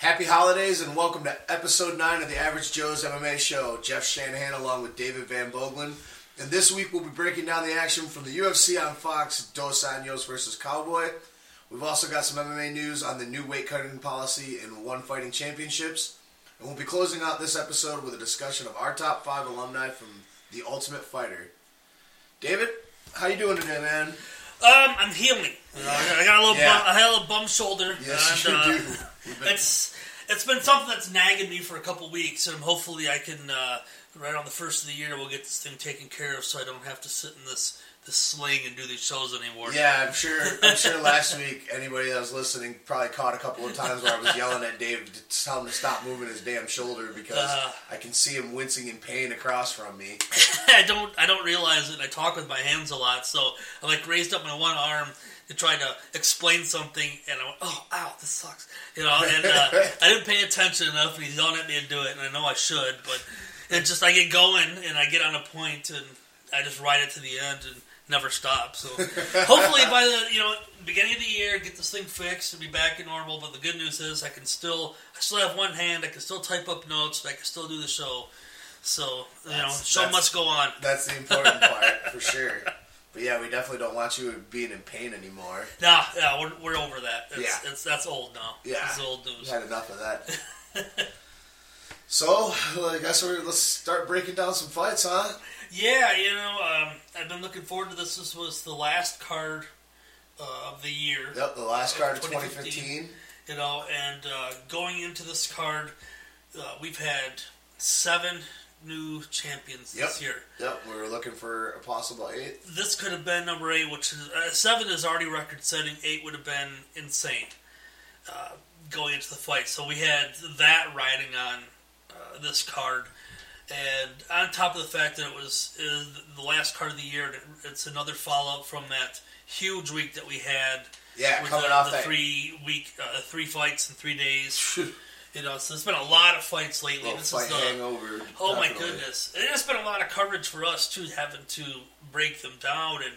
Happy holidays and welcome to episode 9 of the Average Joe's MMA show. Jeff Shanahan along with David Van Boglin. And this week we'll be breaking down the action from the UFC on Fox, Dos Anjos versus Cowboy. We've also got some MMA news on the new weight cutting policy and one fighting championships. And we'll be closing out this episode with a discussion of our top 5 alumni from The Ultimate Fighter. David, how you doing today, man? Um, I'm healing. Know, I got a little, Yeah. bum, I had a little bum shoulder. Yes, and, you uh, do. It's it's been something that's nagging me for a couple weeks, and hopefully I can uh, right on the first of the year we'll get this thing taken care of, so I don't have to sit in this this sling and do these shows anymore. Yeah, I'm sure. I'm sure last week anybody that was listening probably caught a couple of times where I was yelling at Dave to tell him to stop moving his damn shoulder because Uh. I can see him wincing in pain across from me. I don't I don't realize it. I talk with my hands a lot, so I like raised up my one arm to try to explain something, and I went, "Oh, ow, this sucks," you know. And uh, I didn't pay attention enough, and he's yelling at me to do it, and I know I should, but it just I get going and I get on a point, and I just ride it to the end and never stop. So hopefully by the you know beginning of the year, get this thing fixed and be back in normal. But the good news is I can still I still have one hand. I can still type up notes. I can still do the show. So you know, That's- show must go on. That's the important part for sure. But yeah, we definitely don't want you being in pain anymore. Nah, yeah, we're, we're over that. It's, Yeah. it's that's old now. Yeah. it's old We've news. had enough of that. so, I guess we're, let's start breaking down some fights, huh? Yeah, you know, um, I've been looking forward to this. This was the last card uh, of the year. Yep, the last card of 2015. 2015. You know, and uh, going into this card, uh, we've had seven new champions Yep. this year. Yep, we were looking for a possible eight. This could have been number eight, which is uh, seven is already record setting. Eight would have been insane uh, going into the fight. So we had that riding on uh, this card, and on top of the fact that it was uh, the last card of the year, it's another follow up from that huge week that we had. Yeah, with coming the, off the that. three week, uh, three fights in three days. You know, so there's been a lot of fights lately. This fight is the, hangover. Oh my definitely. goodness! It has been a lot of coverage for us too, having to break them down and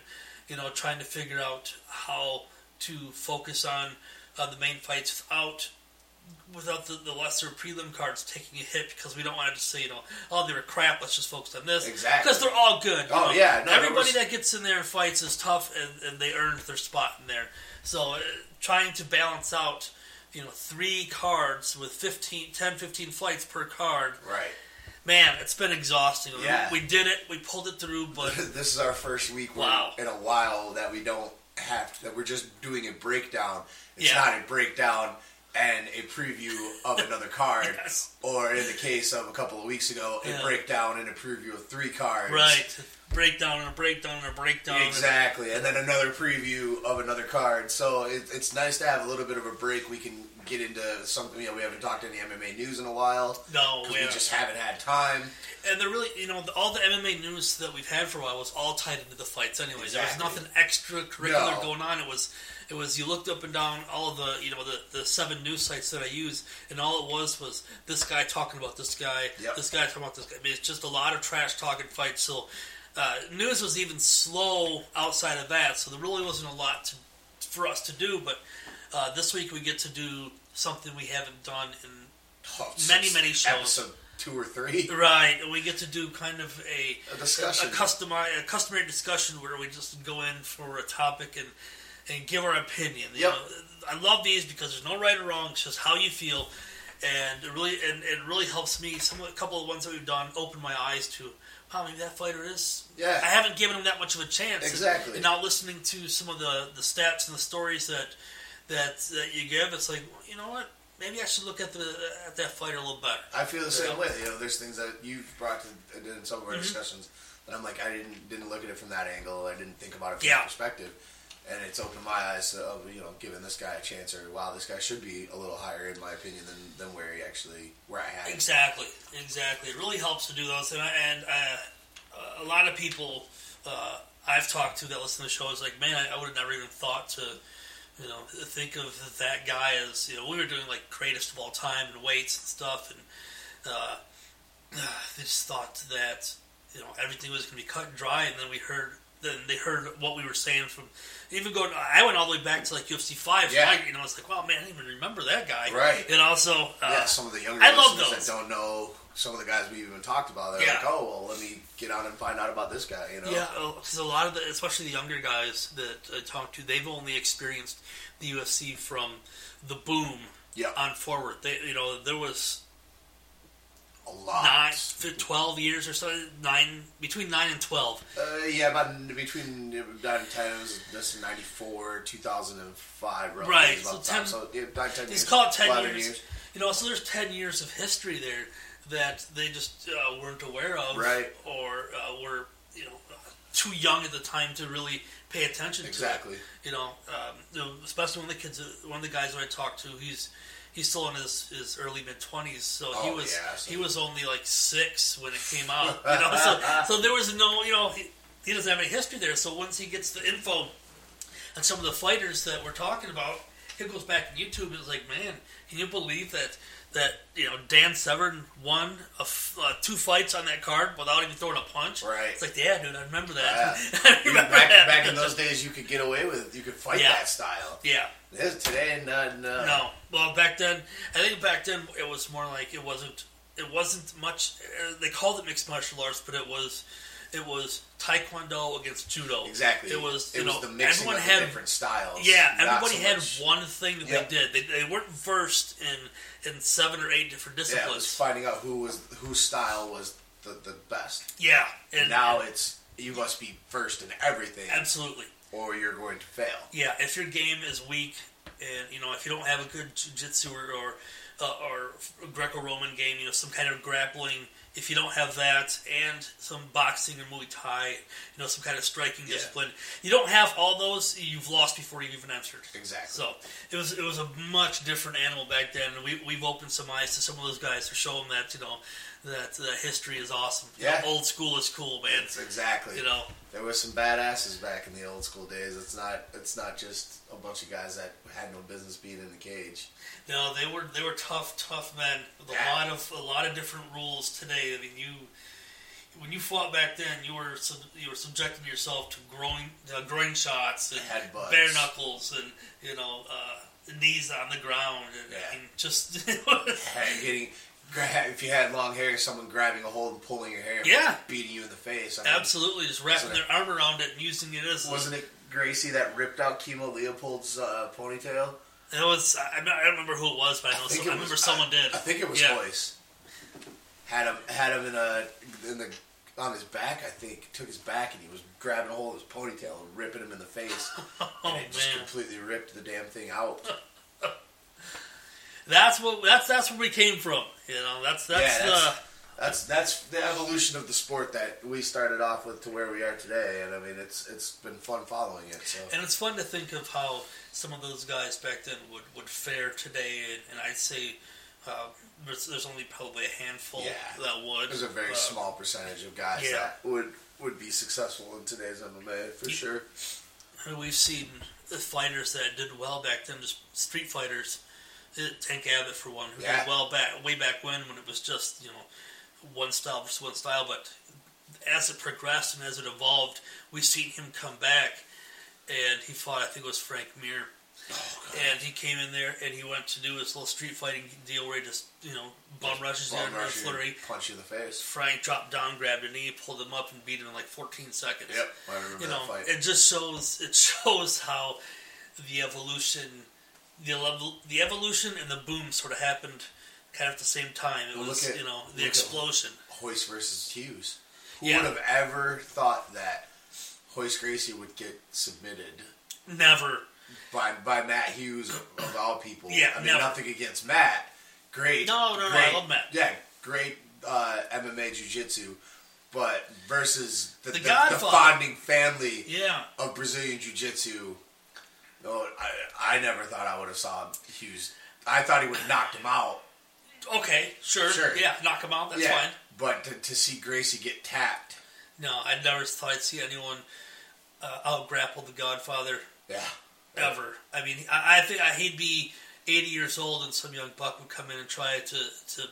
you know trying to figure out how to focus on uh, the main fights without without the, the lesser prelim cards taking a hit because we don't want to just say you know oh they were crap let's just focus on this Exactly. because they're all good. Oh, know. yeah, no, everybody was- that gets in there and fights is tough and, and they earned their spot in there. So uh, trying to balance out you know three cards with 15, 10, 15 fights per card Right. Man, it's been exhausting. Yeah. We did it. We pulled it through, but this is our first week Wow. in a while that we don't have that we're just doing a breakdown. It's Yeah. not a breakdown and a preview of another card, Yes. or in the case of a couple of weeks ago, a Yeah. breakdown and a preview of three cards. right breakdown and a breakdown and a breakdown. Exactly, and then another preview of another card. So it, it's nice to have a little bit of a break. We can get into something. You know, we haven't talked any MMA news in a while no, we we just haven't had time. and they're really, you know, the, all the MMA news that we've had for a while was all tied into the fights. Anyways, there was nothing extracurricular No. going on. It was, it was you looked up and down all of the, you know, the, the seven news sites that I use, and all it was was this guy talking about this guy, Yep. this guy talking about this guy. I mean, it's just a lot of trash talking fights. So uh, news was even slow outside of that. So there really wasn't a lot to, for us to do. But uh, this week we get to do something we haven't done in Oh, Many, many shows. Episode two or three. Right, and we get to do kind of a A discussion. a, customi- a customary discussion where we just go in for a topic and and give our opinion. You Yep. know, I love these because there's no right or wrong; it's just how you feel, and it really and it really helps me. Some of- a couple of ones that we've done open my eyes to. Wow, maybe that fighter is. Yeah. I haven't given him that much of a chance. Exactly. And now listening to some of the the stats and the stories that that that you give, it's like you know what? Maybe I should look at the at that fighter a little better. I feel the same Yeah. way. You know, there's things that you've brought to in some of our Mhm. discussions that I'm like, I didn't didn't look at it from that angle. I didn't think about it from Yeah. that perspective, and it's opened my eyes to you know, giving this guy a chance, or wow, this guy should be a little higher in my opinion than, than where he actually where I had. Exactly, exactly. It really helps to do those, and I, and uh, a lot of people uh, I've talked to that listen to the show is like, man, I, I would have never even thought to, you know, think of that guy as you know we were doing like greatest of all time and weights and stuff, and uh, they just thought that you know everything was going to be cut and dry, and then we heard then they heard what we were saying from even going. I went all the way back to like UFC five. So Yeah. I, you know, it's like, wow, man, I didn't even remember that guy. Right. And also, uh, yeah, some of the younger I love those. that don't know some of the guys we even talked about. They're Yeah. like, oh, well, let me get on and find out about this guy. You know? Yeah, because a lot of the, especially the younger guys that I talk to, they've only experienced the UFC from the boom Yeah. on forward. They, you know, there was a lot. nine, f- 12 years or so, nine between nine and twelve. Uh, yeah, about between nine and ten. It was this ninety four, two thousand and five. Right, so time. 10 so yeah, nine, ten He's years. called ten 11 years. You know, so there's ten years of history there that they just uh, weren't aware of, Right. Or uh, were you know uh, too young at the time to really pay attention to. Exactly. You know, um, especially one of the kids, uh, one of the guys that I talked to, he's he's still in his, his early mid twenties, so he Oh, was yeah, so- he was only like six when it came out. You know, so so there was no, you know, he, he doesn't have any history there. So once he gets the info on some of the fighters that we're talking about, he goes back to YouTube and is like, man, can you believe that? That you know Dan Severn won a f- uh, two fights on that card without even throwing a punch. Right. It's like, yeah, dude, I remember that. Yeah. I remember back, that. back in those days, you could get away with. It. You could fight Yeah. that style. Yeah. This, today, no, no. No. Well, back then, I think back then it was more like it wasn't. It wasn't much. Uh, they called it mixed martial arts, but it was. It was taekwondo against judo. Exactly. It was. It you was know, the mixing everyone of had different styles. Yeah, everybody so had much- one thing that Yep. they did. They, they weren't versed in in seven or eight different Yeah, it disciplines. was finding out who was whose style was the, the best. Yeah, and now and it's you must be first in everything, absolutely. or you're going to fail. Yeah, if your game is weak, and you know if you don't have a good jiu-jitsu or or, uh, or Greco-Roman game, you know some kind of grappling. If you don't have that, and some boxing or Muay Thai, you know some kind of striking Yeah. discipline, you don't have all those. You've lost before you even entered. Exactly. So it was it was a much different animal back then. And we we've opened some eyes to some of those guys to show them that you know that uh, history is awesome. You Yeah. know, old school is cool, man. It's exactly. You know, There were some badasses back in the old school days. It's not. It's not just a bunch of guys that had no business being in the cage. No, they were they were tough, tough men with a Yeah. lot of a lot of different rules today. I mean, you when you fought back then, you were sub, you were subjecting yourself to groin uh, groin shots and Headbutts. bare knuckles and you know uh, knees on the ground and, Yeah. and just Hey, If you had long hair, someone grabbing a hold and pulling your hair, and Yeah. beating you in the face. I mean, absolutely just wrapping their arm around it and using it as Wasn't it Gracie that ripped out Kimo Leopoldo's uh, ponytail? It was I, I don't remember who it was, but I know think some, it I remember was- someone did. I think it was yeah. Royce. Had him had him in a in the on his back. I think took his back and he was grabbing a hold of his ponytail and ripping him in the face. Oh and it just completely ripped the damn thing out. that's what that's that's where we came from. You know, that's that's, Yeah, that's- uh, That's that's the evolution of the sport that we started off with to where we are today, and I mean it's it's been fun following it. So And it's fun to think of how some of those guys back then would, would fare today, and, and I'd say uh, there's, there's only probably a handful Yeah. that would. there's a very Uh, small percentage of guys yeah. that would would be successful in today's MMA for Ye- sure. We've seen the fighters that did well back then, just street fighters. Tank Abbott, for one, who Yeah. did well back way back when, when it was just you know one style versus one style. But as it progressed and as it evolved, we've seen him come back, and he fought. I think it was Frank Mir. Oh, and he came in there and he went to do his little street fighting deal where he just, you know, bum rushes Bum in a rush you, flurry. punch you in the face. Frank dropped down, grabbed a knee, pulled him up, and beat him in like 14 seconds. Yep, I remember You that know, fight. it just shows it shows how the evolution, the the evolution and the boom sort of happened kind of at the same time. It Well, was, at- you know, the explosion. Royce versus Hughes. Who Yeah. would have ever thought that Royce Gracie would get submitted Never. by by Matt Hughes of, all people? Yeah, I mean never. nothing against Matt. Great. No, no, no, I love Matt. Yeah, great uh, MMA jiu-jitsu, but versus the, The the, the, family Yeah. of Brazilian jiu-jitsu. No, I, I never thought I would have saw Hughes. I thought he would have knocked him out. Okay, sure. Sure. Yeah, knock him out. That's fine. but to, to see Gracie get tapped, No, I never thought I'd see anyone uh, out grapple the Godfather yeah, ever. I mean, I, I think I, he'd be 80 years old and some young buck would come in and try to, to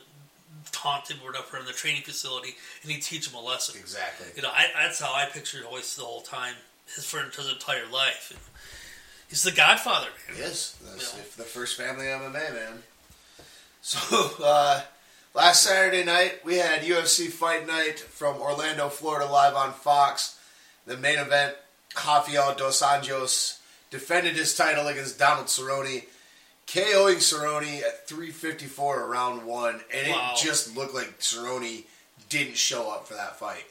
taunt him or whatever in the training facility, and he'd teach him a lesson. Exactly. You know, I, that's how I pictured Royce the whole time, his for his entire life. He's the Godfather, man. Yes. That's Yeah. the first family MMA, man. So, uh, last Saturday night, we had UFC Fight Night from Orlando, Florida, live on Fox. The main event, Rafael Dos Anjos defended his title against Donald Cerrone, KOing Cerrone at 354 round one, and Wow. it just looked like Cerrone didn't show up for that fight.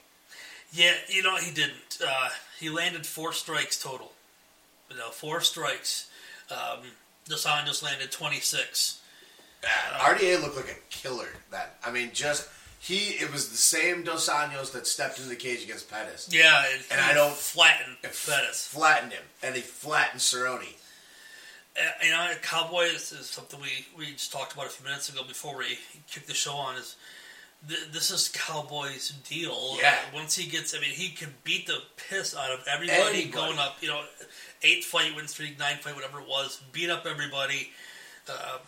Yeah, you know, he didn't. Uh, he landed four strikes total. You know, four strikes. Um, Dos Anjos landed 26. RDA looked like a killer. That I mean, just he. It was the same Dos Anjos that stepped in the cage against Pettis. Yeah, and, And I don't- flatten Pettis. flattened him, and he flattened Cerrone. Uh, you know, Cowboys is something we, we just talked about a few minutes ago before we kicked the show on. Is th- this is Cowboys' deal? Yeah. Uh, once he gets, I mean, he can beat the piss out of everybody, Anybody. going up. You know, eight fight win streak, nine fight, whatever it was, beat up everybody. Uh,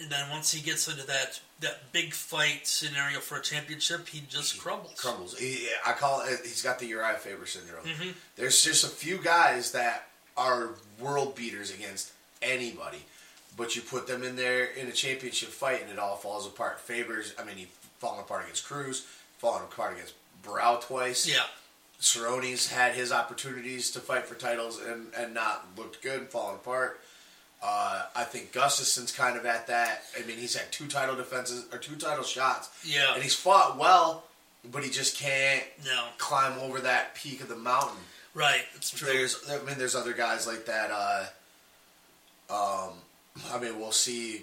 and then once he gets into that that big fight scenario for a championship, he just crumbles. Crumbles. He, I call it. He's got the Urijah Faber syndrome. Mm-hmm. There's just a few guys that are world beaters against anybody, but you put them in there in a championship fight, and it all falls apart. Faber's. I mean, he fallen apart against Cruz, fallen apart against Barão twice. Yeah, Cerrone's had his opportunities to fight for titles and, and not looked good, fallen apart. Uh, I think Gustafsson's kind of at that. I mean, he's had two title defenses or two title shots, yeah, and he's fought well, but he just can't no, climb over that peak of the mountain. right, it's true. There's, I mean, there's other guys like that. Uh, um, I mean, we'll see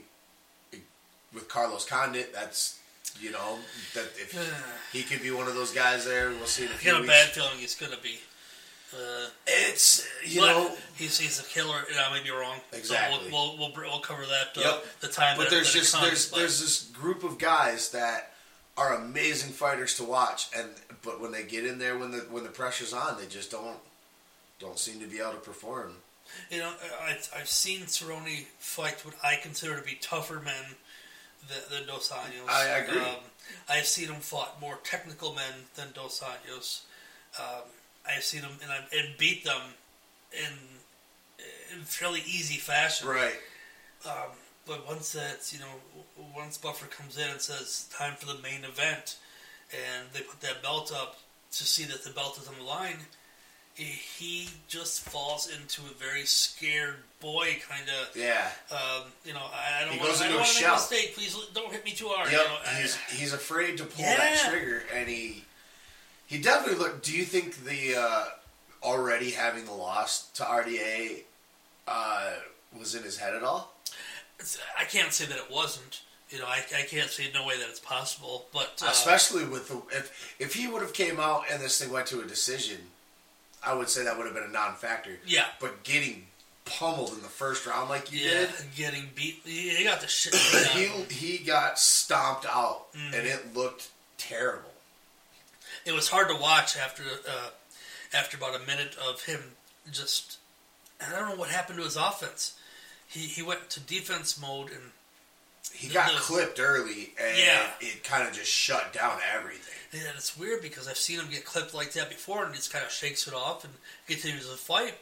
with Carlos Condit. That's you know that if he could be one of those guys there, we'll see. In a I got a bad feeling he's going to be. Uh, It's you know, he's he's a killer. And I may be wrong. Exactly. So we'll, we'll we'll we'll cover that. Uh, Yep. The time. but that, there's that just there's but- there's this group of guys that are amazing fighters to watch, and but when they get in there, when the when the pressure's on, they just don't don't seem to be able to perform. You know, I, I've seen Cerrone fight what I consider to be tougher men than, than Dos Anjos. I agree. Um, I've seen him fought more technical men than Dos Anjos. Um, I've seen him and, and beat them in, in fairly easy fashion. Right. Um, but once that's you know, once Buffer comes in and says time for the main event, and they put that belt up to see that the belt is on the line, he- he just falls into a very scared boy kind of. Yeah. Um, you know, I, I don't want to make a mistake. Please don't hit me too hard. Yep. You know, I- he's he's afraid to pull that trigger, and he he definitely looked. Do you think the uh, already having the loss to RDA uh, was in his head at all? I can't say that it wasn't. You know, I, I can't say no way that it's possible. But uh, Especially with the if if he would have came out and this thing went to a decision, I would say that would have been a non-factor. yeah, But getting pummeled in the first round like you yeah, did, getting beat. He, got the shit. beat out of he he got stomped out, Mhm. and it looked terrible. it was hard to watch after uh, after about a minute of him just I don't know what happened to his offense. He he went to defense mode and He got The- clipped early, and Yeah. it kind of just shut down everything. and it's weird because I've seen him get clipped like that before and just kind of shakes it off and continues the fight.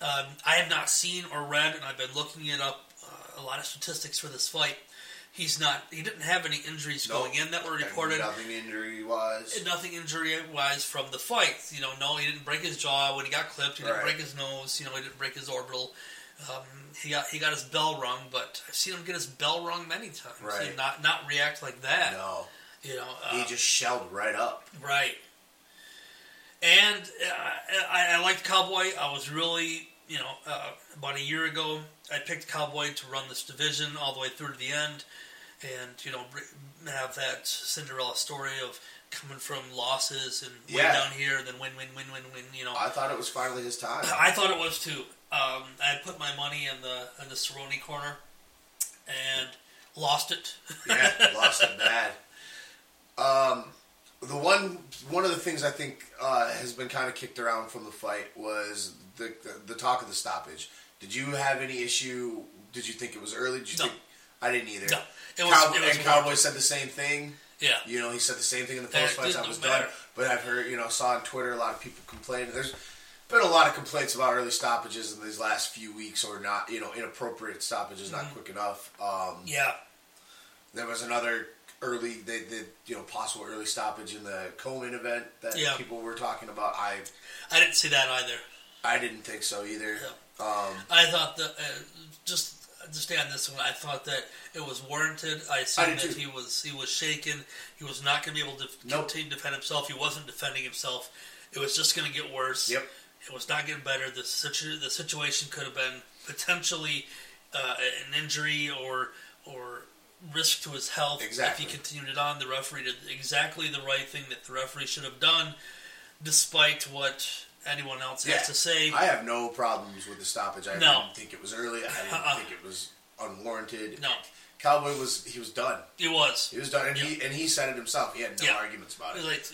Um, I have not seen or read, and I've been looking it up uh, a lot of statistics for this fight. He's not. He didn't have any injuries Nope. going in that were reported. nothing injury wise. Nothing injury wise from the fight. You know, no, he didn't break his jaw when he got clipped. He didn't Right. break his nose. You know, he didn't break his orbital. Um, he got he got his bell rung, but I've seen him get his bell rung many times. Right. And not not react like that. No, You know, he uh, just shelled right up. right. And uh, I, I liked Cowboy. I was really, you know, uh, about a year ago, I picked Cowboy to run this division all the way through to the end, and you know, have that Cinderella story of coming from losses and Yeah. down here, then win, win, win, win, win. You know, I thought it was finally his time. I thought it was too. Um, I had put my money in the in the Cerrone corner, and lost it. yeah, lost it bad. Um, the one one of the things I think uh, has been kind of kicked around from the fight was the, the the talk of the stoppage. Did you have any issue? Did you think it was early? Did you No. think I didn't either? No, it was. Cowboy, it was and Cowboy said the same thing. Yeah. You know, he said the same thing in the post fight. I was done, but I've heard, you know, saw on Twitter a lot of people complaining. There's been a lot of complaints about early stoppages in these last few weeks, or not, you know, inappropriate stoppages, not quick enough. Um, Yeah. there was another early, they you know, possible early stoppage in the co-main event that Yeah. people were talking about. I, I didn't see that either. I didn't think so either. Um, I thought that uh, just to stay on this one, I thought that it was warranted. I assumed did that too. he was he was shaken. He was not going to be able to Nope. continue to defend himself. He wasn't defending himself. It was just going to get worse. Yep. It was not getting better. The situ- the situation could have been potentially uh, an injury or or risk to his health Exactly. if he continued it on. The referee did exactly the right thing that the referee should have done, despite what anyone else Yeah. has to say. I have no problems with the stoppage. I No. didn't think it was early. I didn't Uh-uh. think it was unwarranted. no, Cowboy was he was done. it was. He was done, and he and he said it himself. He had no Yeah. arguments about it. Like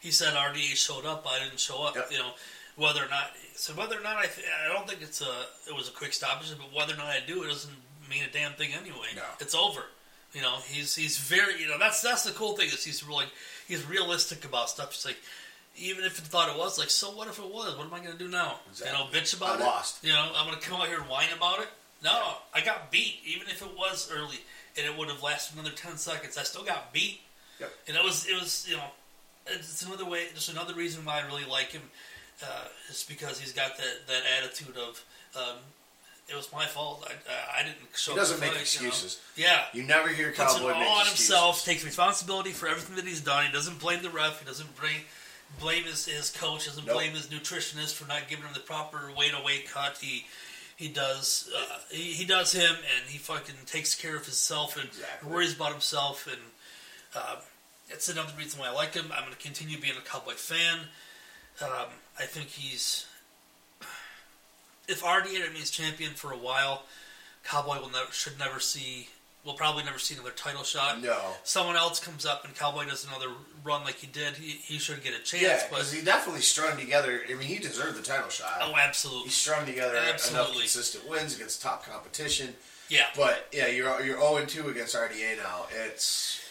he said, RDA showed up. I didn't show up. Yep. You know, whether or not. So whether or not I, th- I don't think it's a it was a quick stoppage, but whether or not I do it doesn't mean a damn thing anyway. No. it's over. You know, he's he's very you know that's that's the cool thing is he's really he's realistic about stuff. He's like. Even if he thought it was like, so what if it was? What am I going to do now? You know, bitch about I it. lost. You know, I'm going to come out here and whine about it. No, I got beat. Even if it was early and it would have lasted another ten seconds, I still got beat. Yep. And it was it was you know it's another way just another reason why I really like him uh, is because he's got that that attitude of um, it was my fault I, I, didn't show He doesn't make fight, you know. excuses. Yeah. You never hear Puts Cowboy all make on excuses. himself, takes responsibility for everything that he's done. He doesn't blame the ref. He doesn't blame blame his, his coach. Doesn't Nope. blame his nutritionist for not giving him the proper weight to weight cut. He he does uh, he, he does him, and he fucking takes care of himself and Exactly. worries about himself. And um, it's another reason why I like him. I'm going to continue being a Cowboy fan. Um, I think he's if RDA remains champion for a while, Cowboy will never should never see. Will probably never see another title shot No. someone else comes up and Cowboy does another run like he did, he, he should get a chance. Yeah, because he definitely strung together. I mean, he deserved the title shot. oh, absolutely, He strung together enough Absolutely. consistent wins against top competition. yeah. But yeah, you're you're 0 2 against RDA now. It's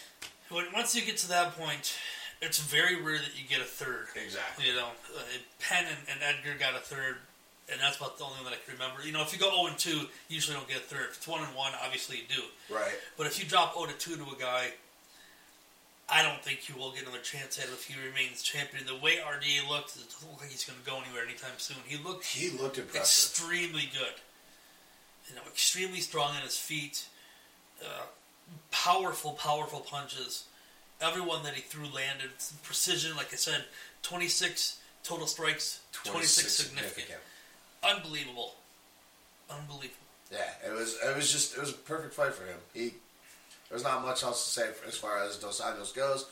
When, once you get to that point, it's very rare that you get a third. exactly You know, uh, Penn and, and Edgar got a third, and that's about the only one that I can remember. You know, if you go 0 and 2, you usually don't get a third. If it's 1 and 1, obviously you do. right. But if you drop 0 to 2 to a guy, I don't think you will get another chance at it if he remains champion. The way RDA looked, it doesn't look like he's going to go anywhere anytime soon. He looked He looked impressive. extremely good. You know, extremely strong on his feet. Uh, powerful, powerful punches. Everyone that he threw landed. Precision, like I said, 26 total strikes, 26, significant. Unbelievable. Unbelievable. Yeah, it was it was just it was a perfect fight for him. He there's not much else to say as far as Dos Anjos goes.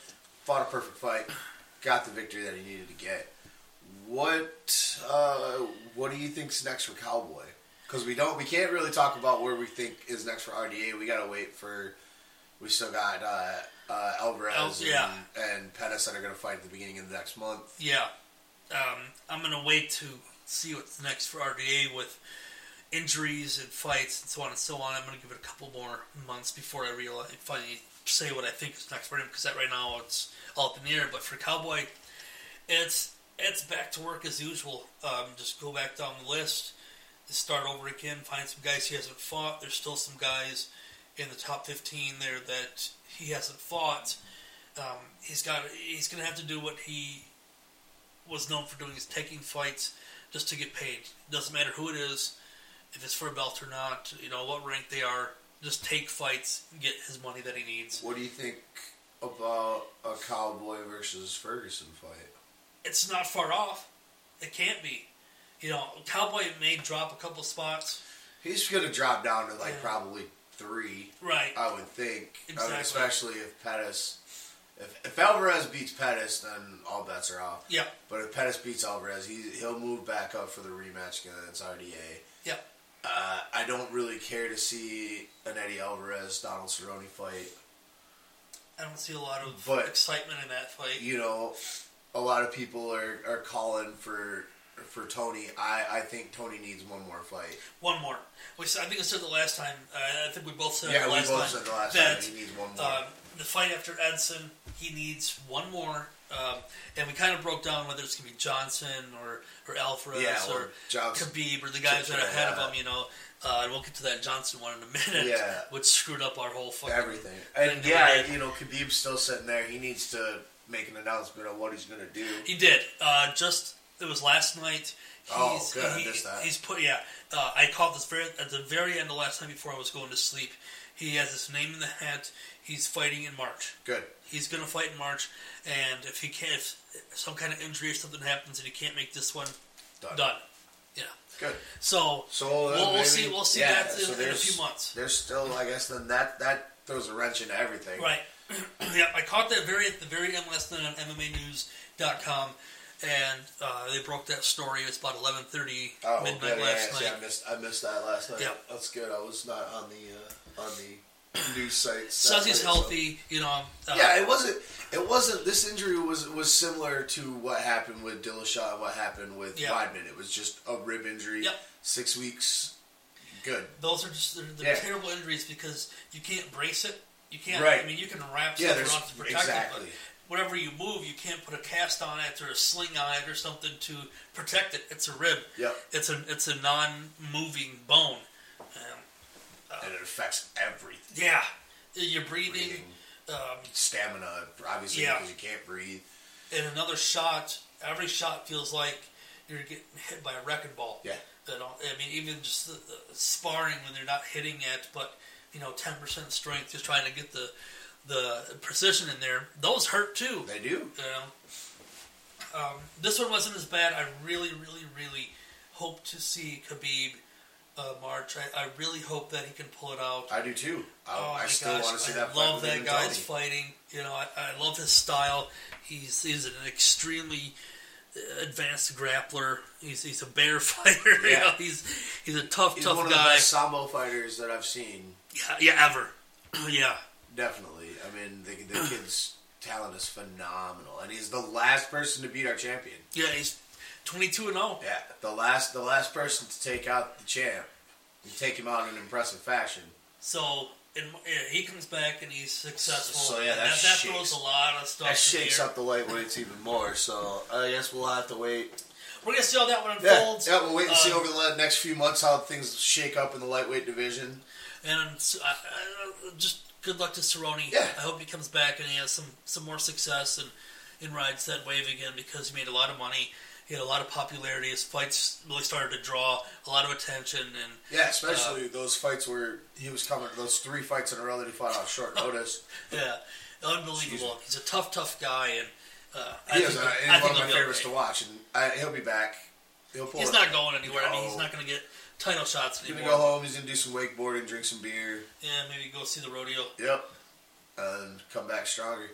Fought a perfect fight, got the victory that he needed to get. What uh, what do you think's next for Cowboy? Because we don't we can't really talk about where we think is next for RDA. We gotta wait for. We still got uh, uh, Alvarez El- yeah. and, and Pettis that are going to fight at the beginning of the next month. Yeah. Um, I'm going to wait to see what's next for RDA with injuries and fights and so on and so on. I'm going to give it a couple more months before I realize, finally say what I think is next for him because that right now it's all up in the air. But for Cowboy, it's it's back to work as usual. Um, just go back down the list, start over again, find some guys he hasn't fought. There's still some guys in the top 15 there that he hasn't fought. Um, he's got he's going to have to do what he was known for doing is taking fights just to get paid. Doesn't matter who it is, if it's for a belt or not, you know what rank they are. Just take fights, get his money that he needs. What do you think about a Cowboy versus Ferguson fight? It's not far off. It can't be. You know, Cowboy may drop a couple spots. He's going to drop down to like Yeah. probably three. Right. I would think, I mean, especially if Pettis, if, if Alvarez beats Pettis, then all bets are off. Yep. But if Pettis beats Alvarez, he he'll move back up for the rematch against RDA. Yep. Uh, I don't really care to see an Eddie Alvarez Donald Cerrone fight. I don't see a lot of But- excitement in that fight. You know, a lot of people are, are calling for for Tony. I, I think Tony needs one more fight. One more. We said, I think I said the last time. Uh, I think we both said Yeah, the we last both time said the last that time he needs one more. um, the fight after Edson, he needs one more. Um, and we kind of broke down whether it's going to be Johnson or, or Alvarez Yeah, or or Johnson. Khabib or the guys that are ahead of Yeah. him, you know. Uh, and we'll get to that Johnson one in a minute, Yeah. which screwed up our whole fucking Everything. thing And yeah, we you know, Khabib's still sitting there. He needs to make an announcement on what he's going to do. He did. Uh, just it was last night. He's, Oh, good. I missed that. He's put. Yeah, uh, I caught this very at the very end of last night before I was going to sleep. He has his name in the hat. He's fighting in March. Good. He's going to fight in March, and if he can't, if some kind of injury or something happens and he can't make this one, Done. done. Yeah. Good. So, So uh, we'll, we'll maybe- see. We'll see yeah, that so in, in a few months. There's still, I guess, then that that throws a wrench into everything. Right. yeah, I caught that very at the very end last night on MMAnews.com, and uh, they broke that story. It's about 11:30 Oh, midnight. Yeah, last yeah, night. I missed I missed that last night. Yeah. That's good. I was not on the uh, on the news sites. Says he's late, so- healthy. You know. Uh, Yeah, it wasn't. It wasn't. This injury was was similar to what happened with Dillashaw. What happened with Yeah. Weidman? It was just a rib injury. Yep. Six weeks. Good. Those are just they're, they're Yeah. terrible injuries because you can't brace it. You can't. Right. I mean, you can wrap Yeah, stuff around to protect exactly. it, but whenever you move, you can't put a cast on it or a sling on it or something to protect it. It's a rib. Yep. It's a it's a non-moving bone. Um, And it affects everything. yeah, your breathing. Breathing, Um, stamina, obviously, Yeah. because you can't breathe. and another shot, every shot feels like you're getting hit by a wrecking ball. Yeah. I mean, even just the, the sparring when they're not hitting it, but you know, ten percent strength, just trying to get the the precision in there. Those hurt too. They do. You know, um, this one wasn't as bad. I really, really, really hope to see Khabib uh, March. I, I really hope that he can pull it out. I do too. I, Oh I still gosh, want to see I that. fight love that guy's fighting. You know, I, I love his style. He's he's an extremely uh, advanced grappler. He's he's a bear fighter. you Yeah. know, he's he's a tough He's tough one of the guy. best sambo fighters that I've seen. Yeah, yeah, ever. yeah, Definitely. I mean, the, the kid's talent is phenomenal, and he's the last person to beat our champion. yeah. He's twenty two and oh. zero. Yeah, the last the last person to take out the champ and take him out in an impressive fashion. So. And yeah, he comes back and he's successful. So, yeah, that that, that throws a lot of stuff. That shakes up the lightweights even more. So I guess we'll have to wait. We're gonna see how that one unfolds. yeah we'll wait and see Um, over the next few months how things shake up in the lightweight division. And I- just good luck to Cerrone. Yeah. I hope he comes back and he has some, some more success and, and rides that wave again because he made a lot of money. He had a lot of popularity. His fights really started to draw a lot of attention. And Yeah, especially those fights where he was coming. Those three fights in a row that he fought on short notice. yeah, unbelievable. He's a tough, tough guy. And uh, He I is think, uh, I he's think one of my favorites okay. to watch, and I, he'll be back. He'll pull He's it. not going anywhere. I mean, he's not going to get title shots He's gonna go home. He's gonna do some wakeboarding, drink some beer. Yeah, maybe go see the rodeo. Yep. And come back stronger.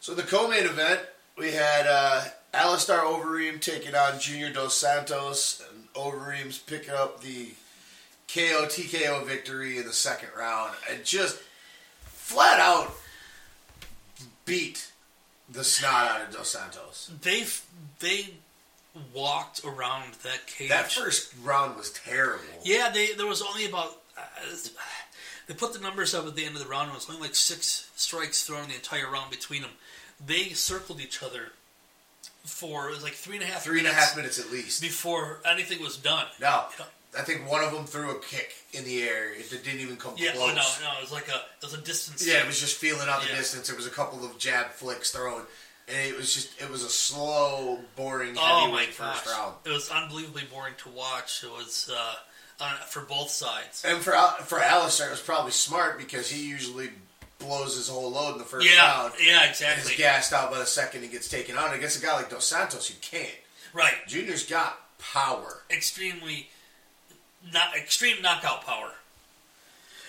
So the co-main event, we had uh, Alistair Overeem taking on Junior Dos Santos, and Overeem's picking up the KO TKO victory in the second round, and just flat out beat the snot out of Dos Santos. They they walked around that cage. That first round was terrible. Yeah, they there was only about uh, they put the numbers up at the end of the round. It was only like six strikes thrown the entire round between them. They circled each other for it was like three and a half Three and a minutes half minutes at least. before anything was done. No, I think one of them threw a kick in the air. It didn't even come Yeah, close. oh no, no, it was like a it was a distance. Yeah, thing. it was just feeling out the Yeah. distance. There was a couple of jab flicks thrown, and it was just it was a slow, boring Oh my heavyweight gosh, first round. it was unbelievably boring to watch. It was uh, on, for both sides. And for for Alistair, it was probably smart because he usually blows his whole load in the first Yeah, round. yeah, exactly. He's gassed out by the second he gets taken on. Against a guy like Dos Santos, you can't. Right, Junior's got power. extremely not extreme knockout power.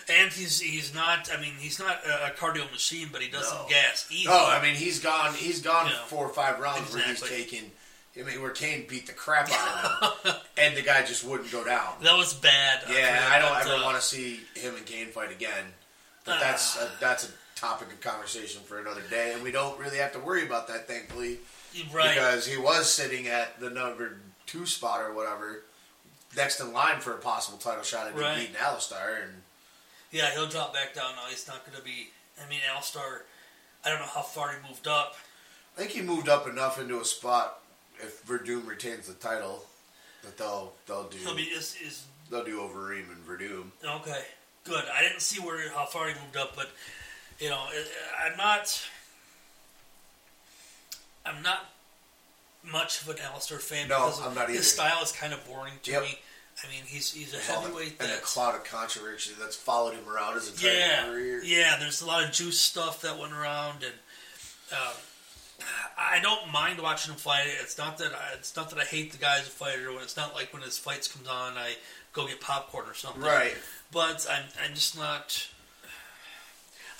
And he's he's not. I mean, he's not a, cardio machine, but he doesn't No. gas easy. Oh, I mean, he's gone. He's gone four or five rounds where he's taken. I mean, where Cain beat the crap out of him, and the guy just wouldn't go down. that was bad. uh, Yeah, for- I don't ever uh, want to see him and Cain fight again. But that's a, that's a topic of conversation for another day, and we don't really have to worry about that, thankfully, Right. because he was sitting at the number two spot or whatever, next in line for a possible title shot, and Right. beating Alistair, and Yeah, he'll drop back down now. He's not going to be I mean, Alistair, I don't know how far he moved up. I think he moved up enough into a spot if Werdum retains the title that they'll they'll do I mean, is is they'll do Overeem and Werdum. okay, good. I didn't see where how far he moved up, but you know, I'm not. I'm not much of an Alistair fan No, because I'm not either. his style is kind of boring to Yep. me. I mean, he's he's a heavyweight and a cloud of controversy that's followed him around his entire yeah, career. yeah. There's a lot of juice stuff that went around, and um, I don't mind watching him fight. It's not that I, it's not that I hate the guy as a fighter. When it's not like when his fights comes on, I go get popcorn or something. Right. But I'm I'm just not.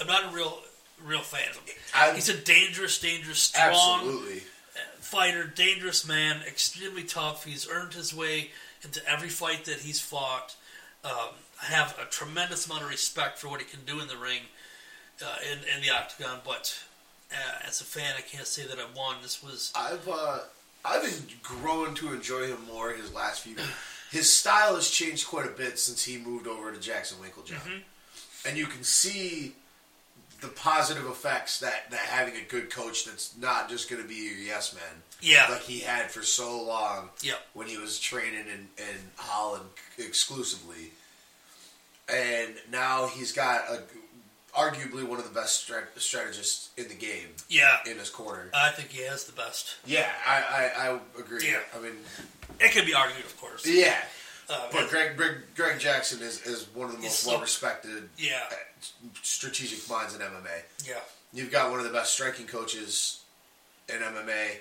I'm not a real real fan of him. I'm- He's a dangerous, dangerous, strong Absolutely. fighter, dangerous man, extremely tough. He's earned his way into every fight that he's fought. Um, I have a tremendous amount of respect for what he can do in the ring, uh, in, in the octagon. But uh, as a fan, I can't say that I won. This was I've uh, I've been growing to enjoy him more his last few. His style has changed quite a bit since he moved over to Jackson Winkeljohn, Mm-hmm. and you can see the positive effects that, that having a good coach that's not just going to be your yes man, yeah, like he had for so long Yep. when he was training in, in Holland exclusively, and now he's got a arguably one of the best strategists in the game yeah. in his corner. I think he has the best. Yeah, I, I, I agree. Yeah. I mean, It could be argued, of course. yeah. Uh, But Greg, Greg, Greg Jackson is, is one of the most well respected yeah, strategic minds in MMA. yeah, You've got one of the best striking coaches in MMA.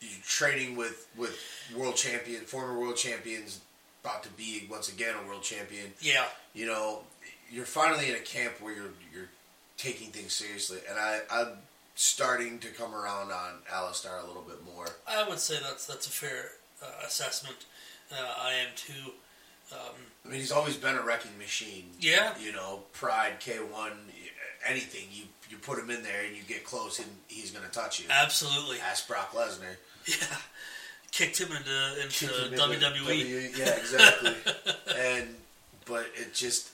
You're training with, with world champion, former world champions, about to be once again a world champion. yeah. You know, you're finally in a camp where you're you're taking things seriously, and I, I'm starting to come around on Alistair a little bit more. I would say that's that's a fair uh, assessment. Uh, I am too. Um, I mean, he's always been a wrecking machine. yeah, You know, Pride, K1, anything. You you put him in there and you get close and he's going to touch you. absolutely. Ask Brock Lesnar. Yeah, kicked him into into Kicked him into WWE. W- yeah, exactly. and but it just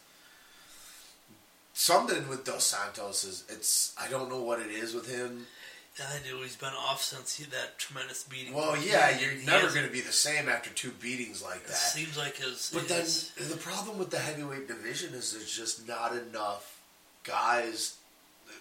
something with Dos Santos is it's I don't know what it is with him. I knew he's been off since he, that tremendous beating. Well, yeah, he- you're he never going to be the same after two beatings like It that. seems like his. But then the problem with the heavyweight division is there's just not enough guys.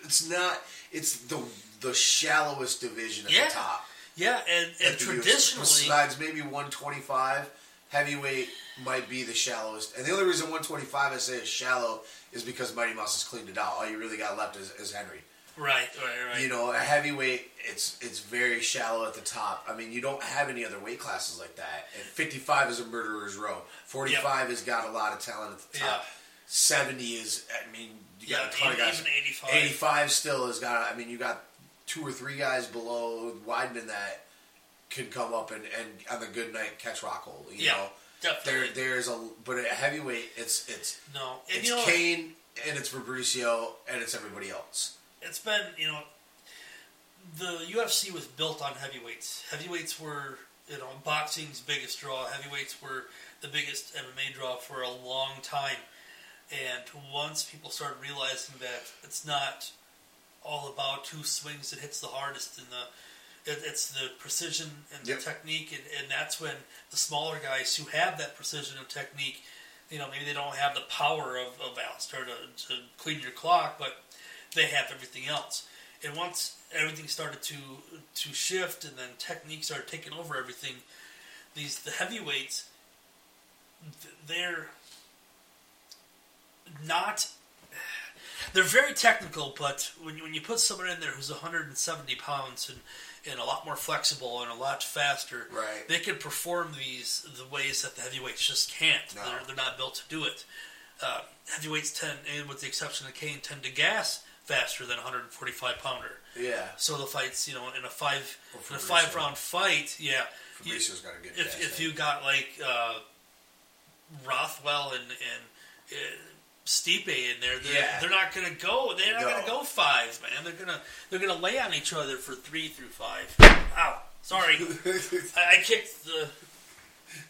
It's not. It's the the shallowest division at Yeah. the top. yeah, and, and at the UFC. traditionally, besides maybe 125, heavyweight might be the shallowest. And the only reason 125 I say is shallow is because Mighty Mouse has cleaned it out. All you really got left is, is Henry. Right, right, right. You know, a heavyweight, it's it's very shallow at the top. I mean, you don't have any other weight classes like that. And 55 is a murderer's row. 45 has got a lot of talent at the top. Yeah. 70 is, I mean, you got a ton of guys. even 85. 85 still has got. I mean, you got two or three guys below Weidman that can come up and, and on the good night catch Rockhold. You Yeah, know, definitely. there there's a but at heavyweight, it's it's no, and it's you know, Cain and it's Fabricio and it's everybody else. It's been you know the UFC was built on heavyweights. Heavyweights were you know boxing's biggest draw. Heavyweights were the biggest MMA draw for a long time. And once people started realizing that it's not all about who swings that hits the hardest and the it, it's the precision and the Yep. technique and, and that's when the smaller guys who have that precision and technique you know maybe they don't have the power of, of Alistair to, to clean your clock but they have everything else and once everything started to to shift and then techniques started taking over everything these the heavyweights they're not they're very technical, but when you, when you put someone in there who's 170 pounds and, and a lot more flexible and a lot faster, Right. they can perform these the ways that the heavyweights just can't. No. They're, they're not built to do it. Uh, heavyweights tend, and with the exception of Cain, tend to gas faster than a 145 pounder. Yeah, So the fights, you know, in a five in a five round fight, yeah, Fabricio's got a good. if if you got like uh, Rothwell and and uh, Stipe in there, they're, Yeah. they're not gonna go. They're not No. gonna go five, man. They're gonna they're gonna lay on each other for three through five. Ow, sorry, I, I kicked the.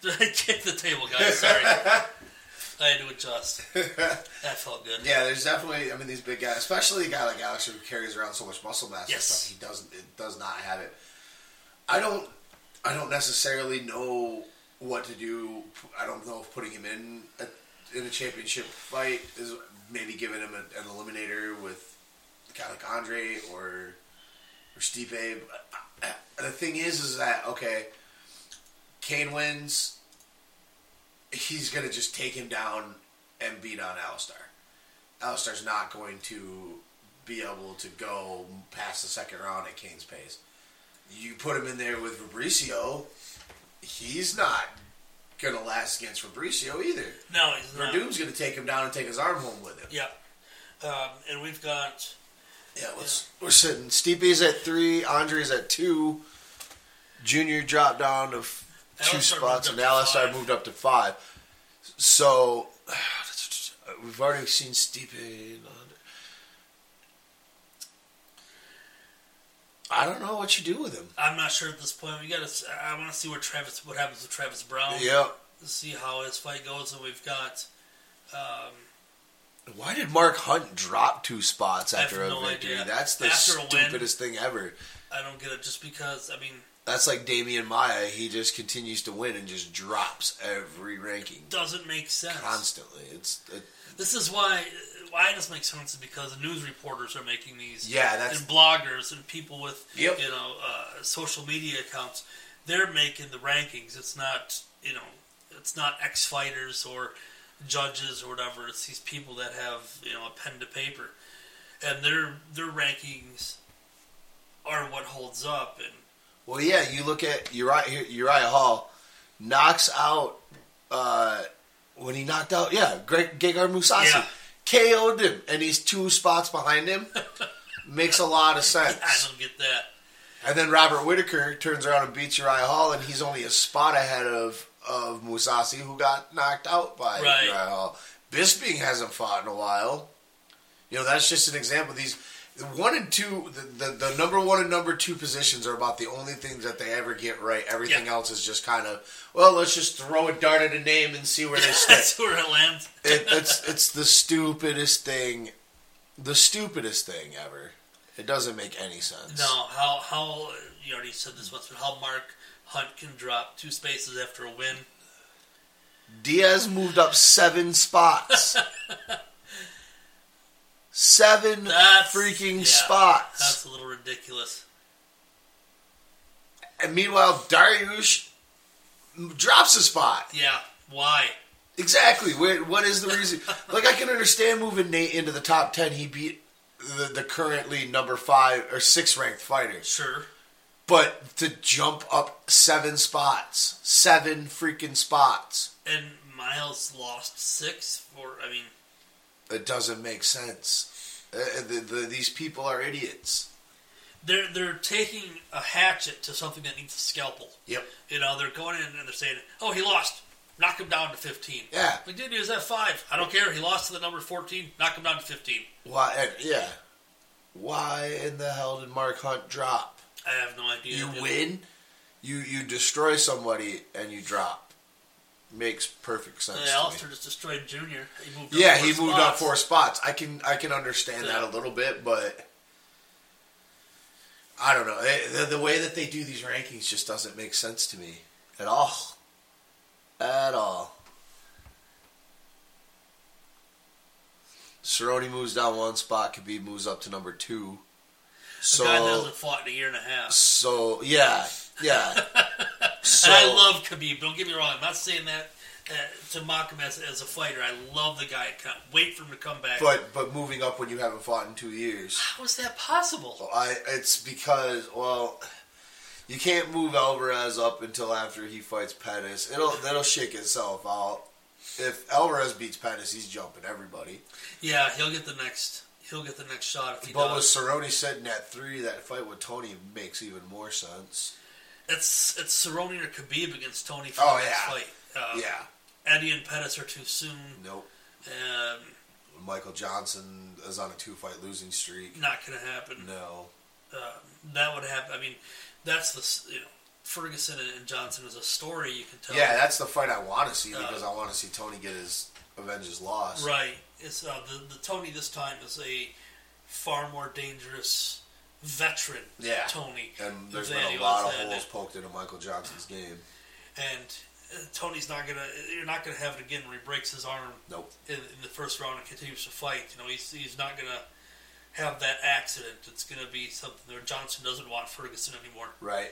I kicked the table, guys. Sorry. I had to adjust. that felt good. Yeah, there's definitely. I mean, these big guys, especially a guy like Alex who carries around so much muscle mass and Yes. stuff. He doesn't. It does not have it. I don't. I don't necessarily know what to do. I don't know if putting him in a, in a championship fight is maybe giving him a, an eliminator with a guy like Andre or or Stipe. I- uh, the thing is, is that okay? Cain wins. He's gonna just take him down and beat on Alistair. Alistair's not going to be able to go past the second round at Cain's pace. You put him in there with Fabricio, he's not gonna last against Fabricio either. No, he's not. Werdum's gonna take him down and take his arm home with him. Yeah. Um, and we've got Yeah, let's, we're sitting. Stipe's at three, Andre's at two. Junior dropped down to f- two spots, and moved up to Alistair moved up to five. So we've already seen Stipe. I don't know what you do with him. I'm not sure at this point. We got to. I want to see what Travis. What happens with Travis Browne? Yeah. See how his fight goes, and we've got. Um, Why did Mark Hunt drop two spots after a no victory? idea. That's the After a win- stupidest thing ever. I don't get it. Just because I mean, That's like Demian Maia. He just continues to win and just drops every ranking doesn't make sense. constantly. It's it, This is why why it doesn't sense is because the news reporters are making these. Yeah, that's- and bloggers and people with Yep. you know uh, social media accounts. They're making the rankings. It's not you know it's not ex fighters or judges or whatever. It's these people that have you know a pen to paper, and their their rankings are what holds up. And Well, yeah, you look at Uriah, Uriah Hall knocks out uh, when he knocked out, yeah, Greg Gegard Mousasi Yeah. KO'd him, and he's two spots behind him. Makes a lot of sense. I don't get that. And then Robert Whitaker turns around and beats Uriah Hall, and he's only a spot ahead of of Mousasi, who got knocked out by Right. Uriah Hall. Bisping hasn't fought in a while. You know, that's just an example. These the one and two, the, the, the number one and number two positions are about the only things that they ever get right. Everything Yeah. else is just kind of well, let's just throw a dart at a name and see where they stick. That's where it lands. it, it's it's the stupidest thing, the stupidest thing ever. It doesn't make any sense. No, how how you already said this once, but how Mark Hunt can drop two spaces after a win. Diaz moved up seven spots. seven That's freaking yeah, spots. That's a little ridiculous. And meanwhile, Dariush drops a spot. Yeah, why? Exactly. What is the reason? like, I can understand moving Nate into the top ten. He beat the, the currently number five or six ranked fighter. Sure. But to jump up seven spots, seven freaking spots, And Myles lost six for. I mean, it doesn't make sense. Uh, the, the, these people are idiots. they're they're taking a hatchet to something that needs a scalpel. Yep. You know, they're going in and they're saying, "Oh, he lost. Knock him down to 15. Yeah. Like, dude, he was at five. I don't care. He lost to the number 14. Knock him down to 15. Why? and- Yeah. Why in the hell did Mark Hunt drop? I have no idea. You win, you you destroy somebody, and you drop. Makes perfect sense. To me. Alistair just destroyed Junior. He moved Yeah, he moved up four spots. I can I can understand Yeah. that a little bit, but I don't know. Eh, The, the way that they do these rankings just doesn't make sense to me at all. At all. Cerrone moves down one spot. Khabib moves up to number two. So, The guy that hasn't fought in a year and a half. so yeah, yeah. so, and I love Khabib. Don't get me wrong. I'm not saying that uh, to mock him as, as a fighter. I love the guy. Wait for him to come back. but but moving up when you haven't fought in two years. How is that possible? I it's because well, you can't move Alvarez up until after he fights Pettis. It'll that'll shake itself out. If Alvarez beats Pettis, he's jumping everybody. Yeah, he'll get the next. He'll get the next shot if he But with does. Cerrone sitting at three, that fight with Tony makes even more sense. It's it's Cerrone or Khabib against Tony for Oh, the next yeah. fight. Uh, yeah, Eddie and Pettis are too soon. nope. Um, Michael Johnson is on a two-fight losing streak. not going to happen. No, Uh, that would happen. I mean, that's the you know Ferguson and, and Johnson is a story you can tell. yeah, that's the fight I want to see Uh, because I want to see Tony get his avenge his loss. Right. It's uh, the the Tony this time is a far more dangerous veteran. Yeah. Tony. And there's than been a lot of holes poked into Michael Johnson's game. And uh, Tony's not gonna. You're not gonna have it again where he breaks his arm Nope. in, in the first round and continues to fight. You know, he's he's not gonna have that accident. It's gonna be something where Johnson doesn't want Ferguson anymore. Right.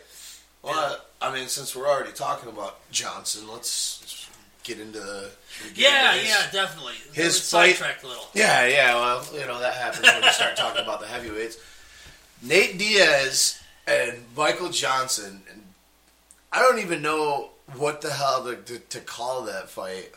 Well, I mean, since we're already talking about Johnson, let's get into Yeah, yeah, definitely. His fight- a little. Yeah, yeah. Well, you know that happens when you start talking about the heavyweights. Nate Diaz and Michael Johnson, and I don't even know what the hell to, to, to call that fight.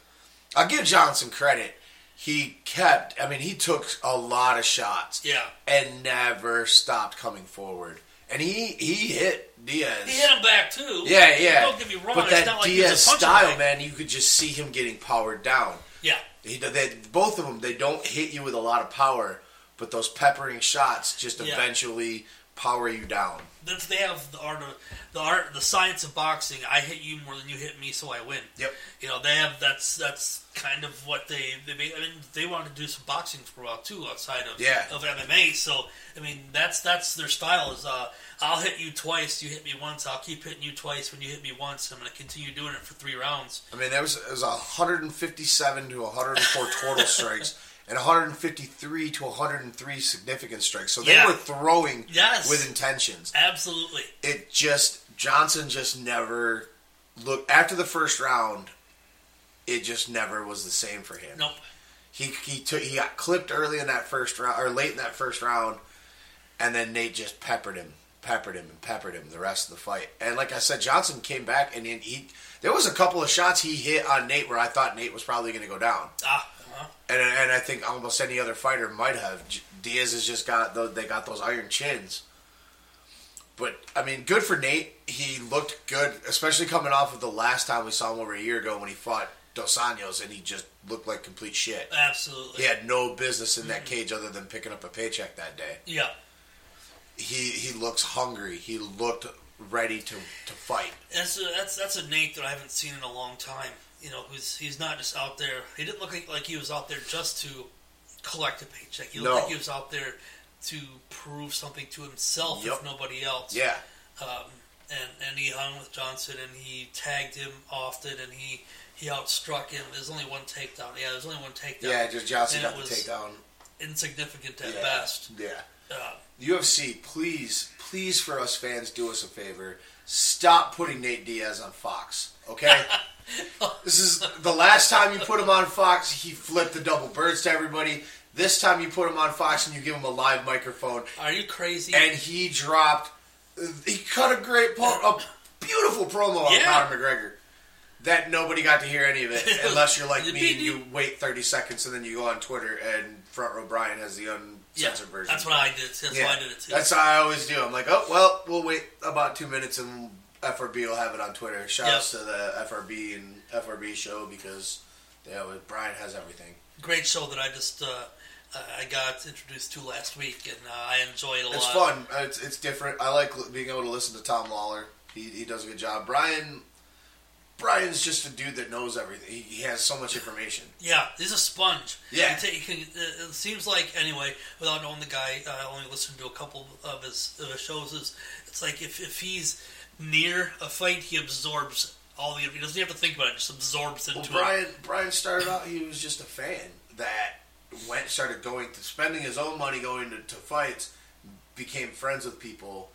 I'll give Johnson credit. He kept. I mean, he took a lot of shots Yeah, and never stopped coming forward. And he he hit Diaz. he hit him back too. Yeah, yeah. Don't get me wrong. But it's that not like Diaz style, man, you could just see him getting powered down. Yeah, He, they, both of them, they don't hit you with a lot of power, but those peppering shots just Yeah. eventually power you down. that's they have the art of the art, the science of boxing. I hit you more than you hit me, so I win. Yep. You know, they have that's that's kind of what they they I mean they wanted to do some boxing for a while too outside of Yeah. of MMA. So I mean that's that's their style is uh I'll hit you twice, you hit me once, I'll keep hitting you twice when you hit me once. I'm going to continue doing it for three rounds. I mean, there was it was 157 to 104 total strikes, and 153 to 103 significant strikes. So they Yeah. were throwing Yes. with intentions. Absolutely. It just Johnson just never looked after the first round. It just never was the same for him. Nope. He he took he got clipped early in that first round or late in that first round, and then Nate just peppered him, peppered him, and peppered him the rest of the fight. And like I said, Johnson came back and he, he there was a couple of shots he hit on Nate where I thought Nate was probably going to go down, Ah, uh-huh. and and I think almost any other fighter might have. Diaz has just got those, they got those iron chins. But I mean, good for Nate. He looked good, especially coming off of the last time we saw him over a year ago when he fought Dos Anjos, and he just looked like complete shit. absolutely. He had no business in that cage other than picking up a paycheck that day. Yeah. He he looks hungry. He looked ready to, to fight. That's a, that's that's a Nate that I haven't seen in a long time. You know, who's he's not just out there. He didn't look like, like he was out there just to collect a paycheck. He looked No. like he was out there to prove something to himself, Yep. if nobody else. Yeah, Um, and and he hung with Johnson, and he tagged him often, and he he outstruck him. There's only one takedown. Yeah, there's only one takedown. yeah. Just Johnson And got the takedown. Insignificant at Yeah. best. Yeah. Uh, UFC, please, please, for us fans, do us a favor. Stop putting Nate Diaz on Fox. Okay. this is the last time you put him on Fox. He flipped the double birds to everybody. This time you put him on Fox and you give him a live microphone, are you crazy? and he dropped. He cut a great, po- a beautiful promo on Yeah. Conor McGregor. That nobody got to hear any of it, unless you're like me and you wait 30 seconds and then you go on Twitter and Front Row Brian has the yeah, uncensored version. that's what I did. That's Yeah, why I did it too. That's how I always do. I'm like, oh well, we'll wait about two minutes and FRB will have it on Twitter. Shout outs to the FRB and FRB show because yeah, Brian has everything. great show that I just uh, I got introduced to last week, and uh, I enjoy it a It's lot. It's fun. Uh, It's, it's different. I like being able to listen to Tom Lawlor. He, he does a good job. Brian Brian's just a dude that knows everything. He, he has so much information. Yeah, he's a sponge. Yeah. He ta- he can, uh, it seems like anyway, without knowing the guy, uh, I only listened to a couple of his, of his shows. Is it's like if, if he's near a fight, he absorbs all the. He doesn't have to think about it; just absorbs into Well, it. Brian Brian started out. He was just a fan that went started going to spending his own money going to, to fights, became friends with people,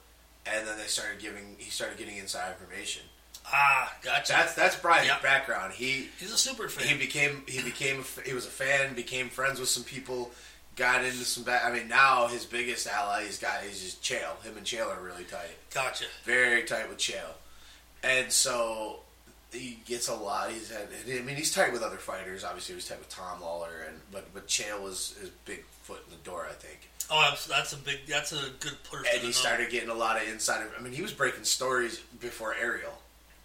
and then they started giving. He started getting inside information. Ah, gotcha. That's that's Brian's Yeah. background. He he's a super fan. he became he became he was a fan. Became friends with some people. Got into some. Ba- I mean, now his biggest ally he's got is just Chael. Him and Chael are really tight. gotcha. very tight with Chael, and so he gets a lot. He's had. I mean, he's tight with other fighters. Obviously, he was tight with Tom Lawlor, and but but Chael was his big foot in the door. I think, Oh, that's, a big. That's a good person. and he started getting a lot of insider. I mean, he was breaking stories before Ariel.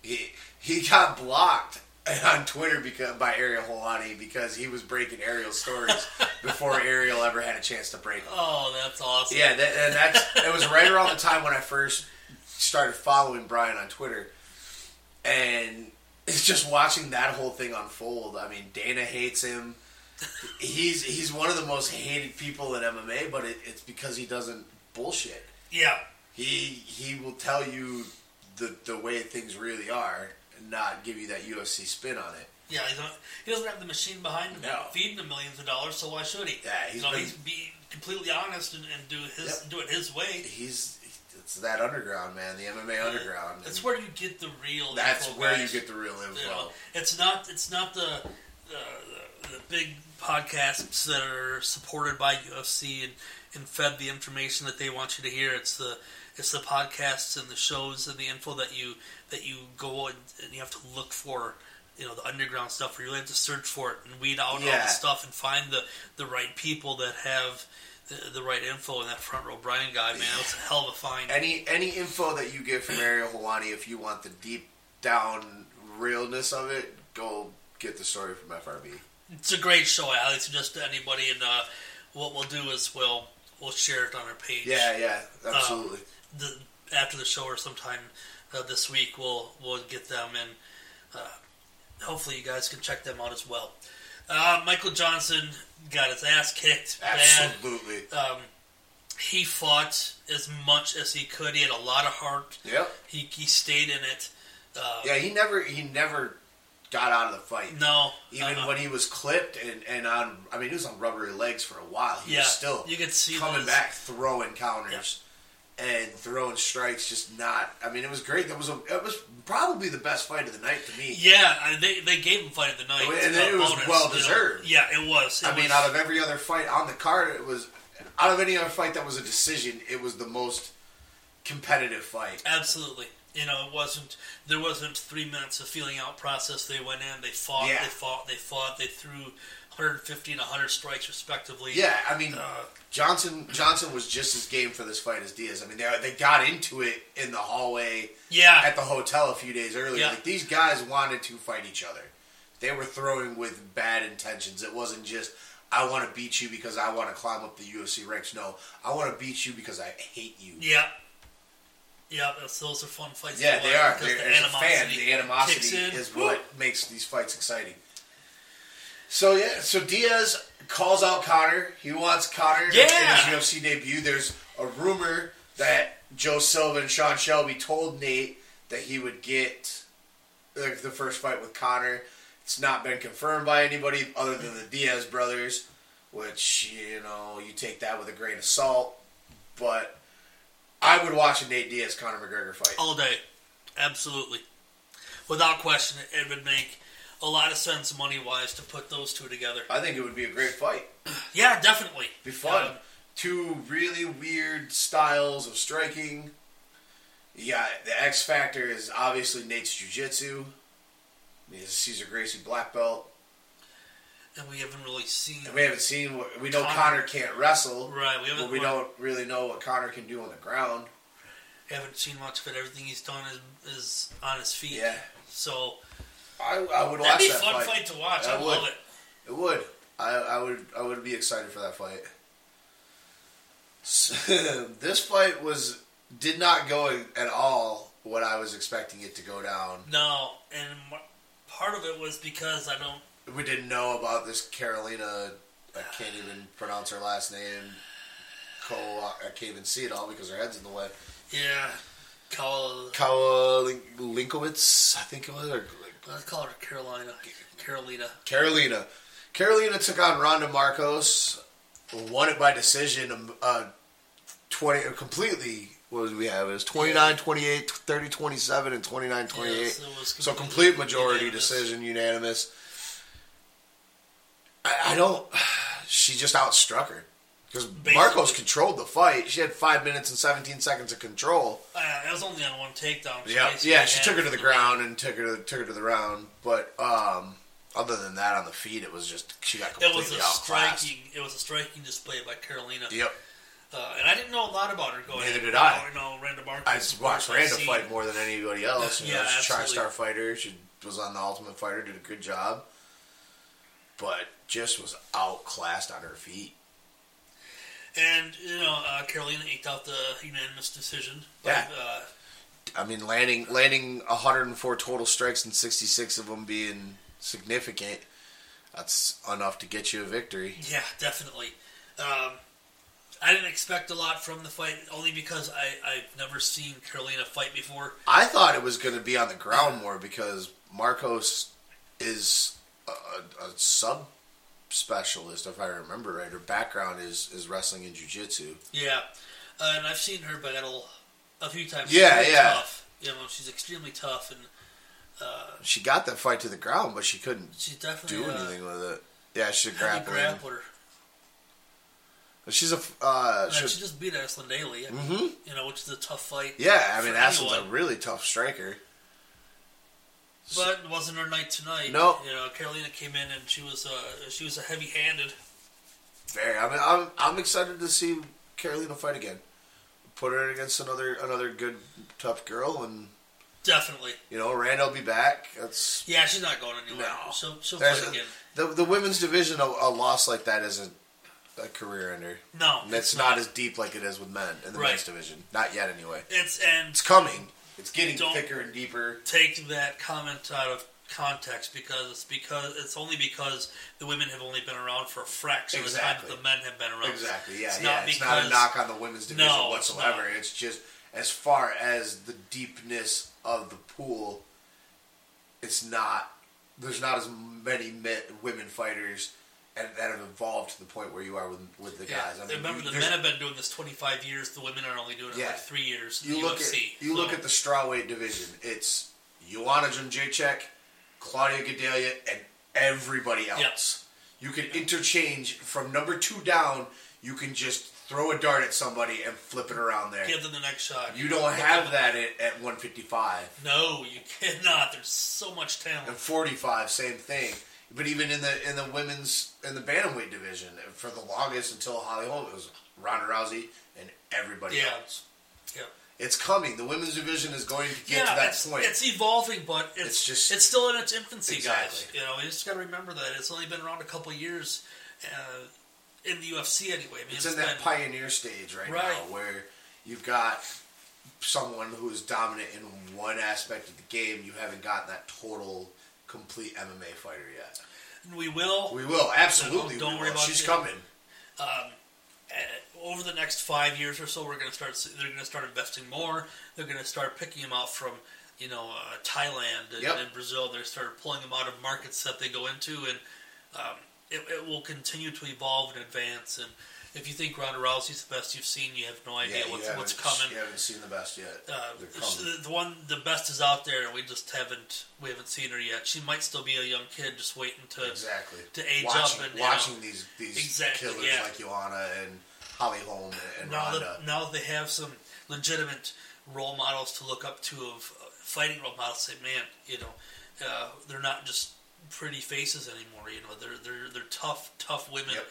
He he got blocked on Twitter because by Ariel Helwani because he was breaking Ariel's stories before Ariel ever had a chance to break them. Oh, that's awesome. Yeah, that, and that's it was right around the time when I first started following Brian on Twitter, and it's just watching that whole thing unfold. I mean, Dana hates him. he's he's one of the most hated people in MMA, but it, it's because he doesn't bullshit. Yeah, He he will tell you the the way things really are, and not give you that UFC spin on it. yeah. He's not, he doesn't have the machine behind him No. feeding him millions of dollars, so why should he? Yeah, he's you know, been- he's be completely honest and, and do his Yep. do it his way. He's it's that underground man, the MMA underground. That's where you get the real. that's where guys. you get the real info. You know, it's not it's not the, the the big podcasts that are supported by UFC and, and fed the information that they want you to hear. It's the it's the podcasts and the shows and the info that you that you go and, and you have to look for. You know the underground stuff where you really have to search for it and weed out all the stuff and find the, the right people that have the, the right info. And that front row Brian guy, man, it's a hell of a find. Any any info that you get from Ariel Helwani, if you want the deep down realness of it, go get the story from FRB. It's a great show. I highly suggest to anybody. And uh, what we'll do is we'll we'll share it on our page. Yeah, yeah, absolutely. The, after the show or sometime uh, this week, we'll we'll get them and uh, hopefully you guys can check them out as well. Uh, Michael Johnson got his ass kicked absolutely. Um, he fought as much as he could. He had a lot of heart. Yep. He he stayed in it. Uh, Yeah, he never he never got out of the fight. No. Even uh-uh. when he was clipped and, and on, I mean, he was on rubbery legs for a while. He yeah, was still you could see coming those- back, throwing counters and throwing strikes. Just not. I mean, it was great. That was a. It was probably the best fight of the night to me. Yeah, I- they they gave him fight of the night, And uh, it was bonus, well deserved. Yeah, it was. It I mean, out of every other fight on the card, it was out of any other fight that was a decision. It was the most competitive fight. absolutely. You know, it wasn't. There wasn't three minutes of feeling out process. They went in, they fought, Yeah. they fought, they fought. They threw 150 and 100 strikes respectively. Yeah, I mean, Uh, Johnson Johnson was just as game for this fight as Diaz. I mean, they they got into it in the hallway yeah, at the hotel a few days earlier. Yeah. Like these guys wanted to fight each other. They were throwing with bad intentions. It wasn't just I want to beat you because I want to climb up the UFC ranks. No, I want to beat you because I hate you. yeah, yeah. Those are fun fights. Yeah, they are. They're, as a fan, the animosity is what makes these fights exciting. So yeah, so Diaz calls out Conor. He wants Conor Yeah. in his UFC debut. There's a rumor that Joe Silva and Sean Shelby told Nate that he would get like, the first fight with Conor. It's not been confirmed by anybody other than the Diaz brothers, which you know you take that with a grain of salt. But I would watch a Nate Diaz Conor McGregor fight. all day, absolutely, without question. It would make a lot of sense money wise to put those two together. I think it would be a great fight. Yeah, definitely. Be fun. Um, Two really weird styles of striking. Yeah, the X factor is obviously Nate's jiu-jitsu. He's a Cesar Gracie black belt. and we haven't really seen. And we haven't seen what we know. Conor- Connor can't wrestle, Right, we but we don't really know what Conor can do on the ground. haven't seen much of it. Everything he's done is, is on his feet. Yeah, So I, I would watch that'd be that fun fight. fight, to watch. I I, would. love it. It would. I, I would. I would be excited for that fight. this fight was did not go at all what I was expecting it to go down. No, and part of it was because I don't. We didn't know about this Karolina. I can't even pronounce her last name. Cole, I can't even see it all because her head's in the way. Yeah. Kawa Link- Linkowitz, I think it was. Or Let's call her Karolina. Karolina. Karolina. Karolina took on Randa Markos, won it by decision. um, Uh, Twenty completely. What did we have? It was 29 28, 30 27, and 29 28. Yes, it so complete majority unanimous. decision, unanimous. I, I don't. She just outstruck her because Markos controlled the fight. She had five minutes and 17 seconds of control. Uh, it was only on one takedown. Yeah, yeah. She took her to the ground and took her to, took her to the round. But um, other than that, on the feet, it was just she got completely It was a outclassed. striking. It was a striking display by Karolina. Yep. Uh, and I didn't know a lot about her going. Neither did I. You know, Randa Markos. I watched Randa fight more than anybody else. You Yeah, know, she's a. TriStar fighter. She was on the Ultimate Fighter, did a good job, but just was outclassed on her feet. And you know, uh, Karolina eked out the unanimous decision. by, Yeah. Uh, I mean, landing landing 104 total strikes and 66 of them being significant. That's enough to get you a victory. Yeah, definitely. Um, I didn't expect a lot from the fight, only because I, I've never seen Karolina fight before. I thought it was going to be on the ground more because Markos is a, a sub specialist, if I remember right. Her background is, is wrestling and jiu-jitsu. Yeah, uh, and I've seen her battle a few times. Yeah, She's yeah. Tough. You know, she's extremely tough, and uh, She got that fight to the ground, but she couldn't she's definitely do uh, anything with it. Yeah, she's a heavy grappling. grappler. She's a uh, she just beat Aisling Daly. I mean, Mhm. You know, which is a tough fight. yeah. I mean, Aisling's a really tough striker. But it wasn't her night tonight. No. You know, Karolina came in and she was uh, she was a heavy handed. Very. I mean, I'm I'm excited to see Karolina fight again. Put her against another another good tough girl, and Definitely. you know, Randall'll be back. That's Yeah, she's not going anywhere. No. She'll, she'll There's fight a- again. the the women's division. A, a loss like that isn't a career ender. No, And it's not as deep like it is with men in the Right. men's division. Not yet, anyway. It's and It's coming. It's getting Don't- thicker and deeper. take that comment out of context because it's because it's only because the women have only been around for a fraction of the time that the men have been around. Exactly. Yeah. It's yeah. not it's not a knock on the women's division No, whatsoever. not. It's just as far as the deepness of the pool. It's not. There's not as many men, women fighters, that have evolved to the point where you are with with the Yeah. guys. I mean, Remember, you- the men have been doing this 25 years. The women are only doing it Yeah. like three years. you look UFC. at you So, look at the strawweight division. It's Joanna Jędrzejczyk, Claudia Gadelha, and everybody else. You can interchange from number two down. You can just throw a dart at somebody and flip it around there. give them the next shot. You don't have that at, at 155 No, you cannot. There's so much talent. and 45. Same thing. But even in the in the women's in the bantamweight division, for the longest until Holly Holm, it was Ronda Rousey and everybody Yeah. else. Yeah. It's coming. The women's division is going to get yeah, to that it's, point. it's evolving, but it's, It's just- it's still in its infancy, Exactly. guys. You know, you just got to remember that it's only been around a couple of years uh, in the UFC anyway. I mean, it's in that been- pioneer stage right, Right. now where you've got someone who is dominant in one aspect of the game. You haven't gotten that total, complete MMA fighter yet. we will We will absolutely. Don't we worry will. about She's it. coming. um, uh, over the next five years or so, we're going to start. They're going to start investing more. They're going to start picking them out from, you know, uh, Thailand and, Yep. and Brazil. They're start pulling them out of markets that they go into, and um, it, it will continue to evolve and advance. And if you think Ronda Rousey's the best you've seen, you have no idea yeah, what's what's coming. You haven't seen the best yet. Uh, They're sh- coming. the one, the best is out there, and we just haven't we haven't seen her yet. She might still be a young kid, just waiting to exactly. to age watching, up and, watching know, these these Exactly, killers yeah. like Joanna and Holly Holm and now Ronda. that now they have some legitimate role models to look up to of uh, fighting role models, say, man, you know, uh, they're not just pretty faces anymore. You know, they're they're they're tough, tough women Yep.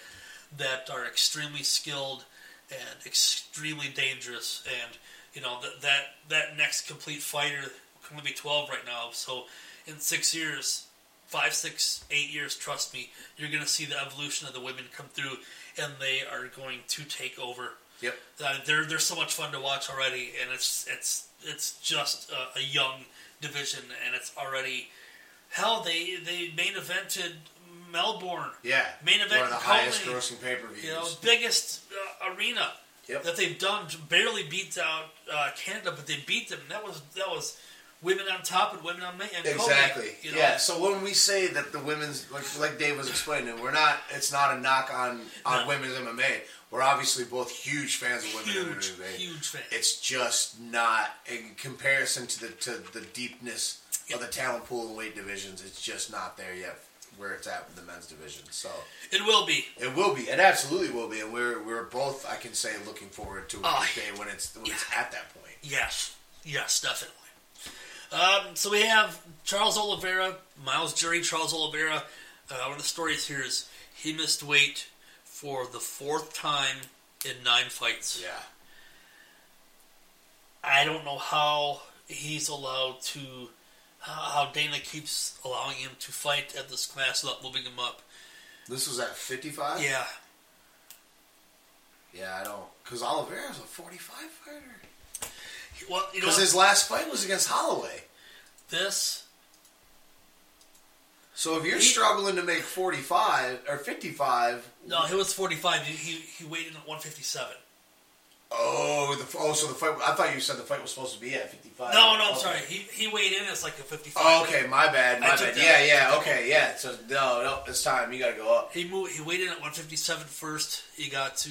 That are extremely skilled and extremely dangerous. And you know that that that next complete fighter can only be twelve right now. So in six years, five, six, eight years, trust me, you're going to see the evolution of the women come through, and they are going to take over. Yep. Uh, they're they're so much fun to watch already, and it's it's it's just a, a young division, and it's already hell. They they main evented Melbourne, Yeah. Main event One of the in highest Coney. grossing pay per views. you know, biggest uh, arena Yep. that they've done. Barely beats out uh, Canada, but they beat them. That was that was women on top and women on main. And Exactly. you know? Yeah. So when we say that the women's, like, like Dave was explaining, we're not. It's not a knock on on No. women's MMA. We're obviously both huge fans of women's huge, MMA. huge fan. It's just not in comparison to the to the deepness Yep. of the talent pool and weight divisions. It's just not there yet where it's at with the men's division. So It will be. it will be. It absolutely will be, and we're we're both. I can say looking forward to Oh, the day when it's when it's at that point. Yes, yes, definitely. Um, so we have Charles Oliveira, Myles Jury, Charles Oliveira. Uh, one of the stories here is he missed weight for the fourth time in nine fights. Yeah. I don't know how he's allowed to, how Dana keeps allowing him to fight at this class without moving him up. This was at fifty five. Yeah, Yeah, I don't. Because Oliveira's a 45 fighter. Well, you know Because his last fight was against Holloway. this. So if you're He- struggling to make 45 or 55, No, he was 45. He, he, he weighed in at 157. Oh, the oh, so the fight. I thought you said the fight was supposed to be at 55. No, no, I'm Okay. sorry. He, he weighed in as like a 55. Oh, okay, my bad, my bad. that. Yeah, yeah, okay, yeah. So no, no, it's time. You got to go up, He moved. He weighed in at 157 first. He got to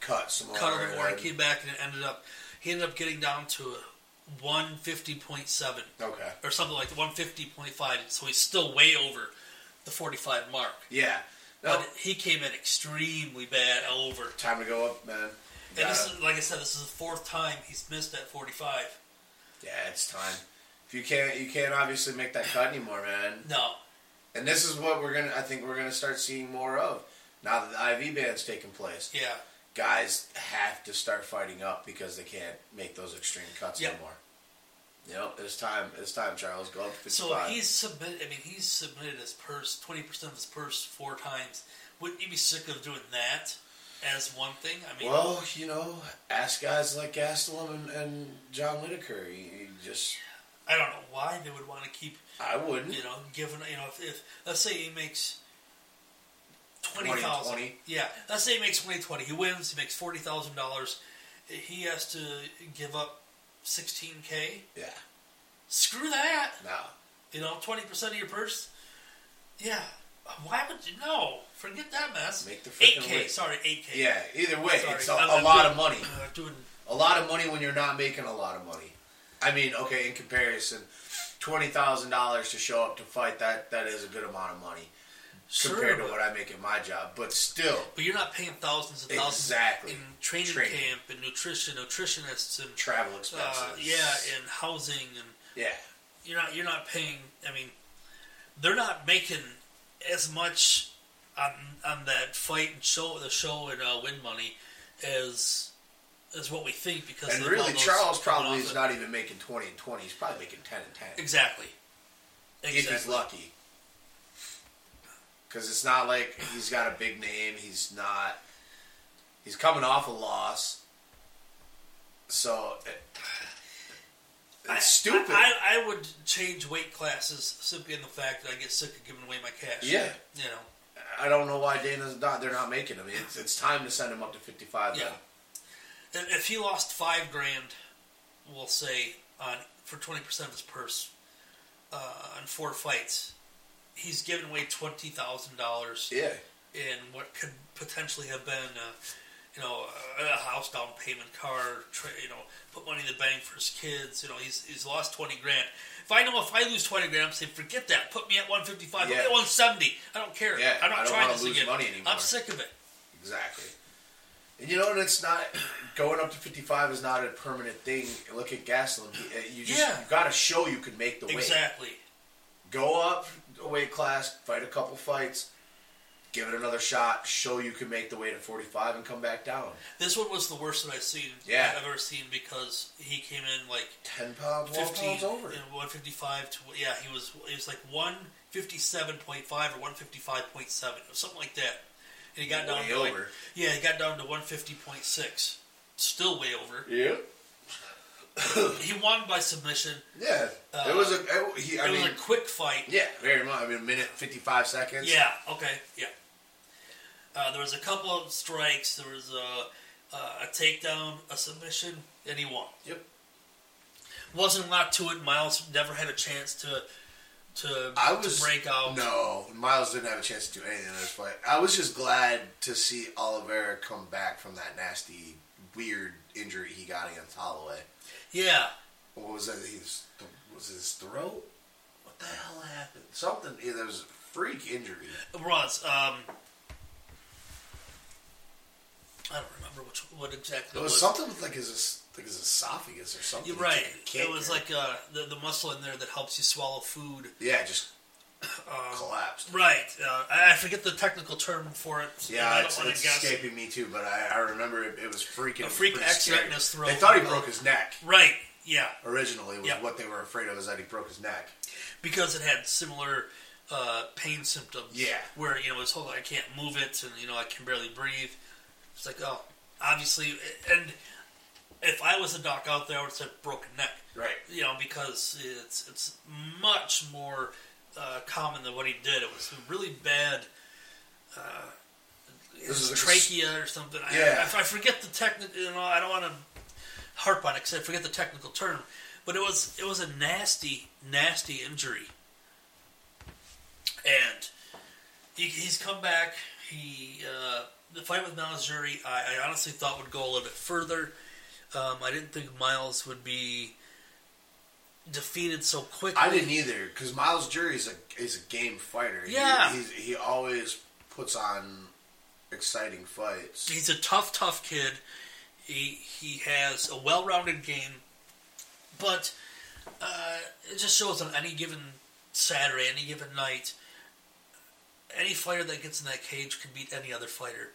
cut some more. cut a little more. He and came back and it ended up. He ended up getting down to 150.7 Okay, or something like 150.5. So he's still way over the 45 mark. yeah. No, But he came in extremely bad over. time to go up, man. And this is, like I said, this is the fourth time he's missed that 45. yeah, it's time. If you can't, you can't obviously make that cut anymore, man. No, And this is what we're gonna. I think we're gonna start seeing more of now that the IV ban's taking place. yeah. Guys have to start fighting up because they can't make those extreme cuts Yep. anymore. Yep, it's time. It's time, Charles. Go up to So he's submitted. I mean, he's submitted his purse, 20% of his purse, four times. Wouldn't you be sick of doing that as one thing? I mean, well, you know, ask guys like Gastelum and, and John Lineker. You, you just, I don't know why they would want to keep, I wouldn't. you know, giving, you know, if, if let's say he makes 20,000. Yeah, let's say he makes 20, 20. He wins, he makes $40,000. He has to give up 16K. Yeah, Screw that. no. You know, 20% of your purse. Yeah. Why would you? No. Forget that mess. Make the 8K. weight. Sorry, 8K. Yeah, either way, Sorry, it's a, a lot doing- of money. uh, doing A lot of money when you're not making a lot of money. I mean, okay, in comparison, twenty thousand dollars to show up to fight that that is a good amount of money sure, compared to but, what I make at my job. But still, but you're not paying thousands and thousands Exactly. in training, Training. camp and nutrition, nutritionists and travel expenses. uh, yeah, and housing and yeah, you're not you're not paying. I mean, they're not making as much on on that fight and show the show and uh, win money as as what we think because and really, Charles probably is not even making twenty and twenty. He's probably making ten and ten exactly if he's lucky. Because it's not like he's got a big name. He's not. He's coming off a loss. So it, stupid. I, I, I would change weight classes simply in the fact that I get sick of giving away my cash. Yeah. You know. I don't know why Dana's not. They're not making him. It's, it's time to send him up to fifty-five. Yeah. Then. If if he lost five grand, we'll say on for twenty percent of his purse uh, on four fights, he's given away twenty thousand dollars Yeah. in what could potentially have been, uh, you know, a, a house down payment, car, tra- you know, put money in the bank for his kids. You know, he's he's lost twenty grand. If I know if I lose twenty grand, I'm saying forget that. Put me at one fifty five. Put me at one seventy. I don't care. Yeah, I'm not I don't trying this lose again. money anymore. I'm sick of it. Exactly. And you know, and it's not going up to fifty-five is not a permanent thing. Look at Gastelum. Uh, you just Yeah. you got to show you can make the weight. Exactly. Go up a weight class, fight a couple fights, give it another shot, show you can make the weight at forty-five, and come back down. This one was the worst that I've seen. Yeah. I've ever seen because he came in like Ten pounds, twelve 15 pounds over. and 155 to yeah he was he was like 157.5 or 155.7 or something like that and he got down Way to like, over. yeah he got down to 150.6 still way over Yeah. he won by submission Yeah. Uh, it was a. It, he, I it mean, was a quick fight yeah, very much. I mean, a minute fifty-five seconds. yeah okay yeah uh, there was a couple of strikes there was a, a takedown a submission and he won Yep. wasn't a lot to it Myles never had a chance to to, I was to break out No, Myles didn't have a chance to do anything in this fight. I was just glad to see Oliveira come back from that nasty, weird injury he got against Holloway. yeah What was that? He was, was his throat? What the hell happened? Something. Yeah, there was a freak injury. Was. Um, I don't remember which what exactly It was something with like his like his esophagus or something. You're right. It was or- like uh, the the muscle in there that helps you swallow food. yeah, just Um, collapsed. right. Uh, I forget the technical term for it. Yeah, it's, it's escaping me too, but I, I remember it, it was freaking. A it was freak accident in his throat. They thought he broke his neck. Right. Yeah. Originally, was what they were afraid of is that he broke his neck. Because it had similar uh, pain symptoms. Yeah. Where you know his whole I can't move it and you know I can barely breathe. It's like oh obviously and if I was a doc out there, I would have said broken neck. Right. You know, because it's it's much more uh, common than what he did. It was really bad. Uh, it This was is like a trachea or something. I- Yeah. I, I forget the technical. You know, I don't want to harp on it because I forget the technical term. But it was it was a nasty, nasty injury, and he, he's come back. He uh, the fight with Myles Jury, I, I honestly thought would go a little bit further. Um, I didn't think Myles would be defeated so quickly. I didn't either because Myles Jury is a is a game fighter. He- Yeah. he's, he always puts on exciting fights. He's a tough, tough kid. He he has a well-rounded game, but uh, it just shows on any given Saturday, any given night, any fighter that gets in that cage can beat any other fighter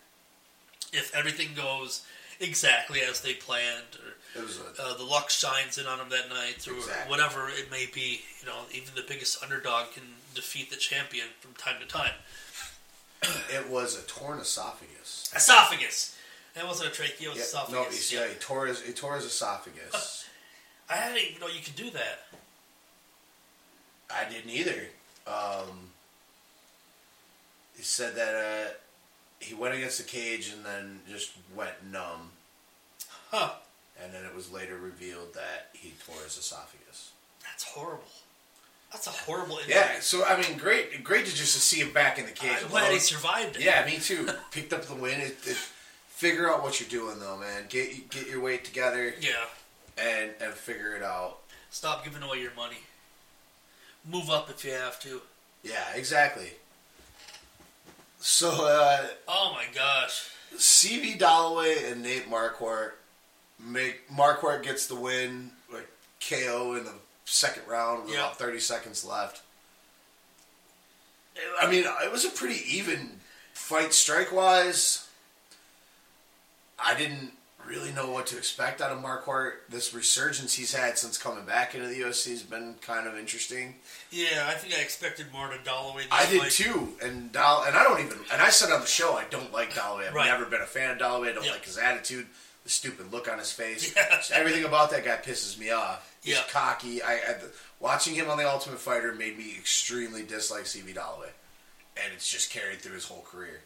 if everything goes exactly as they planned, or It a uh, the luck shines in on them that night, or Exactly. whatever it may be. You know, even the biggest underdog can defeat the champion from time to time. it was a torn esophagus. Esophagus. That wasn't a trachea. It was Yeah, esophagus. no, he's, yeah, he tore his he tore his esophagus. I didn't even know you could do that. I didn't either. Um, he said that uh, he went against the cage and then just went numb, Huh. and then it was later revealed that he tore his esophagus. That's horrible. That's a horrible injury. Yeah, so I mean, great, great to just to see him back in the cage. I'm glad he survived it. Yeah, me too. Picked up the win. It, it, figure out what you're doing though, man. Get get your weight together Yeah. and and figure it out. Stop giving away your money. Move up if you have to. Yeah, exactly. So uh, Oh my gosh. CB Dollaway and Nate Marquardt make Marquardt gets the win, like KO in the second round with Yeah. about 30 seconds left. I mean, it was a pretty even fight strike wise. I didn't really know what to expect out of Marquardt. This resurgence he's had since coming back into the UFC has been kind of interesting. yeah, I think I expected more to Dollaway. I did fight. too, and Doll, and I don't even, and I said on the show I don't like Dollaway. I've Right. never been a fan of Dollaway. I don't Yeah. like his attitude, the stupid look on his face. Yeah. Just everything about that guy pisses me off. He's Yeah. cocky. I, I watching him on the Ultimate Fighter made me extremely dislike CB Dollaway, and it's just carried through his whole career.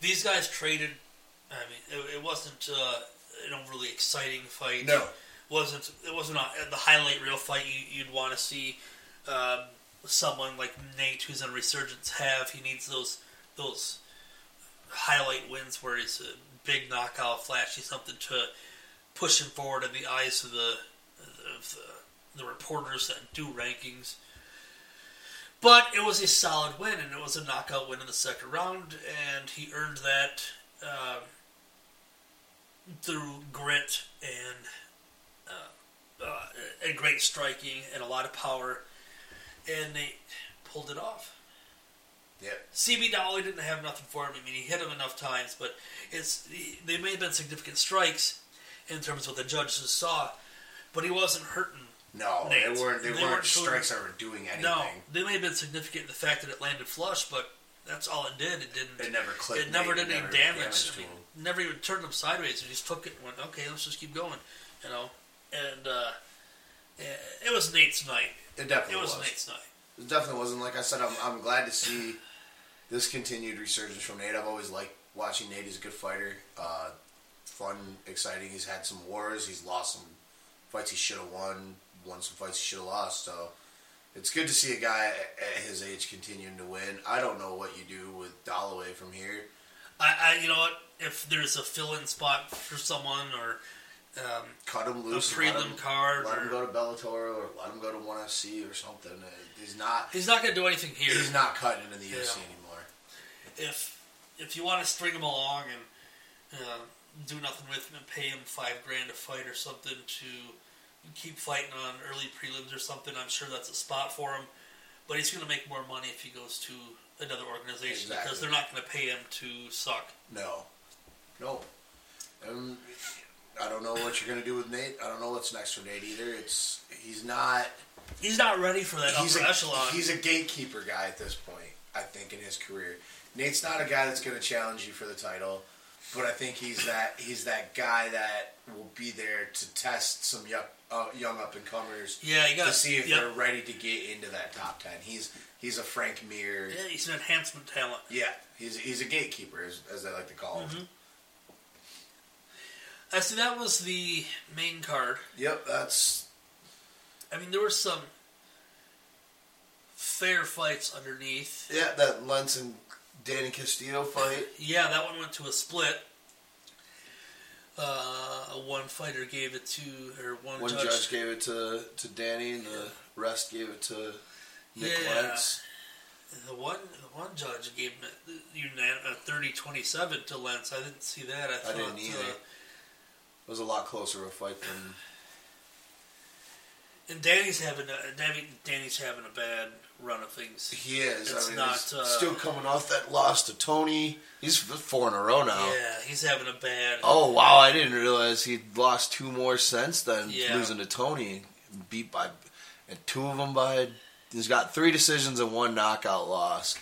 These guys traded. I mean, it, it wasn't uh, an overly exciting fight. No. wasn't it wasn't a, the highlight reel fight you, you'd want to see um, someone like Nate who's in resurgence have. He needs those those highlight wins where he's a big knockout, flashy something to push him forward in the eyes of the of the, the reporters that do rankings. But it was a solid win, and it was a knockout win in the second round, and he earned that um through grit and uh, uh, and great striking and a lot of power, and they pulled it off. Yep. CB Dolly didn't have nothing for him. I mean, he hit him enough times, but it's they may have been significant strikes in terms of what the judges saw, but he wasn't hurting. No, Nate, they weren't. They, they weren't, weren't strikes that were doing anything. No, they may have been significant in the fact that it landed flush, but that's all it did. It didn't. It never clipped. it never Nate, did any never damage. I mean. Never even turned them sideways. He just took it and went, okay, let's just keep going. You know, and uh, eh, it was Nate's night. It definitely It was, was. Nate's night. It definitely wasn't. Like I said, I'm, I'm glad to see this continued resurgence from Nate. I've always liked watching Nate. He's a good fighter. Uh, fun, exciting. He's had some wars. He's lost some fights he should have won. Won some fights he should have lost. So it's good to see a guy at his age continuing to win. I don't know what you do with Dollaway from here. I, I, you know what? If there's a fill-in spot for someone, or um, Cut him loose. prelim him- card, Let him go to Bellator or let him go to ONE FC or something. Uh, He's not. he's not going to do anything here. He's not cutting into the UFC Yeah. anymore. if if you want to string him along and uh, do nothing with him and pay him five grand a fight or something to keep fighting on early prelims or something, I'm sure that's a spot for him. But he's going to make more money if he goes to another organization because they're not going to pay him to suck. No, no. Um, I don't know what you're gonna do with Nate. I don't know what's next for Nate either. It's he's not. He's not ready for that He's upper a, echelon. he's a gatekeeper guy at this point. I think in his career, Nate's not a guy that's gonna challenge you for the title. but I think he's that he's that guy that will be there to test some young uh, young up and comers Yeah, you got to see if yep. they're ready to get into that top ten. He's he's a Frank Mir. Yeah, he's an enhancement talent. Yeah, he's he's a gatekeeper, as, as they like to call him. Mm-hmm. I see that was the main card. Yep, that's I mean, there were some fair fights underneath. yeah that Lentz and Danny Castillo fight. Yeah, that one went to a split. Uh, one fighter gave it to, or one, One judge. gave it to to Danny, and the rest gave it to Nick Yeah. Lentz. The one, the one judge gave unan- 30-27 to Lentz. I didn't see that. I, I didn't either. Uh, It was a lot closer of a fight than and Danny's having a Danny, Danny's having a bad run of things. he is. It's I mean, not, he's uh, still coming off that loss to Tony. He's four in a row now. Yeah, he's having a bad. Oh wow! I didn't realize he'd lost two more since then, Yeah. losing to Tony, beat by, and two of them by. He's got three decisions and one knockout loss.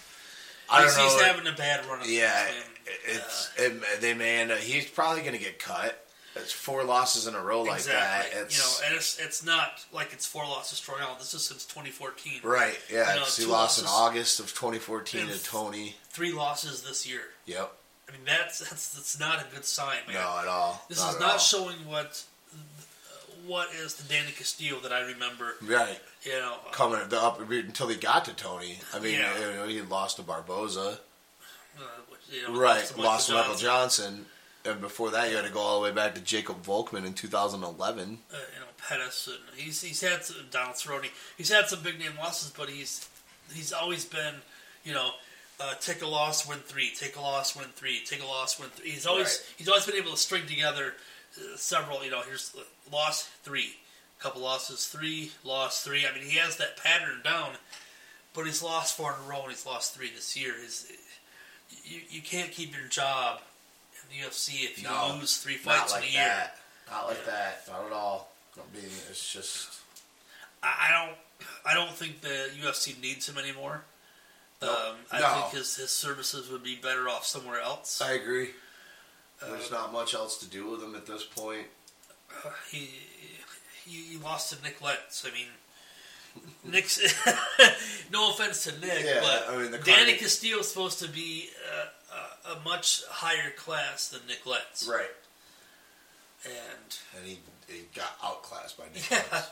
I don't he's, know. he's having a bad run of yeah, things. it's it, they may end up. He's probably going to get cut. It's four losses in a row like exactly. that. It's you know, and it's it's not like it's four losses strung out. This is since 2014. right. Yeah, you know, he lost in. August of 2014 And to Tony. Three losses this year. Yep. I mean, that's that's that's not a good sign, man. No, at all. This not is not all. showing what what is the Danny Castillo that I remember. right. You know, Coming the up until he got to Tony. I mean, Yeah. you know, he lost to Barboza. uh, you know, Right, to lost to Michael Johnson. Johnson. And before that, you had to go all the way back to Jacob Volkman in 2011. uh, you know Pettis, and he's he's had some, Donald Cerrone. He's had some big name losses, but he's he's always been you know uh, take a loss, win three, take a loss, win three, take a loss, win three. He's always Right. he's always been able to string together uh, several. You know, here's uh, loss three, couple losses, three, loss three. I mean, he has that pattern down, but he's lost four in a row and he's lost three this year. His, you you can't keep your job in the UFC if you No, lose three fights like in a year. that. Not like that. Not at all. Not being, it's just. I I don't. I don't think the UFC needs him anymore. Nope. Um, I No. think his, his services would be better off somewhere else. I agree. Uh, There's not much else to do with him at this point. Uh, he, he he lost to Nick Lentz. I mean, Nick's. no offense to Nick, Yeah, but I mean, Danny kind- Castillo is supposed to be uh, a, much higher class than Nick Lentz, Right. and And he, he got outclassed by Nick yeah.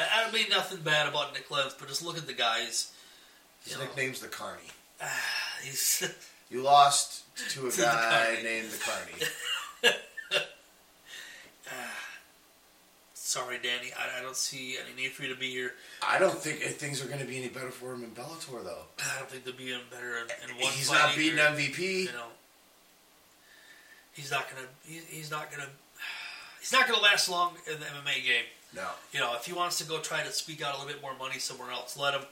I don't mean nothing bad about Nick Lentz, but just look at the guys. His know, nickname's the Carny. Ah, he's You lost to a To guy Carny. named the Carny. Ah. Sorry, Danny. I, I don't see any need for you to be here. I don't think things are going to be any better for him in Bellator, though. I don't think they'll be any better in, in one He's not beating. MVP. You know, he's not gonna. He, he's not gonna. He's not gonna last long in the MMA game. No. You know, if he wants to go try to squeak out a little bit more money somewhere else, let him.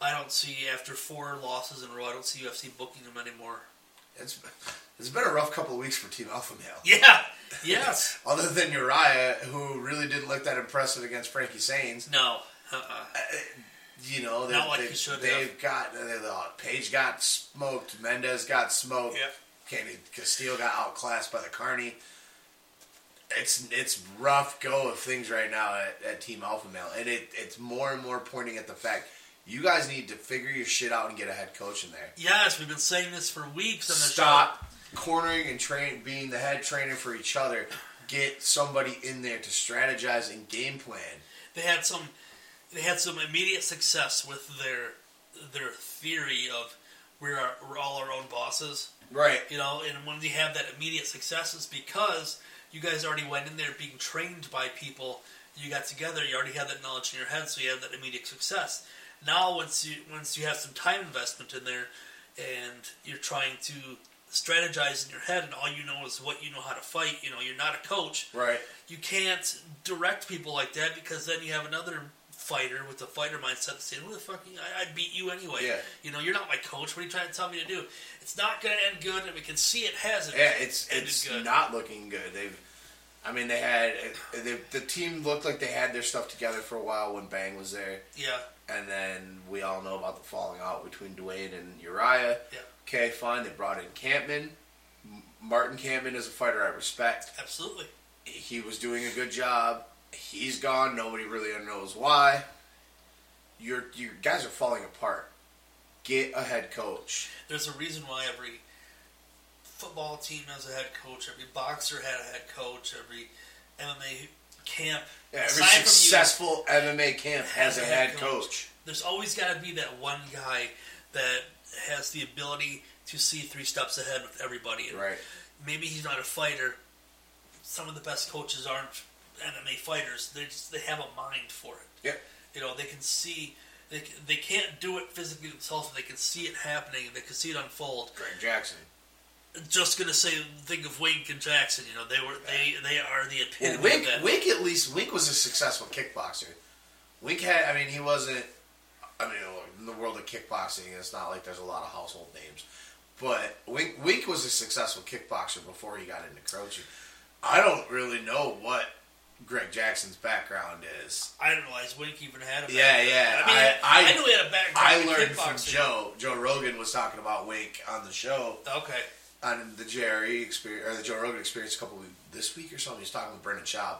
I don't see after four losses in a row. I don't see UFC booking him anymore. It's it's been a rough couple of weeks for Team Alpha Male. Yeah. Yes. Other than Urijah, who really didn't look that impressive against Frankie Saenz. no. Uh-uh. You know, they, like they, they've got uh, Paige got smoked, Mendes got smoked, Yep. Kenny Castillo got outclassed by the Carny. It's it's rough go of things right now at, at Team Alpha Male, and it it's more and more pointing at the fact you guys need to figure your shit out and get a head coach in there. Yes, we've been saying this for weeks on the Stop cornering and train being the head trainer for each other. Get somebody in there to strategize and game plan. they had some they had some immediate success with their their theory of we're our, we're all our own bosses Right. you know and when you have that immediate success it's because you guys already went in there being trained by people you got together you already had that knowledge in your head so you had that immediate success now once you once you have some time investment in there and you're trying to strategize in your head and all you know is what you know how to fight you know you're not a coach Right. you can't direct people like that because then you have another fighter with a fighter mindset saying, "Who the fuck? I, I beat you anyway. Yeah. You know, you're not my coach. What are you trying to tell me to do? It's not going to end good, and we can see it hasn't. Yeah, it's it's good. not looking good. They've, I mean, they had they, the team looked like they had their stuff together for a while when Bang was there, Yeah, and then we all know about the falling out between Duane and Urijah. Yeah. Okay, fine. They brought in Kampmann, Martin Kampmann is a fighter I respect. Absolutely. He was doing a good job. He's gone. Nobody really knows why. Your your guys are falling apart. Get a head coach. There's a reason why every football team has a head coach. Every boxer had a head coach. Every MMA camp. Yeah, every from you, successful MMA camp has a head coach. coach. There's always got to be that one guy that has the ability to see three steps ahead with everybody. And Right. Maybe he's not a fighter. Some of the best coaches aren't MMA fighters. They just they have a mind for it. Yeah. You know, they can see. They, they can't do it physically themselves, but they can see it happening. They can see it unfold. Greg Jackson. Just gonna say, think of Wink and Jackson. You know, they were they they are the Well, epitome Wink, of that. Wink at least Wink was a successful kickboxer. Wink had, I mean, he wasn't. I mean, in the world of kickboxing, it's not like there's a lot of household names, but Wink Wink was a successful kickboxer before he got into coaching. I don't really know what Greg Jackson's background is. I didn't realize Wink even had a Yeah, background. yeah, I mean, I- I, I- knew he had a background. I learned from. Joe. Joe Rogan was talking about Wink on the show Okay. On the JRE experience or the Joe Rogan experience a couple weeks this week or something. He was talking with Brendan Schaub,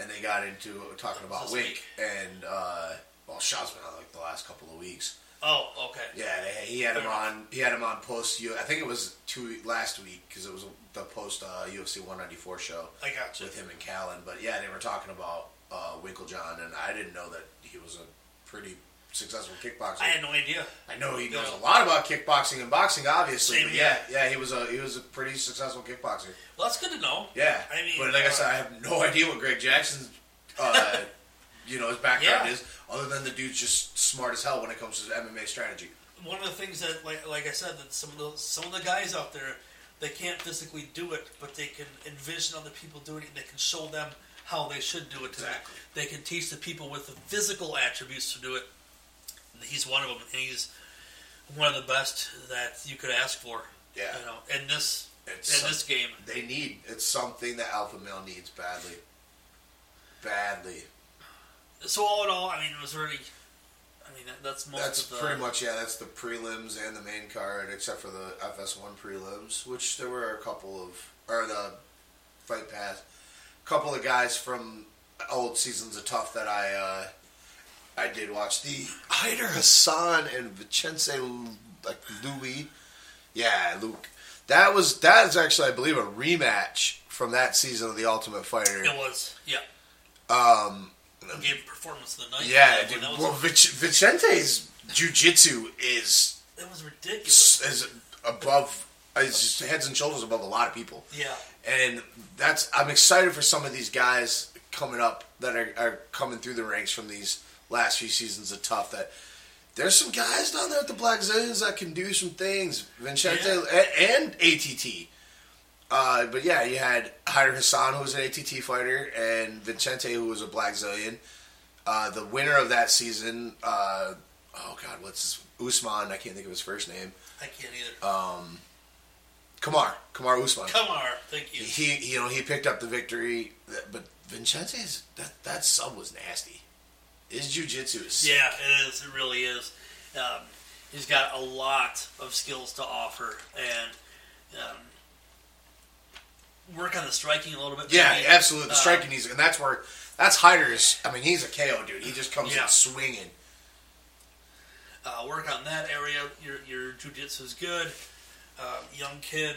and they got into talking about Wink and uh, well, Schaub's been on like the last couple of weeks. Oh, okay. Yeah, they, he had him Fair on. He had him on post. I think it was two last week because it was the post uh, UFC 194 show I got you. with him and Callen. But yeah, they were talking about uh, Winkeljohn, and I didn't know that he was a pretty successful kickboxer. I had no idea. I know he knows Yeah. a lot about kickboxing and boxing, obviously. Same but yeah, yeah, he was a he was a pretty successful kickboxer. Well, that's good to know. Yeah, I mean, but like I uh, said, I have no idea what Greg Jackson's, uh, you know, his background Yeah. is, other than the dude's just smart as hell when it comes to MMA strategy. One of the things that, like, like I said, that some of the some of the guys out there, they can't physically do it, but they can envision other people doing it. and They can show them how they should do it. to them. Exactly. They can teach the people with the physical attributes to do it. He's one of them, and he's one of the best that you could ask for. Yeah. You know, in this It's in some- this game. They need it's something that alpha male needs badly, badly. So all in all, I mean, it was really. I mean, that, that's most That's of the. pretty much yeah. That's the prelims and the main card, except for the FS1 prelims, which there were a couple of, or the fight pass, couple of guys from old seasons of TUF that I uh, I did watch. The Hayder Hassan and Vicente like Louis, yeah, Luque. That was that is actually I believe a rematch from that season of the Ultimate Fighter. It was, yeah. Um, Game performance of the night. yeah, dude. Well, Vic- Vicente's jujitsu is it was ridiculous. is above, is just heads and shoulders above a lot of people. Yeah. And that's I'm excited for some of these guys coming up that are, are coming through the ranks from these last few seasons of TUF. That there's some guys down there at the Blackzilians that can do some things. Vincente Yeah. and, and ATT. Uh, but yeah, you had Hayder Hassan, who was an ATT fighter, and Vincente, who was a Blackzilian. Uh, the winner of that season, uh, oh god, what's his, Usman? I can't think of his first name. I can't either. Uh, Kamar, Kamar Usman. Kamar, thank you. He, you know, he picked up the victory, but Vincente's that that sub was nasty. His jujitsu is Yeah, it is. It really is. Um, he's got a lot of skills to offer, and um, work on the striking a little bit. yeah, maybe. absolutely. The Uh, striking needs, and that's where that's Hayder's. I mean, he's a KO dude. He just comes Yeah. in swinging. Uh, work on that area. Your your jujitsu is good. Uh, young kid.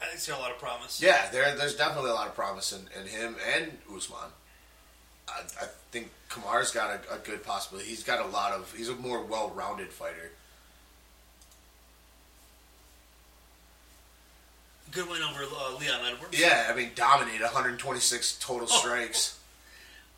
I see a lot of promise. Yeah, there, there's definitely a lot of promise in, in him and Usman. I, I think Kamar's got a, a good possibility. He's got a lot of. He's a more well-rounded fighter. Good win over uh, Leon Edwards. Yeah, I mean, dominated 126 total strikes. Oh. strikes.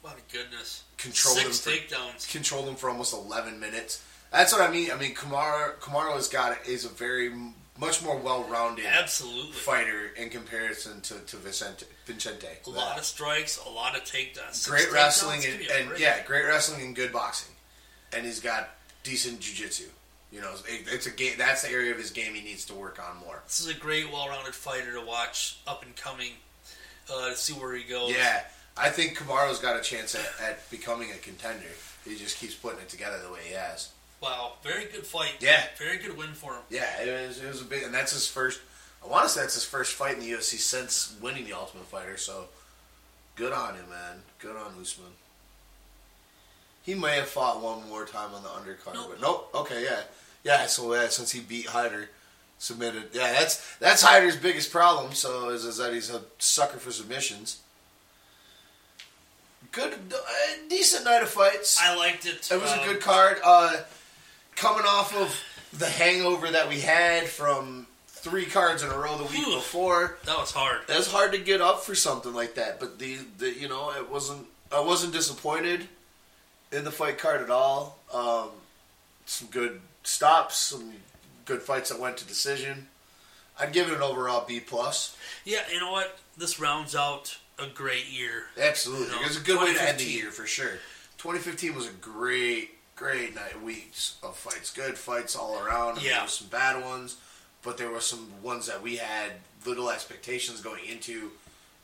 My goodness. Controlled Six him for- takedowns. controlled him for almost 11 minutes. That's what I mean. I mean, Kamara Kamara's got is a very much more well-rounded Absolutely. fighter in comparison to to Vicente. Vicente. A lot of strikes, a lot of takedowns. Great wrestling and, and great- yeah, great wrestling and good boxing, and he's got decent jiu-jitsu. You know, it, it's a game. That's the area of his game he needs to work on more. This is a great, well-rounded fighter to watch, up and coming. Uh, to see where he goes. Yeah, I think Kamaru's got a chance at, at becoming a contender. He just keeps putting it together the way he has. Wow, very good fight. Yeah. Very good win for him. Yeah, it was, it was a big, and that's his first I want to say that's his first fight in the UFC since winning the Ultimate Fighter. So good on him, man. Good on Usman. He may have fought one more time on the undercard, Nope. but nope. Okay, yeah, yeah. So yeah, since he beat Hayder, submitted. Yeah, that's that's Hayder's biggest problem. So is, is that he's a sucker for submissions. Good, uh, decent night of fights. I liked it. It was Um, a good card. Uh, coming off of the hangover that we had from three cards in a row the week before, That was hard. it was hard to get up for something like that. But the, the you know, it wasn't. I wasn't disappointed in the fight card at all. Um, some good stops, some good fights that went to decision. I'd give it an overall B plus. Yeah, you know what? This rounds out a great year. Absolutely, You know, it was a good way to end the year for sure. 2015 was a great, great night weeks of fights. Good fights all around. I mean, Yeah. there was some bad ones, but there were some ones that we had little expectations going into.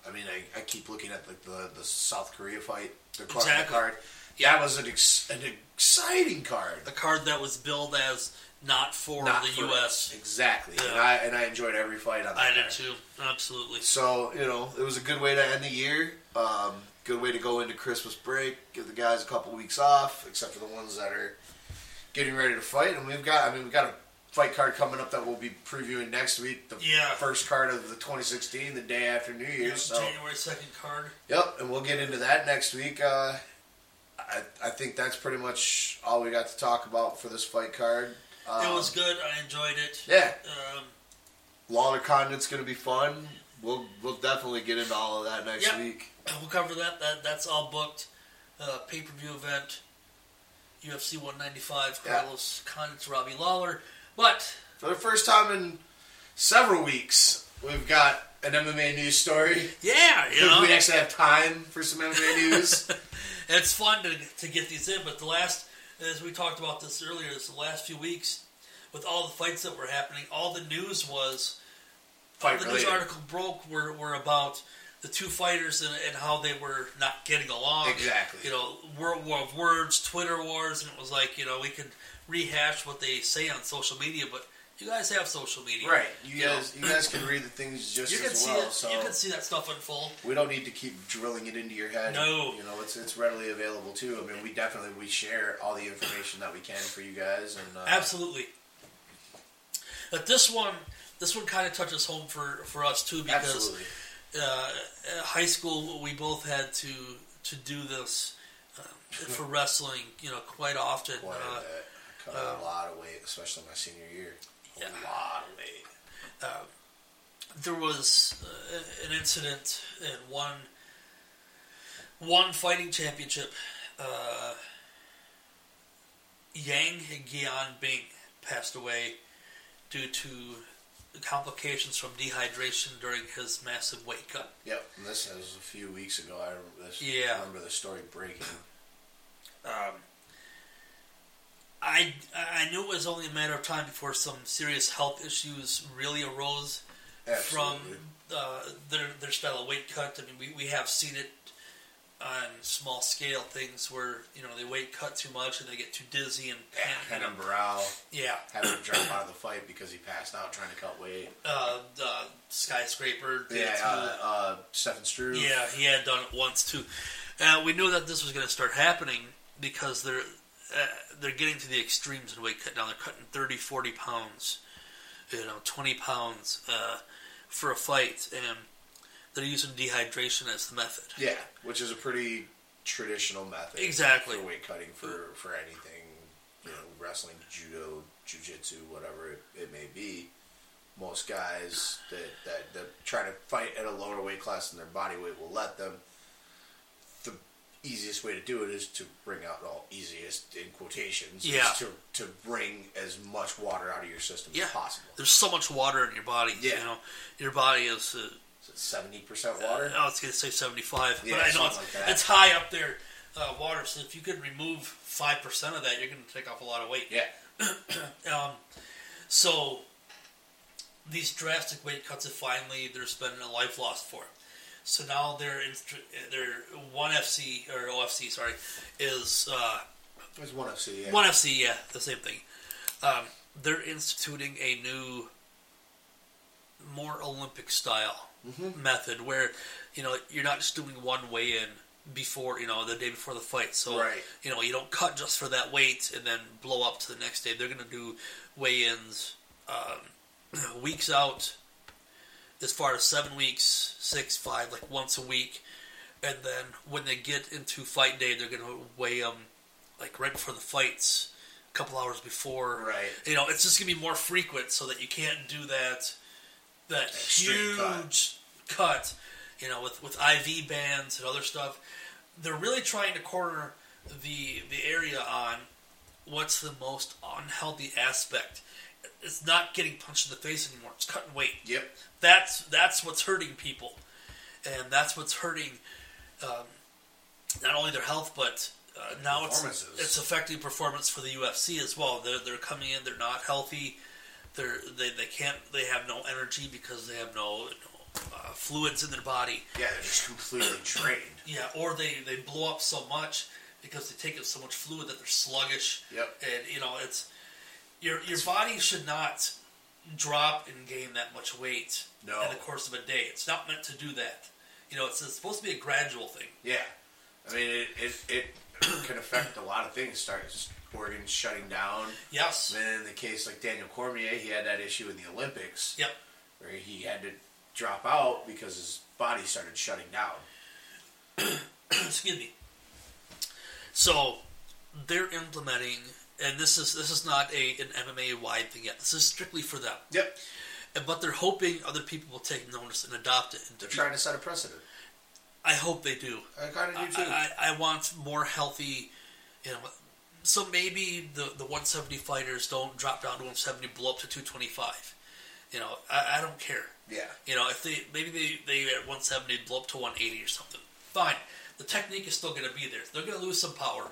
I mean, I, I keep looking at like the the South Korea fight, the card. Exactly. card. Yeah. That was an ex, an exciting card. A card that was billed as not for Not the for U.S. us. exactly, Yeah. and I and I enjoyed every fight on that. I did card. too. Absolutely. So you know, it was a good way to end the year. Um, good way to go into Christmas break. Give the guys a couple weeks off, except for the ones that are getting ready to fight. And we've got, I mean, we've got a fight card coming up that we'll be previewing next week. The Yeah. first card of the 2016, the day after New Year's. So, January second card. yep, and we'll get into that next week. Uh, I, I think that's pretty much all we got to talk about for this fight card. Um, it was good. I enjoyed it. Yeah, Um, Lawler Condit's going to be fun. We'll we'll definitely get into all of that next Yep. week. we'll cover that. That that's all booked. Uh, Pay per view event. UFC 195. Yeah. Carlos Condit, Robbie Lawler. But For the first time in several weeks, we've got an MMA news story. yeah, you know, we actually have time for some MMA news. it's fun to, to get these in, but the last, as we talked about this earlier, is the last few weeks with all the fights that were happening, all the news was, Fight the news article broke were, were about the two fighters and, and how they were not getting along. Exactly. You know, World War of Words, Twitter wars, and it was like, you know, we could rehash what they say on social media, but you guys have social media. Right. You You know. guys, you guys can read the things just You can as see well. it. So You can see that stuff unfold. we don't need to keep drilling it into your head. No. You know, it's it's readily available too. I mean, we definitely we share all the information that we can for you guys, and uh, Absolutely. But this one, this one kind of touches home for, for us too because uh, high school we both had to to do this uh, for wrestling. You know, quite often. Quite Uh, a bit. Cut a lot of weight, especially my senior year. A Yeah. lot of weight. there was uh, an incident in one one fighting championship. Uh, Yang Jian Bing passed away due to complications from dehydration during his massive weight cut. Yep. And this was a few weeks ago. I remember this. Yeah. I remember the story breaking. Um, I I knew it was only a matter of time before some serious health issues really arose from uh, their their style of weight cut. I mean, we, we have seen it on small scale things where you know they weight cut too much and they get too dizzy and Yeah, panic. Barão Yeah, having to drop out of the fight because he passed out trying to cut weight. uh, the skyscraper. Yeah, uh, uh, Stefan Struve. Yeah, he had done it once too. Uh, we knew that this was going to start happening because they're uh, they're getting to the extremes in weight cut now. They're cutting 30, 40 pounds, you know, 20 pounds uh, for a fight, and they're using dehydration as the method. Yeah, which is a pretty traditional method. Exactly. For weight cutting for, for anything, you know, wrestling, judo, jujitsu, whatever it, it may be. Most guys that, that, that try to fight at a lower weight class than their body weight will let them. The easiest way to do it is to bring out, all easiest in quotations, Yeah. is to, to bring as much water out of your system Yeah. as possible. There's so much water in your body. Yeah. You know, your body is. Uh, Is 70% water? I was going to say 75, Yeah, but I know it's, like that. it's high up there, uh, water. So if you could remove 5% of that, you're going to take off a lot of weight. yeah. Um, so these drastic weight cuts have finally there's been a life lost for. So now they're in, they're one FC or OFC sorry is uh, There's one FC, yeah. one FC yeah the same thing. Um, they're instituting a new more Olympic style Mm-hmm. method where you know you're not just doing one weigh in before you know the day before the fight. So Right. you know you don't cut just for that weight and then blow up to the next day. They're going to do weigh-ins um, weeks out, as far as seven weeks, six, five, like once a week, and then when they get into fight day, they're going to weigh them like right before the fights, a couple hours before. Right. You know, it's just going to be more frequent so that you can't do that that Extreme cut. huge cut. You know, with with IV bands and other stuff, they're really trying to corner the the area on what's the most unhealthy aspect. It's not getting punched in the face anymore. It's cutting weight. Yep. That's that's what's hurting people, and that's what's hurting um, not only their health, but uh, now it's it's affecting performance for the UFC as well. They're they're coming in. They're not healthy. They're they, they can't. They have no energy because they have no, no uh, fluids in their body. Yeah, they're just completely drained. Yeah, or they they blow up so much because they take up so much fluid that they're sluggish. Yep. And you know it's your your body should not drop and gain that much weight No. in the course of a day. It's not meant to do that. You know, it's, it's supposed to be a gradual thing. Yeah, I mean it. It, it can affect a lot of things. Starts organs shutting down. Yes. And in the case like Daniel Cormier, he had that issue in the Olympics Yep. where he had to drop out because his body started shutting down. Excuse me. So they're implementing, and this is this is not a an MMA wide thing yet. This is strictly for them. Yep, And, but they're hoping other people will take notice and adopt it. And they're trying to set a precedent. I hope they do. I kind of do too. I, I want more healthy, you know. So maybe the the 170 fighters don't drop down to 170, blow up to 225. You know, I, I don't care. yeah, You know, if they maybe they they at 170 blow up to 180 or something. Fine. The technique is still going to be there. They're going to lose some power,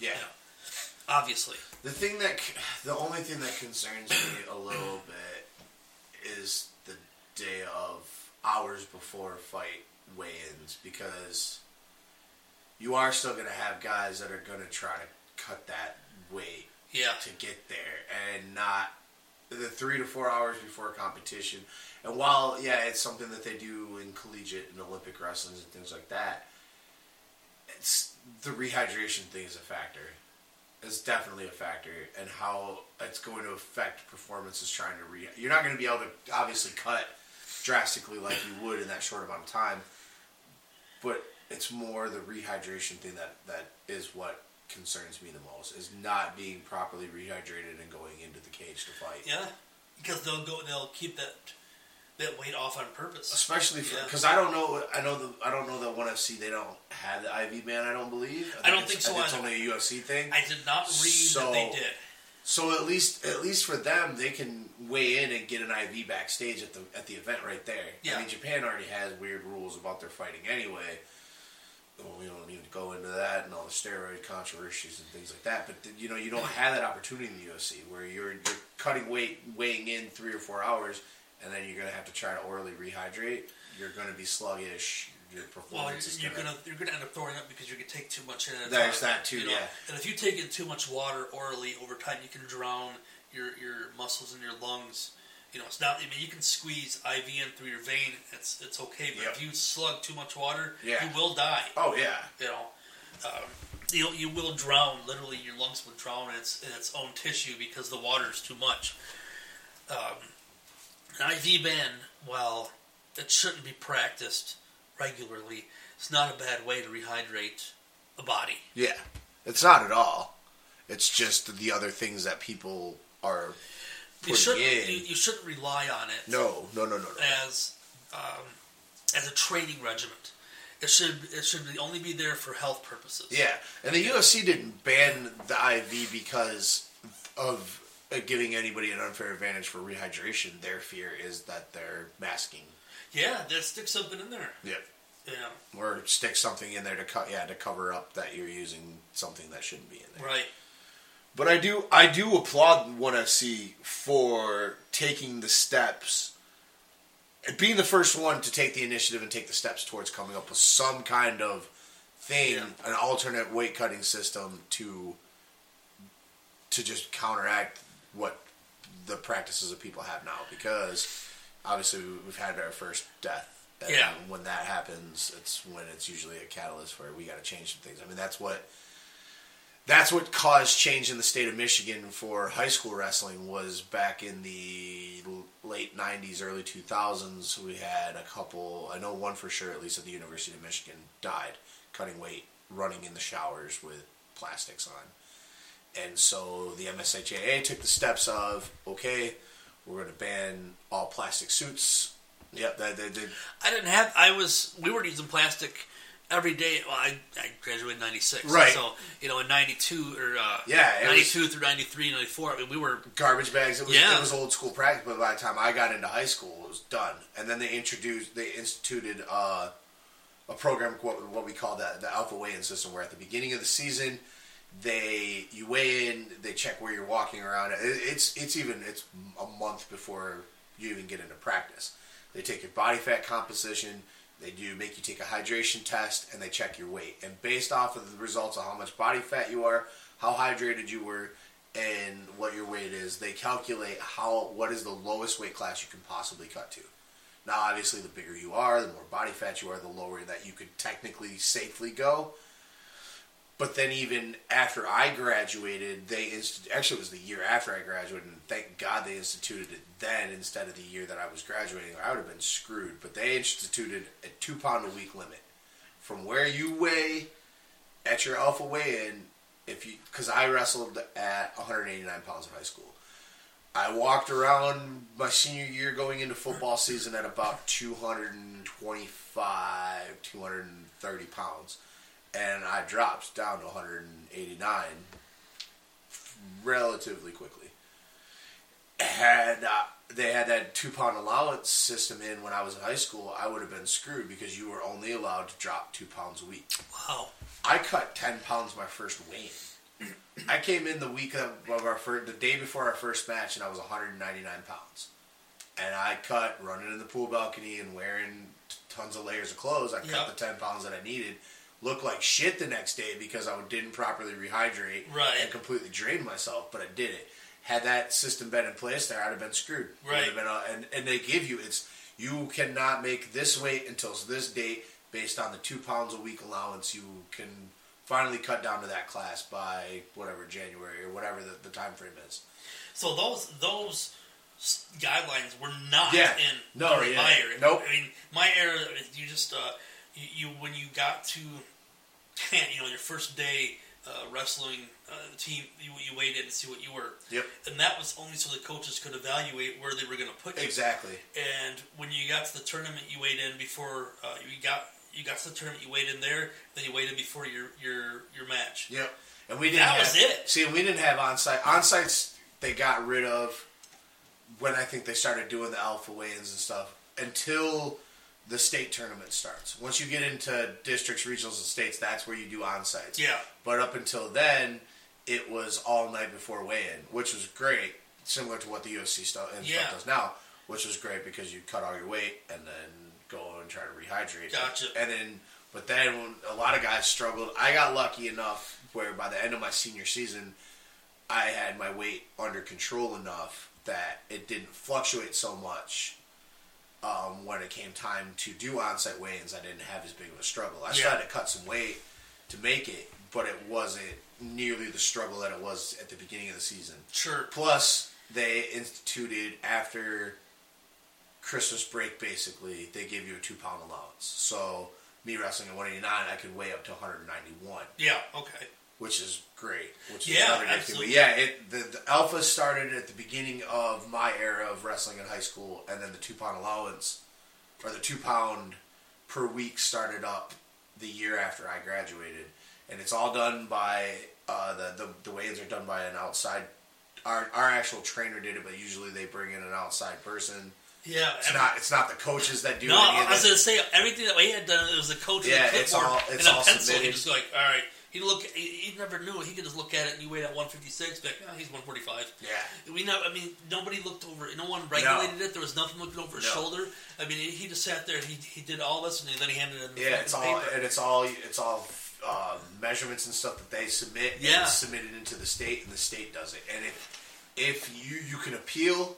yeah. obviously. The thing that, the only thing that concerns me a little bit is the day of hours before fight weigh-ins because you are still going to have guys that are going to try to cut that weight Yeah. to get there and not the three to four hours before competition. And while yeah, it's something that they do in collegiate and Olympic wrestling and things like that, it's the rehydration thing is a factor. It's definitely a factor, and how it's going to affect performances trying to re. You're not going to be able to obviously cut drastically like you would in that short amount of time, but it's more the rehydration thing that that is what concerns me the most is not being properly rehydrated and going into the cage to fight. Yeah. Because they'll go. They'll keep that that weight off on purpose. Especially for Yeah. because I don't know I know the I don't know that one FC they don't have the IV ban I don't believe I don't think so It's either. only a UFC thing. I did not read So- that they did. So at least at least for them, they can weigh in and get an IV backstage at the at the event right there. Yeah. I mean, Japan already has weird rules about their fighting anyway. Well, we don't need to go into that and all the steroid controversies and things like that. But you know, you don't have that opportunity in the UFC where you're you're cutting weight, weighing in three or four hours, and then you're gonna have to try to orally rehydrate. You're gonna be sluggish. Your Well, performance is you're gonna. gonna you're gonna end up throwing up because you're gonna take too much in. At There's time, that too, you know? yeah. And if you take in too much water orally over time, you can drown your your muscles and your lungs. You know, it's not. I mean, you can squeeze IV in through your vein. It's it's okay. But Yep. if you slug too much water, Yeah. you will die. Oh yeah, You know, um, you you will drown. Literally, your lungs will drown in its in its own tissue because the water is too much. Um, an IV ban, while it shouldn't be practiced regularly, it's not a bad way to rehydrate a body. Yeah, it's not at all. It's just the other things that people are You shouldn't you, you shouldn't rely on it no, no, no, no, no. as um, as a training regiment. It should it should be- only be there for health purposes. Yeah, and the UFC didn't ban the IV because of uh, giving anybody an unfair advantage for rehydration. Their fear is that they're masking. yeah, that stick something in there. Yep. Yeah, Or stick something in there to cut, yeah, to cover up that you're using something that shouldn't be in there. right. But I do I do applaud ONE FC for taking the steps being the first one to take the initiative and take the steps towards coming up with some kind of thing, Yeah. an alternate weight cutting system to to just counteract what the practices of people have now because obviously we've had our first death. And Yeah. When that happens, it's when it's usually a catalyst where we got to change some things. I mean, that's what that's what caused change in the state of Michigan for high school wrestling was back in the late 90s early 2000s we had a couple I know one for sure at least at the University of Michigan died cutting weight running in the showers with plastics on and so the MHSAA took the steps of okay we're going to ban all plastic suits yep they, they did I didn't have. I was. We were using plastic every day. Well, I, I graduated in '96, Right. So you know, in '92 or uh, Yeah, it was- '92 through '93, '94. I mean, we were. garbage bags. It was, Yeah. it was old school practice, but by the time I got into high school, it was done. And then they introduced, they instituted uh, a program, what, what we call that, the alpha weigh-in system, where at the beginning of the season, they you weigh in, they check where you're walking around. It, it's it's even it's a month before you even get into practice. They take your body fat composition. They do make you take a hydration test and they check your weight. And based off of the results of how much body fat you are, how hydrated you were, and what your weight is, they calculate how what is the lowest weight class you can possibly cut to. Now, obviously, the bigger you are, the more body fat you are, the lower that you could technically safely go. But then, even after I graduated, they actually it was the year after I graduated, and thank God they instituted it then instead of the year that I was graduating. I would have been screwed. But they instituted a two pound a week limit from where you weigh at your alpha weigh in. If you, because I wrestled at 189 pounds in high school, I walked around my senior year going into football season at about 225, 230 pounds. And I dropped down to 189 relatively quickly. Had uh, they had that two pound allowance system in when I was in high school, I would have been screwed because you were only allowed to drop two pounds a week. Wow. I cut ten pounds my first weigh. I came in the week of, of our first, the day before our first match, and I was 199 pounds. And I cut running in the pool balcony and wearing t- tons of layers of clothes. I cut the 10 pounds that I needed. Looked like shit the next day because I didn't properly rehydrate Right. and completely drained myself, but I did it. Had that system been in place there, I'd have been screwed. Right. been a- and, and they give you, it's you cannot make this weight until this date based on the two pounds a week allowance. You can finally cut down to that class by whatever January or whatever the, the time frame is. So those those guidelines were not Yeah. in No, during yeah. Nope. I mean, my era, you just uh, you, you when you got to you know your first day uh, wrestling uh, team, you, you weighed in and see what you were. Yep. And that was only so the coaches could evaluate where they were going to put you. Exactly. And when you got to the tournament, you weighed in before uh, you got you got to the tournament. You weighed in there, then you weighed in before your your your match. Yep. And we didn't. That have, was it. See, we didn't have on site. On sites they got rid of when I think they started doing the alpha weigh-ins and stuff until the state tournament starts. Once you get into districts, regionals, and states, that's where you do on sites. Yeah. But up until then, it was all night before weigh-in, which was great, similar to what the UFC stuff and Yeah. stuff does now, which was great because you cut all your weight and then go and try to rehydrate. Gotcha. And then, but then when a lot of guys struggled, I got lucky enough where by the end of my senior season, I had my weight under control enough that it didn't fluctuate so much. Um, when it came time to do on-site weigh-ins, I didn't have as big of a struggle. I still Yeah. had to cut some weight to make it, but it wasn't nearly the struggle that it was at the beginning of the season. Sure. Plus, they instituted after Christmas break, basically, they give you a two pound allowance. So, me wrestling at 189, I could weigh up to 191, Yeah. Okay. Which is great. Which Yeah, is thing. absolutely. But yeah, it, the, the alpha started at the beginning of my era of wrestling in high school, and then the two pound allowance, or the two pound per week, started up the year after I graduated. And it's all done by uh, the, the the weigh-ins are done by an outside. Our, our actual trainer did it, but usually they bring in an outside person. Yeah. It's every- not it's not the coaches that do No, I was to say everything that we had done. It was the coach. Yeah, the it's all- it's and a all pencil. submitted. Just like, all right. He look. He, he never knew. He could just look at it and you weighed at 156. Be like, oh, he's 145. Yeah. We know. I mean, nobody looked over. No one regulated it. There was nothing looking over his No. shoulder. I mean, he just sat there. and He he did all this and then he handed it Yeah, it's all paper. and it's all it's all uh, measurements and stuff that they submit. Yeah. it's submitted into the state, and the state does it. And if if you you can appeal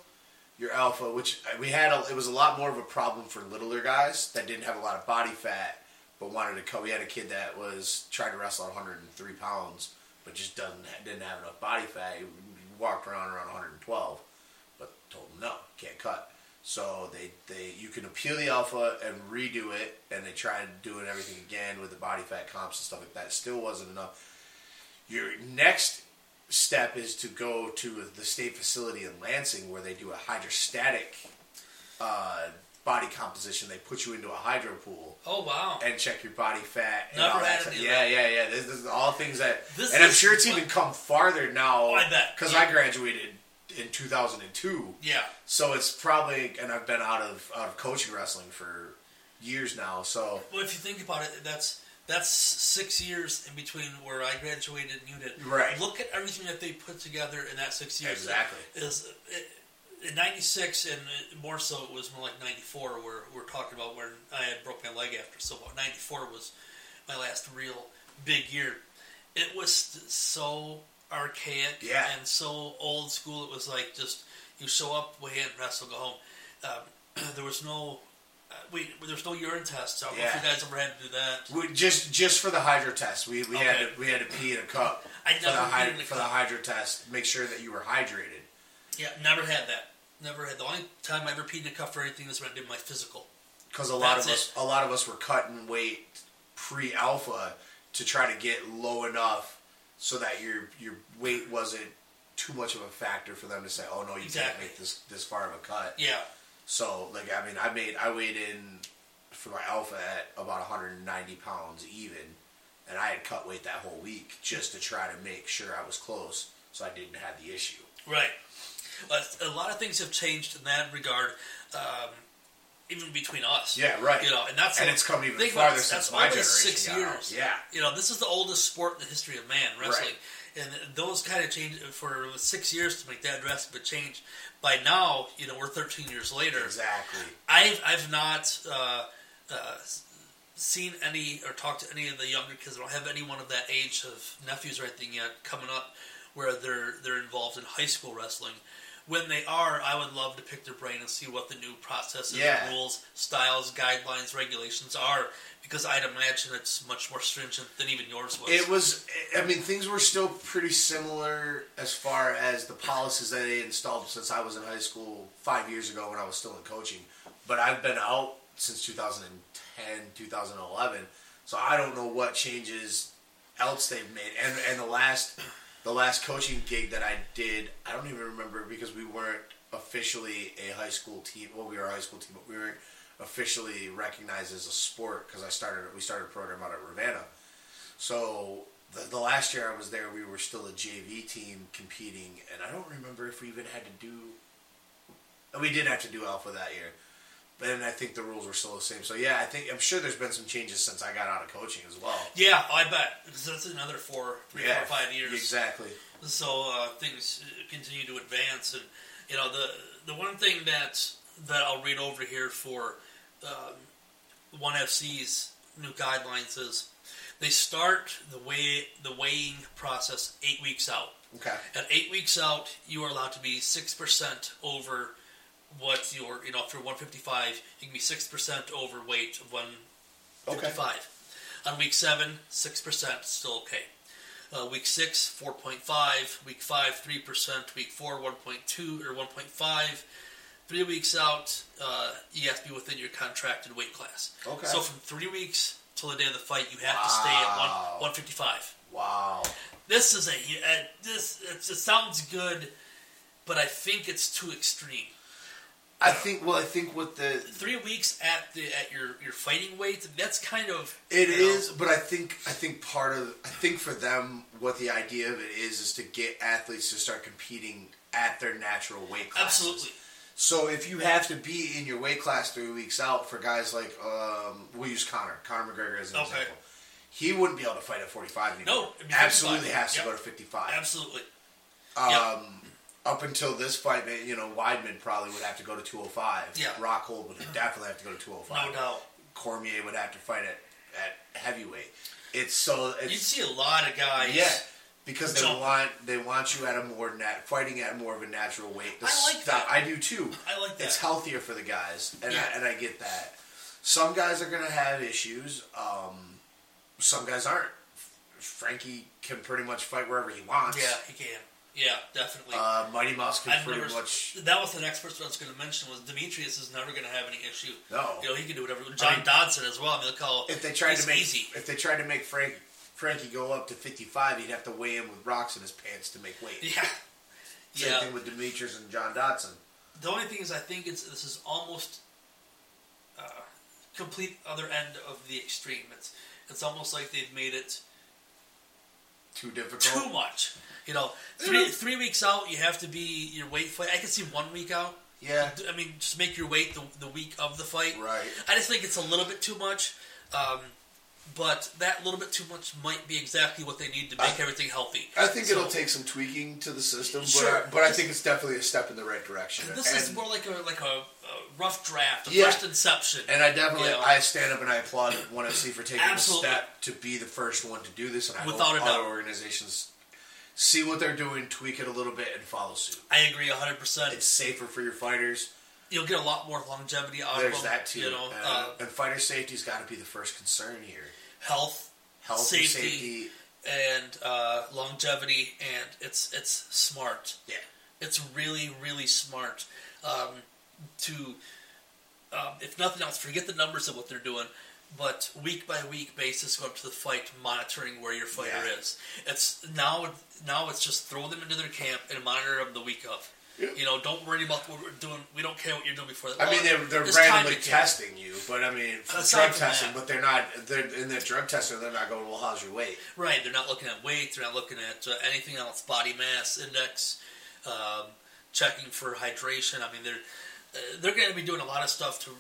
your alpha, which uh, we had, a, it was a lot more of a problem for littler guys that didn't have a lot of body fat, but wanted to cut. We had a kid that was trying to wrestle at 103 pounds, but just doesn't didn't have enough body fat. He walked around around 112, but told him no, can't cut. So they, they you can appeal the alpha and redo it, and they tried doing everything again with the body fat comps and stuff like that. Still wasn't enough. Your next step is to go to the state facility in Lansing where they do a hydrostatic uh, body composition. They put you into a hydro pool Oh wow. and check your body fat. and Never had any of Yeah, yeah, yeah. This, this is all things that, This and I'm sure it's what- even come farther now. Oh, I bet. because Yeah. I graduated in 2002. Yeah. So it's probably, and I've been out of out of coaching wrestling for years now. So Well, if you think about it, that's that's six years in between where I graduated and you did. Right. Look at everything that they put together in that six years. Exactly. Is it, in '96 and more so it was more like '94 where we're talking about when I had broke my leg after. So about '94 was my last real big year. It was so archaic Yeah. and so old school. It was like just you show up, weigh in, wrestle, go home. Um, there was no. Uh, we, there was no urine tests. I don't know if you guys ever had to do that. we, just just for the hydro test, we, we had Okay. to we had to pee in a cup I for the never hydro, in a for the hydro test. Make sure that you were hydrated. Yeah, never had that. Never had. The only time I ever peed in a cup for anything was when I did my physical. because a lot That's of us a lot of us were cutting weight pre alpha to try to get low enough so that your your weight wasn't too much of a factor for them to say, oh no, you can't make this this far of a cut. Yeah. So like I mean, I made I weighed in for my alpha at about 190 pounds even, and I had cut weight that whole week just to try to make sure I was close, so I didn't have the issue. Right. But a lot of things have changed in that regard, um, even between us. Yeah, right. You know, and that's And it's come even farther since that's my generation six years. Yeah. You know, this is the oldest sport in the history of man, wrestling. And those kind of change for six years to make that drastic change. By now, you know, we're 13 years later. Exactly. I've I've not uh, uh, seen any or talked to any of the younger kids. I don't have anyone of that age of nephews or anything yet coming up where they're they're involved in high school wrestling. When they are, I would love to pick their brain and see what the new processes, Yeah. rules, styles, guidelines, regulations are, because I'd imagine it's much more stringent than even yours was. It was. I mean, things were still pretty similar as far as the policies that they installed since I was in high school five years ago when I was still in coaching. But I've been out since 2010, 2011, so I don't know what changes else they've made. And and the last the last coaching gig that I did, I don't even remember because we weren't officially a high school team. Well, we were a high school team, but we weren't officially recognized as a sport because I started we started a program out at Ravenna. So the, the last year I was there, we were still a JV team competing, and I don't remember if we even had to do. We did have to do alpha that year, then I think the rules were still the same. So yeah, I think I'm sure there's been some changes since I got out of coaching as well. yeah, I bet because that's another four, three, yeah, four, five years. exactly. so uh, things continue to advance and you know the the one thing that that I'll read over here for um, one FC's new guidelines is they start the way the weighing process eight weeks out. Okay. At eight weeks out, you are allowed to be six percent over what your you know if you're 155, you can be six percent overweight of 155. On week seven, six percent still okay. Uh, week six, four point five. Week five, three percent. Week four, one point two or one point five. Three weeks out, uh, you have to be within your contracted weight class. Okay. So from three weeks till the day of the fight, you have to stay at one one fifty five. Wow. This is a uh, this it sounds good, but I think it's too extreme. I think. Well, I think with the Three weeks at the at your your fighting weight, that's kind of it is. know, but I think I think part of I think for them what the idea of it is is to get athletes to start competing at their natural weight classes. absolutely So if you have to be in your weight class three weeks out for guys like um, we'll use Conor, Conor McGregor as an Okay. example, he wouldn't be able to fight at forty five anymore. No, absolutely 55. has to Yep. go to fifty five. absolutely. Um, Yep. Up until this fight, man, you know, Weidman probably would have to go to two hundred five. Yeah. Rockhold would definitely have to go to two hundred five. No doubt. Cormier would have to fight at, at heavyweight. It's so it's You'd see a lot of guys. yeah, because they Jump. want they want you at a more nat fighting at more of a natural weight. to I like that. I do too. I like that. It's healthier for the guys, and Yeah. I, and I get that. Some guys are gonna have issues. Um, some guys aren't. Frankie can pretty much fight wherever he wants. Yeah, he can. Yeah, definitely. Uh, Mighty Mouse can I've pretty never, much. That was the next person I was going to mention was Demetrious is never going to have any issue. No. You know, he can do whatever. John mean, Dodson as well. I mean, look how If they tried to make easy. if they tried to make Frank Frankie go up to fifty five, he'd have to weigh in with rocks in his pants to make weight. Yeah. Same yeah. thing with Demetrious and John Dodson. The only thing is, I think it's this is almost uh, complete other end of the extreme. It's it's almost like they've made it Too difficult. too much. You know, three three weeks out, you have to be your weight fight. I can see one week out. Yeah. I mean, just make your weight the, the week of the fight. Right. I just think it's a little bit too much. Um, but that little bit too much might be exactly what they need to make I- everything healthy. I think So- it'll take some tweaking to the system, but Sure. I, but I think it's definitely a step in the right direction. This is more like a like a, a rough draft, a Yeah. first inception. and I definitely Yeah. I stand up and I applaud ONE FC for taking Absolutely. the step to be the first one to do this, and I Without hope a doubt. other organizations see what they're doing, tweak it a little bit, and follow suit. I agree hundred percent. It's safer for your fighters. You'll get a lot more longevity out There's of them. There's that too. You know, and, uh, and fighter safety's got to be the first concern here. health, Health Safety. and safety. and uh, longevity, and it's it's smart. Yeah. It's really really smart um, to, um, if nothing else, forget the numbers of what they're doing, but week by week basis, go up to the fight, monitoring where your fighter Yeah. is. It's now now it's just throw them into their camp and monitor them the week of. Yeah. You know, don't worry about what we're doing. We don't care what you're doing before that. I mean, they're, they're randomly testing you, but I mean, drug testing, that. but they're not. They're in the drug testing. They're not going. Well, how's your weight? Right, they're not looking at weight. They're not looking at uh, anything else. Body mass index, um, checking for hydration. I mean, they're uh, they're going to be doing a lot of stuff to uh,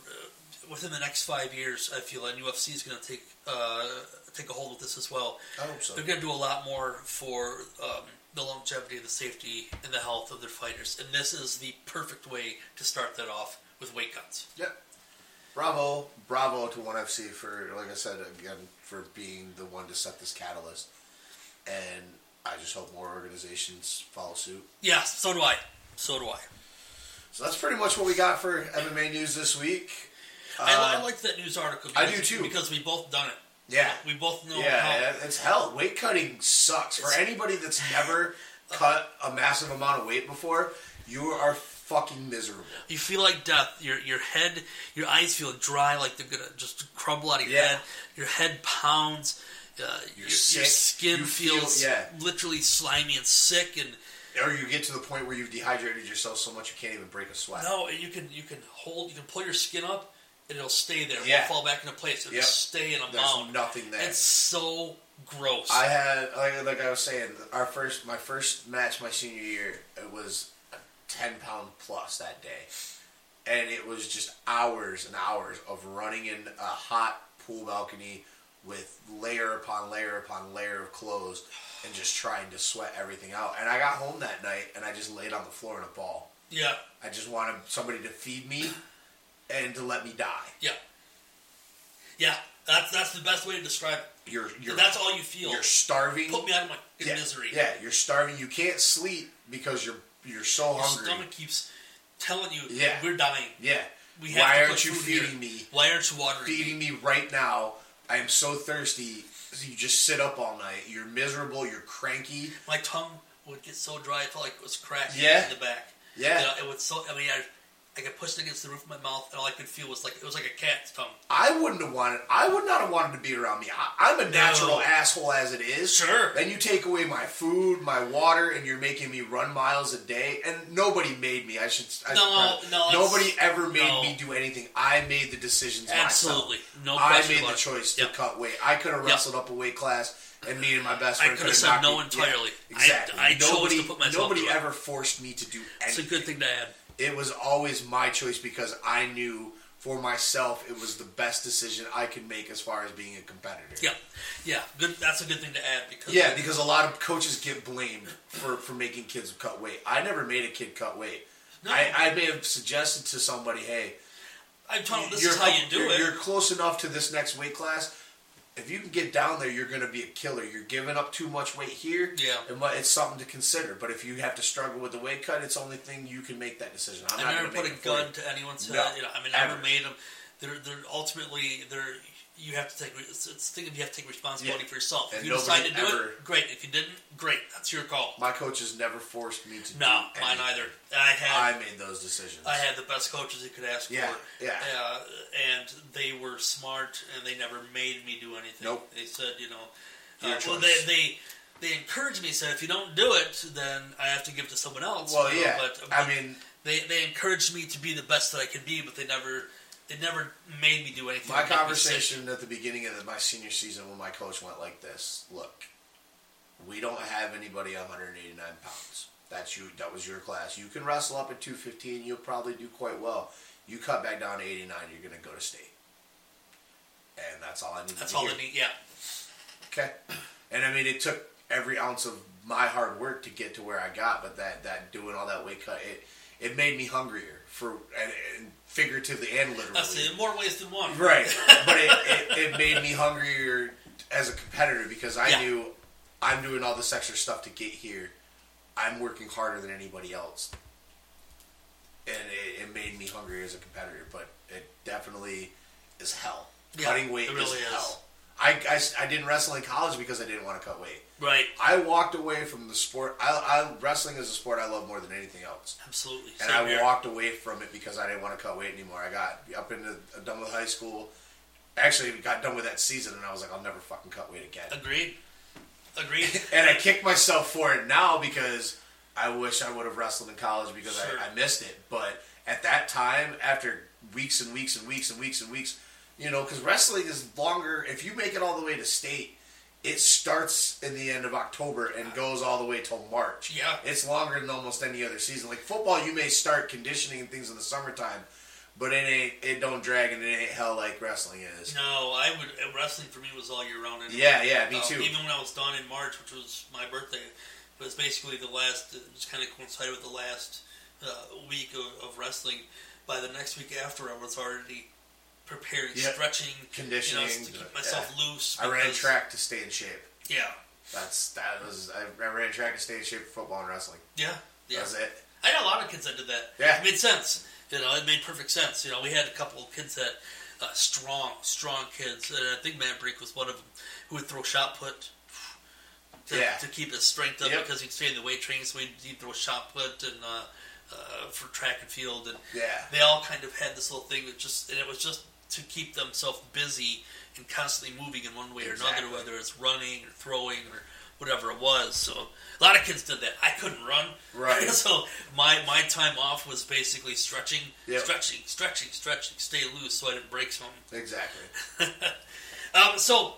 within the next five years. I feel, and UFC is going to take uh, take a hold of this as well. I hope so. They're going to do a lot more for um, the longevity, the safety, and the health of their fighters. And this is the perfect way to start that off with weight cuts. Yep. Bravo, bravo to ONE FC for, like I said again, for being the one to set this catalyst. And I just hope more organizations follow suit. Yeah, so do I. So do I. So that's pretty much what we got for MMA news this week. I, Uh, I like that news article. I do too. Because we both done it. Yeah. We both know Yeah, how. it's hell. Weight cutting sucks. For anybody that's never cut a massive amount of weight before, you are fucking miserable. You feel like death. Your your head, your eyes feel dry, like they're gonna just crumble out of your Yeah. head. Your head pounds. Uh, your, your skin You feel- feels yeah. literally slimy and sick. And Or you get to the point where you've dehydrated yourself so much you can't even break a sweat. no, you can you can hold, you can pull your skin up, it'll stay there. It Yeah. won't fall back into place. It'll Yep. stay in a There's mound. nothing there. It's so gross. I had like, like I was saying, our first my first match my senior year it was a ten pound plus that day, and it was just hours and hours of running in a hot pool balcony with layer upon layer upon layer of clothes and just trying to sweat everything out. And I got home that night and I just laid on the floor in a ball. yeah, I just wanted somebody to feed me and to let me die. yeah, yeah. That's that's the best way to describe it. You're you're That's all you feel. you're starving. Put me out of my yeah, misery. Yeah, you're starving. You can't sleep because you're you're so Your hungry. Your stomach keeps telling you, Yeah. we're dying. Yeah. We have Why to aren't you feeding here. me? Why aren't you watering Feeding me? me right now. I am so thirsty. You just sit up all night. You're miserable. You're cranky. My tongue would get so dry, I felt like it was cracking Yeah. in the back. Yeah. You know, it would so. I mean, I, I got pushed against the roof of my mouth, and all I could feel was like it was like a cat's tongue. I wouldn't have wanted. I would not have wanted to be around me. I, I'm a natural No. asshole as it is. Sure. Then you take away my food, my water, and you're making me run miles a day. And nobody made me. I should. I No, should- no, Nobody ever made no. me do anything. I made the decisions Absolutely, myself. no I made the it. choice to Yep. cut weight. I could have Yep. wrestled up a weight class, and me and my best I friend could have said no me- entirely. Yeah, exactly. I chose nobody, to Nobody ever forced me to do anything It's a good thing to add. It was always my choice because I knew for myself it was the best decision I could make as far as being a competitor. Yeah, yeah. Good. That's a good thing to add because Yeah, because a lot of coaches get blamed for, for making kids cut weight. I never made a kid cut weight. No. I, I may have suggested to somebody, hey, I'm telling you, this is how you do you're, it. you're close enough to this next weight class. If you can get down there, you're going to be a killer. You're giving up too much weight here. Yeah. and what- it's something to consider. But if you have to struggle with the weight cut, it's the only thing you can make that decision. I'm I never put a make it for you. gun to anyone's No, head. You know, I mean, I never made them. They're they're ultimately they're you have to take it's, it's thinking you have to take responsibility Yeah. for yourself. And if you decide to do ever- it, great. If you didn't, great. That's your call. My coaches never forced me to. Do No, mine either. I had I made those decisions. I had the best coaches you could ask Yeah, for. yeah. Uh, and they were smart, and they never made me do anything. Nope. They said, you know, uh, well, they, they they encouraged me. Said, if you don't do it, then I have to give it to someone else. Well, you know, yeah. But, I mean, they they encouraged me to be the best that I could be, but they never they never made me do anything. my to make me sick. conversation at the beginning of the, my senior season when my coach went like this: Look, we don't have anybody 189 pounds. That's you. That was your class. You can wrestle up at 215. You'll probably do quite well. You cut back down to 89. You're going to go to state, and that's all I need. That's all hear. they need. Yeah, Okay. And I mean, it took every ounce of my hard work to get to where I got, but that, that doing all that weight cut, it, it made me hungrier for, and, and figuratively and literally. it. In more ways than one. Right. but it, it, it made me hungrier as a competitor because I Yeah. knew I'm doing all this extra stuff to get here. I'm working harder than anybody else. And it, it made me hungrier as a competitor, but it definitely is hell. Yeah, Cutting weight really is is. hell. I, I, I didn't wrestle in college because I didn't want to cut weight. Right. I walked away from the sport. I, I wrestling is a sport I love more than anything else, Absolutely. and Same I here. walked away from it because I didn't want to cut weight anymore. I got up into uh, done with high school. Actually, got done with that season, and I was like, I'll never fucking cut weight again. Agreed. Agreed. And I kick myself for it now because I wish I would have wrestled in college because Sure. I, I missed it. But at that time, after weeks and weeks and weeks and weeks and weeks, you know, because wrestling is longer. If you make it all the way to state, it starts in the end of October and goes all the way till March. Yeah. it's longer than almost any other season. Like football, you may start conditioning and things in the summertime, but it ain't it don't drag and it ain't hell like wrestling is. No, I would. uh, Wrestling for me was all year round. Anyway. Yeah, yeah, me Uh, too. Even when I was done in March, which was my birthday, it was basically the last. It just kind of coincided with the last uh, week of, of wrestling. By the next week after, I was already preparing, Yep. stretching, Conditioning, you know, to keep myself loose. I ran track to stay in shape. Yeah, That's that was I, I ran track to stay in shape for football and wrestling. yeah, yeah. That's it. I had a lot of kids that did that. Yeah. It made sense. You know, it made perfect sense. You know, we had a couple of kids that, uh, strong, strong kids. And I think Matt Brink was one of them who would throw shot put to, Yeah. to keep his strength up Yep. because he'd stay in the weight training, so he'd, he'd throw shot put and uh, uh, for track and field. And Yeah. they all kind of had this little thing that just, and it was just to keep themselves busy and constantly moving in one way or another, whether it's running or throwing or whatever it was. So a lot of kids did that. I couldn't run, Right. so my my time off was basically stretching, Yep. stretching, stretching, stretching, stay loose so I didn't break something. Exactly. Um, so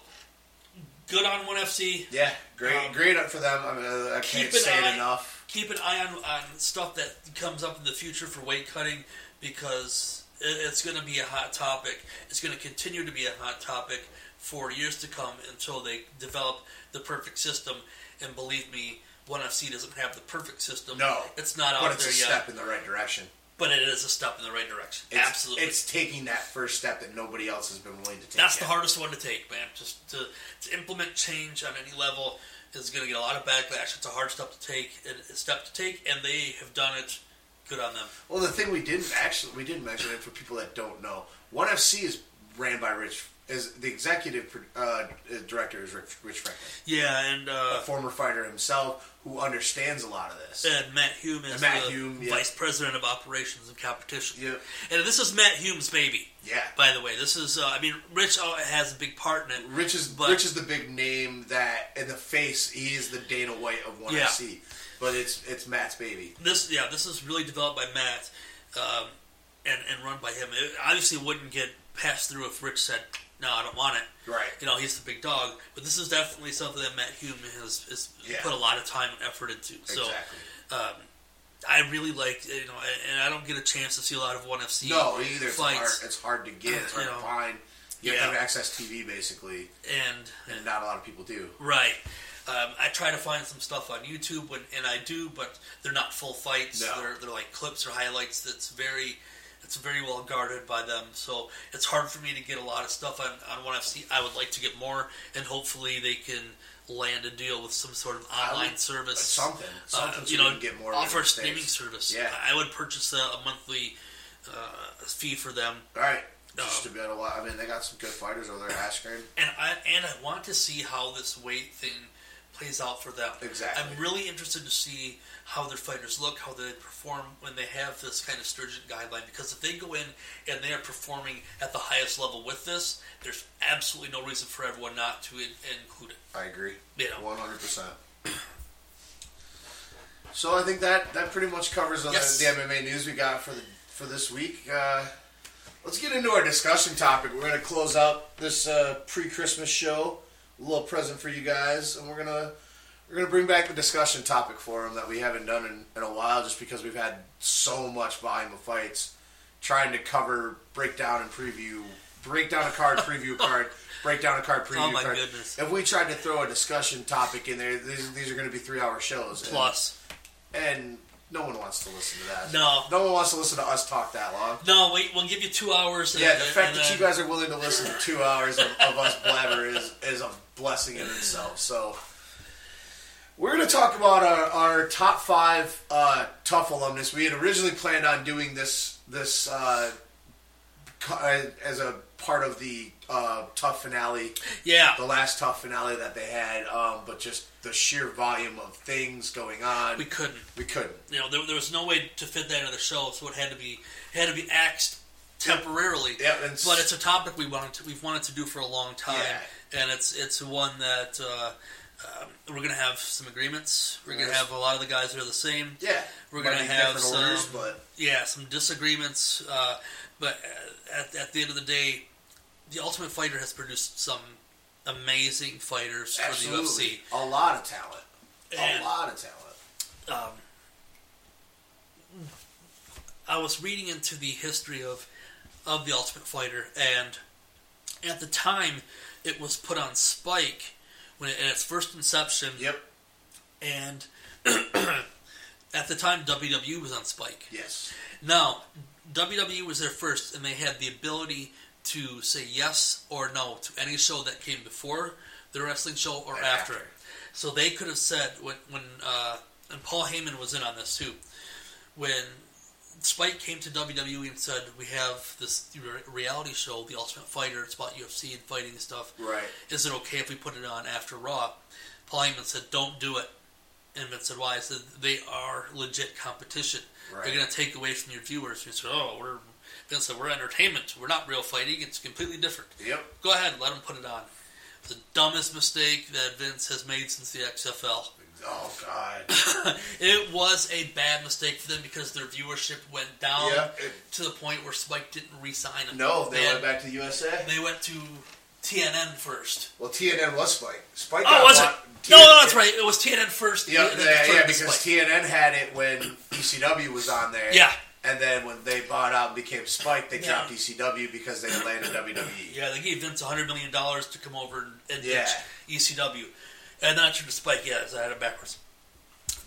good on one FC. Yeah. Great. Um, great up for them. I, mean, I can't an say eye- it enough. Keep an eye on, on stuff that comes up in the future for weight cutting because it's going to be a hot topic. It's going to continue to be a hot topic for years to come until they develop the perfect system. And believe me, ONE FC doesn't have the perfect system. No. it's not out there yet. But it's a yet. step in the right direction. But it is a step in the right direction. It's, Absolutely. It's taking that first step that nobody else has been willing to take. That's the hardest one to take, man. Just to, to implement change on any level is going to get a lot of backlash. It's a hard step to take, a step to take, and they have done it. Good on them. Well, the thing we didn't actually we didn't mention it for people that don't know. One FC is ran by Rich. Is the executive uh, director is Rich, Rich Franklin, Yeah, and a uh, former fighter himself who understands a lot of this. and Matt Hume is And Matt the Hume, yeah. vice president of operations and competition. Yep. And this is Matt Hume's baby, Yeah. by the way. This is, uh, I mean, Rich uh, has a big part in it. Rich is But- Rich is the big name that in the face he is the Dana White of one Yeah. FC, but it's it's Matt's baby. This, yeah, this is really developed by Matt um, and and run by him. It obviously wouldn't get passed through if Rich said, "No, I don't want it." Right. You know, he's the big dog. But this is definitely something that Matt Hume has, has Yeah. put a lot of time and effort into. So exactly. um, I really like, you know, and I don't get a chance to see a lot of one FC. No, either it's hard. It's hard to get. It's hard You to know. find. You Yeah. have to have access TV basically, and and not a lot of people do. Right. Um, I try to find some stuff on YouTube, when, and I do, but they're not full fights. No. They're, they're like clips or highlights. That's very, It's very well guarded by them, so it's hard for me to get a lot of stuff on on ONE FC. I would like to get more, and hopefully they can land a deal with some sort of online would- service, something, something uh, you we know, get more offer a streaming service. Yeah. I would purchase a, a monthly uh, fee for them, All right, just Um, to be able to. I mean, they got some good fighters over there. Askren, and I and I want to see how this weight thing plays out for them. Exactly. I'm really interested to see how their fighters look, how they perform when they have this kind of stringent guideline. Because if they go in and they are performing at the highest level with this, there's absolutely no reason for everyone not to in- include it. I agree. Know. One hundred percent. So I think that that pretty much covers Yes. the, the MMA news we got for the for this week. Uh, let's get into our discussion topic. We're going to close out this uh, pre-Christmas show. A little present for you guys, and we're gonna we're gonna bring back the discussion topic for them that we haven't done in, in a while, just because we've had so much volume of fights. Trying to cover, break down, and preview, break down a card, preview a card, break down a card, preview Oh, my card. goodness. If we tried to throw a discussion topic in there, these, these are going to be three-hour shows. and- Plus, and no one wants to listen to that. No. no one wants to listen to us talk that long. no, wait, we'll give you two hours. And, Yeah, the fact and that then- you guys are willing to listen to two hours of, of us blabber is is a blessing in itself. So. We're going to talk about our, our top five uh, TUF alumnus. We had originally planned on doing this this uh, uh, as a part of the uh, TUF finale yeah, the last TUF finale that they had, um, but just the sheer volume of things going on, we couldn't. we couldn't. You know, there, there was no way to fit that into the show, so it had to be it had to be axed temporarily. Yeah, and but it's a topic we wanted to we've wanted to do for a long time, Yeah. and it's it's one that uh, um, we're going to have some agreements. We're going to Yes. have a lot of the guys that are the same. yeah, We're Might gonna have different orders, some- but Yeah, some disagreements, uh, but uh, at, at the end of the day, the Ultimate Fighter has produced some amazing fighters for the absolutely UFC. a lot of talent, And- a lot of talent. um, I was reading into the history of of the Ultimate Fighter, and at the time, it was put on Spike when it, in its first inception, Yep. and at the time WWE was on Spike. Yes. Now, WWE was there first, and they had the ability to say yes or no to any show that came before the wrestling show or after. after. it. So they could have said when when uh, and Paul Heyman was in on this too. When Spike came to WWE and said, "We have this re- reality show, The Ultimate Fighter. It's about UFC and fighting and stuff. Right. Is it okay if we put it on after Raw?" Paul Heyman said, "Don't do it." And Vince said, "Why?" I said, "They are legit competition. Right. They're going to take away from your viewers." He said, "Oh, we're." Vince said, "We're entertainment. We're not real fighting. It's completely different. Yep. Go ahead, let them put it on." The dumbest mistake that Vince has made since the XFL. Oh God. it was a bad mistake for them because their viewership went down Yeah, it- to the point where Spike didn't re-sign them. no, they went back to USA. They went to TNN first. Well, TNN was Spike. Spike. Oh, was it? bought- No, no, that's right. It was TNN first. Yeah, yeah, yeah, because Spike. TNN had it when ECW was on there. Yeah. And then when they bought out and became Spike, they Yeah. dropped ECW because they landed WWE. Yeah, they gave Vince hundred million dollars to come over and, and Yeah. ditch ECW, and then I turned to Spike. Yeah, I had it backwards.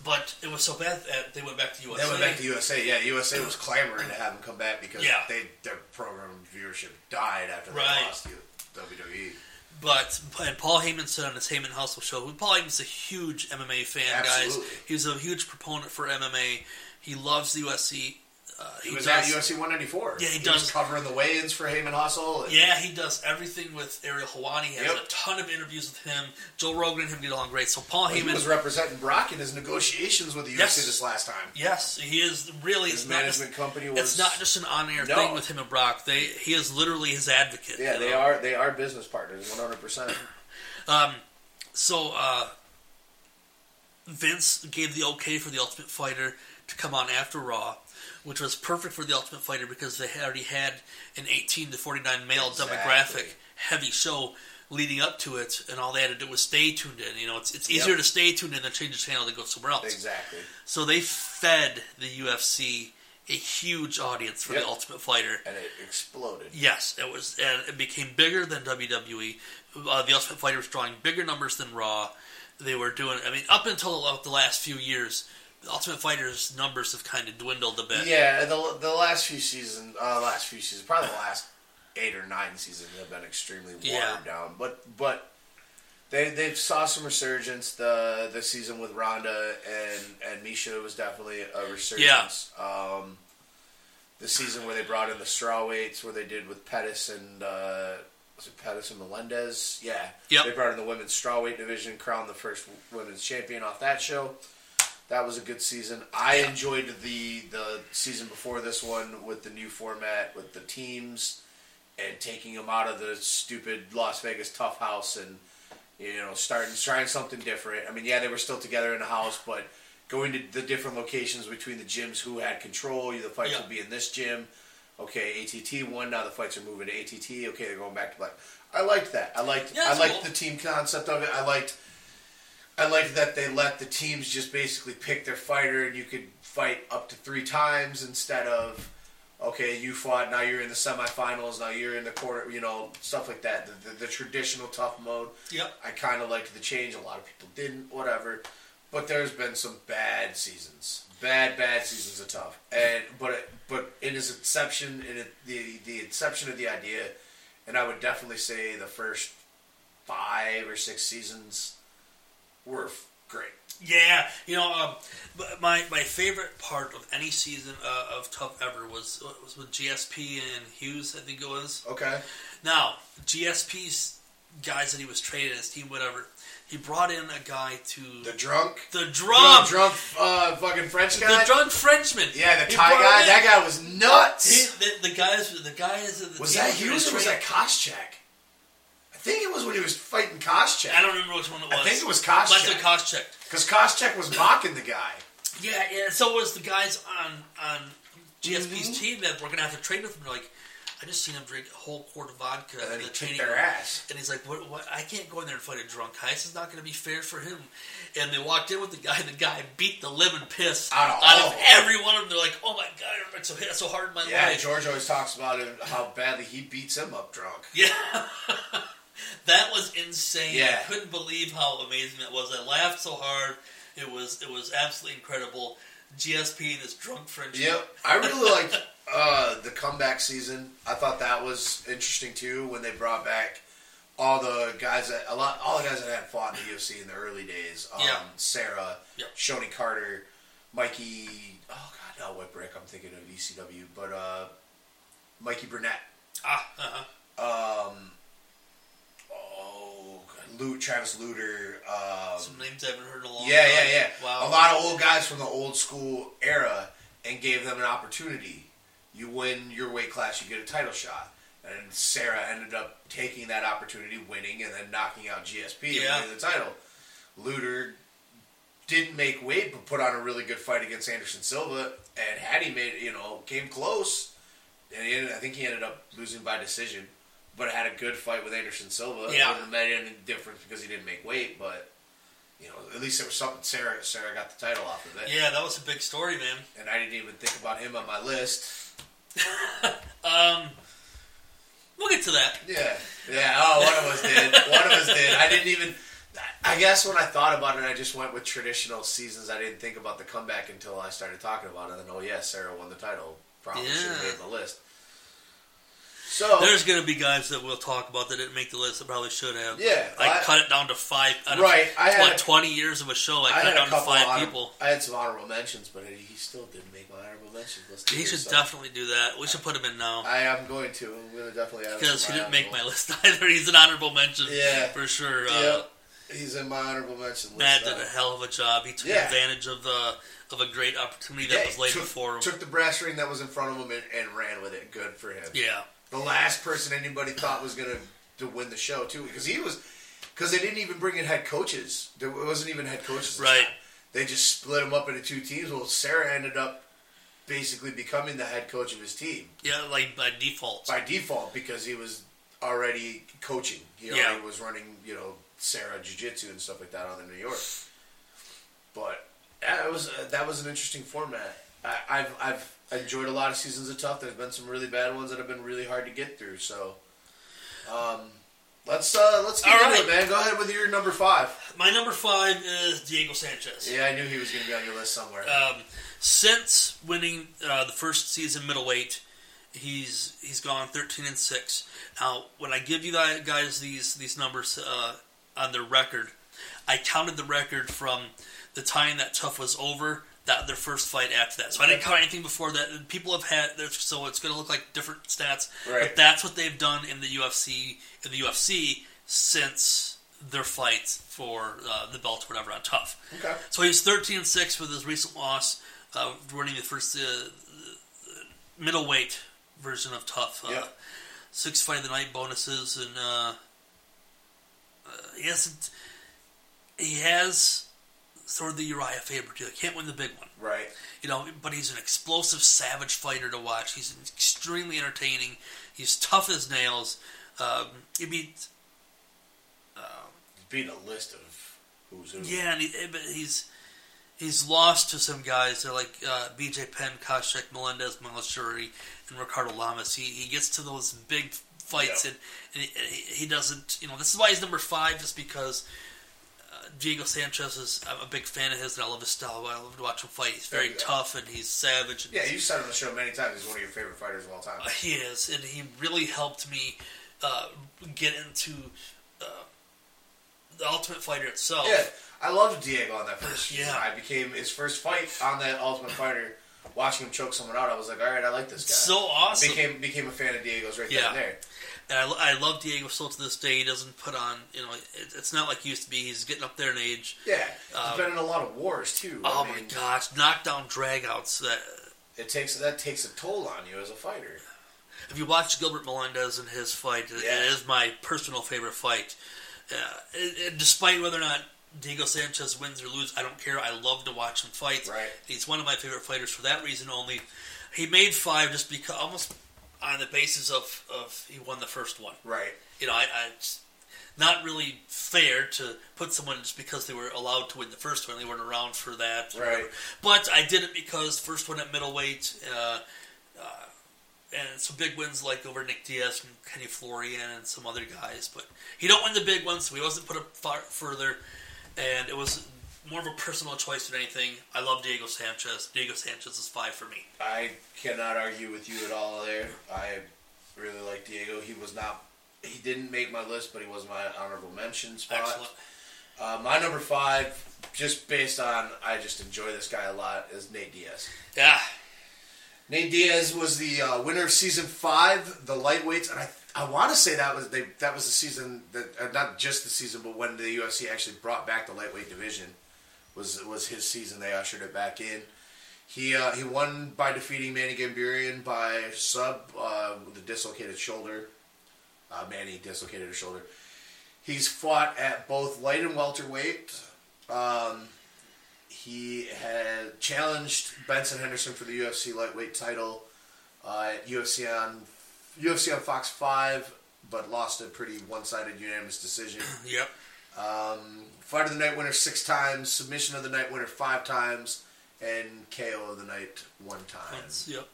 But it was so bad that they went back to USA. They went back to USA. Yeah, USA was clamoring to have them come back because Yeah. they their program viewership died after they Right. lost to WWE. But and Paul Heyman said on his Heyman Hustle show. Paul Heyman's a huge MMA fan, Absolutely. guys. He's a huge proponent for MMA. He loves the UFC. Uh, He, was does- at UFC 194. Yeah, he was does. covering the weigh-ins for Heyman Hustle. Yeah, he does everything with Ariel Helwani. He has Yep. a ton of interviews with him. Joe Rogan and him get along great. So Paul He Heyman, was representing Brock in his negotiations with the UFC Yes. this last time. yes, he is really. His not, just, management company was. it's not just an on-air No. thing with him and Brock. They he is literally his advocate. Yeah, they know? are. They are business partners, 100. percent Um, so uh, Vince gave the okay for the Ultimate Fighter to come on after Raw, which was perfect for the Ultimate Fighter because they already had an 18 to 49 male Exactly. demographic heavy show leading up to it, and all they had to do was stay tuned in. You know, it's it's easier Yep. to stay tuned in than change the channel to go somewhere else. Exactly. So they fed the UFC a huge audience for Yep. the Ultimate Fighter. And it exploded. Yes, it was, and it became bigger than WWE. Uh, the Ultimate Fighter was drawing bigger numbers than Raw. They were doing, I mean, up until about the last few years, Ultimate Fighter's numbers have kind of dwindled a bit. Yeah, the the last few seasons, uh, last few seasons, probably the last eight or nine seasons have been extremely watered Yeah. down. But but they they saw some resurgence. The the season with Ronda and and Miesha was definitely a resurgence. Um, the season where they brought in the straw weights, where they did with Pettis and uh, was it Pettis and Melendez? Yeah, Yep. They brought in the women's strawweight division, crowned the first women's champion off that show. That was a good season. I enjoyed the the season before this one with the new format with the teams and taking them out of the stupid Las Vegas TUF house and you know starting trying something different. I mean, yeah, they were still together in the house, but going to the different locations between the gyms, who had control. The fights Yeah. would be in this gym. Okay, ATT won. Now the fights are moving to ATT. Okay, they're going back to black. I liked that. I liked. Yeah, I liked cool. the team concept of it. I liked. I liked that they let the teams just basically pick their fighter, and you could fight up to three times instead of, okay, you fought, now you're in the semifinals, now you're in the quarter, you know, stuff like that. The, the, the traditional TUF mode. Yep. I kind of liked the change. A lot of people didn't, whatever. But there's been some bad seasons, bad, bad seasons of TUF. And but it, but in its inception, in it, the the inception of the idea, and I would definitely say the first five or six seasons were great. Yeah, you know, um, my my favorite part of any season uh, of TUF ever was was with GSP and Hughes. I think it was. Okay. Now GSP's guys that he was trading his team, whatever. He brought in a guy to The drunk, the drunk, drunk, drunk, uh, fucking French guy. the drunk Frenchman. yeah, the Thai guy. That guy was nuts. He, the, the guys, the guys. The was that Hughes or was that Koscheck? I think it was when he was fighting Koscheck. I don't remember which one it was. I think it was Might have Koscheck. Koscheck. Because Koscheck was mocking the guy. Yeah, yeah. So was the guys on on GSP's Mm-hmm. team that we're gonna have to trade with him. They're like, I just seen him drink a whole quart of vodka. And then he the training their room. ass. And he's like, what, what? I can't go in there and fight a drunk guy. This is not going to be fair for him. And they walked in with the guy. and The guy beat the living piss Out of out of every one of them. They're like, oh my god, I so hit so hard in my Yeah, life. Yeah, George always talks about it, how badly he beats him up drunk. Yeah. that was insane. Yeah. I couldn't believe how amazing it was. I laughed so hard. It was it was absolutely incredible. GSP and his drunk French. Yep, I really liked uh, the comeback season. I thought that was interesting too when they brought back all the guys that a lot, all the guys that had fought in the UFC in the early days. Um, Yeah. Serra, Yep. Shonie Carter, Mikey. Oh God, not Whipwreck. I'm thinking of ECW, but uh, Mikey Burnett. Ah, uh-huh. Um, oh, God, Lu Travis Lutter. Um, Some names I haven't heard in a long yeah, time. yeah, yeah. Wow. A lot of old guys from the old school era and gave them an opportunity. You win your weight class, you get a title shot. And Serra ended up taking that opportunity, winning, and then knocking out GSP Yeah. and winning the title. Lutter didn't make weight, but put on a really good fight against Anderson Silva. And had he made, you know, came close, and he ended, I think he ended up losing by decision, but had a good fight with Anderson Silva. Yeah. Wouldn't have made any difference because he didn't make weight, but you know, at least there was something. Serra, Serra got the title off of it, Yeah, that was a big story, man. and I didn't even think about him on my list. Um, we'll get to that. Yeah, yeah. Oh, one of us did. One of us did. I didn't even. I guess when I thought about it, I just went with traditional seasons. I didn't think about the comeback until I started talking about it. And then, oh yeah, Serra won the title. Probably should have Yeah. made the list. So There's going to be guys that we'll talk about that didn't make the list that probably should have. Yeah, I, I- cut it down to five. Out of, Right, I had- what, 20 years of a show, I I cut it down to five honor- people. I had some honorable mentions, but he still didn't make my honorable mentions list. He should so definitely do that. We should put him in now. I am going to. I'm going to definitely add him Because he didn't make my list either. He's an honorable mention. Yeah. For sure. Uh, He's in my honorable mention list. Matt did a hell of a job. He took Yeah. advantage of the of a great opportunity that yeah, was laid took, before him. Took the brass ring that was in front of him and, and ran with it. Good for him. yeah. The last person anybody thought was going to to win the show too, because he was because they didn't even bring in head coaches. There wasn't even head coaches. Right. They just split them up into two teams. Well, Serra ended up basically becoming the head coach of his team Yeah, like by default. by default because he was already coaching. He Yeah. already was running, you know, Serra Jiu Jitsu and stuff like that on in New York. But yeah, it was uh, that was an interesting format. I, have I've I've enjoyed a lot of seasons of TUF. There's been some really bad ones that have been really hard to get through. So, um, Let's uh, let's get All into right. it, man. Go ahead with your number five. My number five is Diego Sanchez. Yeah, I knew he was going to be on your list somewhere. Um, since winning uh, the first season middleweight, he's he's gone thirteen and six. Now, when I give you guys these these numbers uh, on their record, I counted the record from the time that TUF was over. That their first fight after that, so I didn't count anything before that. People have had, so it's going to look like different stats. Right. But that's what they've done in the UFC in the UFC since their fight for uh, the belt or whatever on TUF. okay. So he was 13 and 6 with his recent loss, uh, winning the first uh, middleweight version of TUF. Uh, Yep. Six fight of the night bonuses, and uh, uh, he hasn't. He has sort of the Urijah Faber deal. He can't win the big one, Right. you know. But he's an explosive, savage fighter to watch. He's extremely entertaining. He's tough as nails. Um, he beat He's beating a list of who's who. Yeah, and he, eh, but he's he's lost to some guys. They're like uh, B.J. Penn, Koscheck, Melendez, Myles Jury, and Ricardo Lamas. He he gets to those big fights Yeah. and, and he, he he doesn't. You know, this is why he's number five, just because. Diego Sanchez is I'm a big fan of his, and I love his style. I love to watch him fight. He's very Yeah. tough and he's savage. And Yeah, you've said on the show many times he's one of your favorite fighters of all time. he is, and he really helped me uh, get into uh, the Ultimate Fighter itself. Yeah, I loved Diego on that first season. Yeah. I became his first fight on that Ultimate Fighter. Watching him choke someone out, I was like, all right, I like this guy. So awesome. became became a fan of Diego's right Yeah. there. And I, I love Diego still to this day. He doesn't put on, you know, it, it's not like he used to be. He's getting up there in age. Yeah, Um, he's been in a lot of wars too. Oh I my mean, gosh, knockdown dragouts. That It takes that takes a toll on you as a fighter. if you watch Gilbert Melendez and his fight, Yeah. it is my personal favorite fight. Uh, it, it- despite whether or not Diego Sanchez wins or loses, I don't care. I love to watch him fight. Right. He's one of my favorite fighters for that reason only. He made five just because almost on the basis of, of he won the first one. Right. you know, I, I it's not really fair to put someone just because they were allowed to win the first one. They weren't around for that. Right. whatever. But I did it because first one at middleweight, uh, uh, and some big wins like over Nick Diaz and Kenny Florian and some other guys. But he don't win the big ones, so he wasn't put up far further. And it was more of a personal choice than anything. I love Diego Sanchez. Diego Sanchez is five for me. I cannot argue with you at all there. I really like Diego. He was not. He didn't make my list, but he was my honorable mention spot. Excellent. Uh, my number five, just based on I just enjoy this guy a lot, is Nate Diaz. Yeah. Nate Diaz was the uh, winner of season five, the lightweights, and I I want to say that was they that was the season that uh, not just the season, but when the UFC actually brought back the lightweight division was was his season. They ushered it back in. He uh, he won by defeating Manny Gamburyan by sub uh, with a dislocated shoulder. Uh, Manny dislocated his shoulder. He's fought at both light and welterweight. Um, he had challenged Benson Henderson for the UFC lightweight title uh, at UFC on UFC on Fox Five, but lost a pretty one-sided unanimous decision. Yep. Um, fight of the night winner six times, submission of the night winner five times, and KO of the night one time. That's- yep.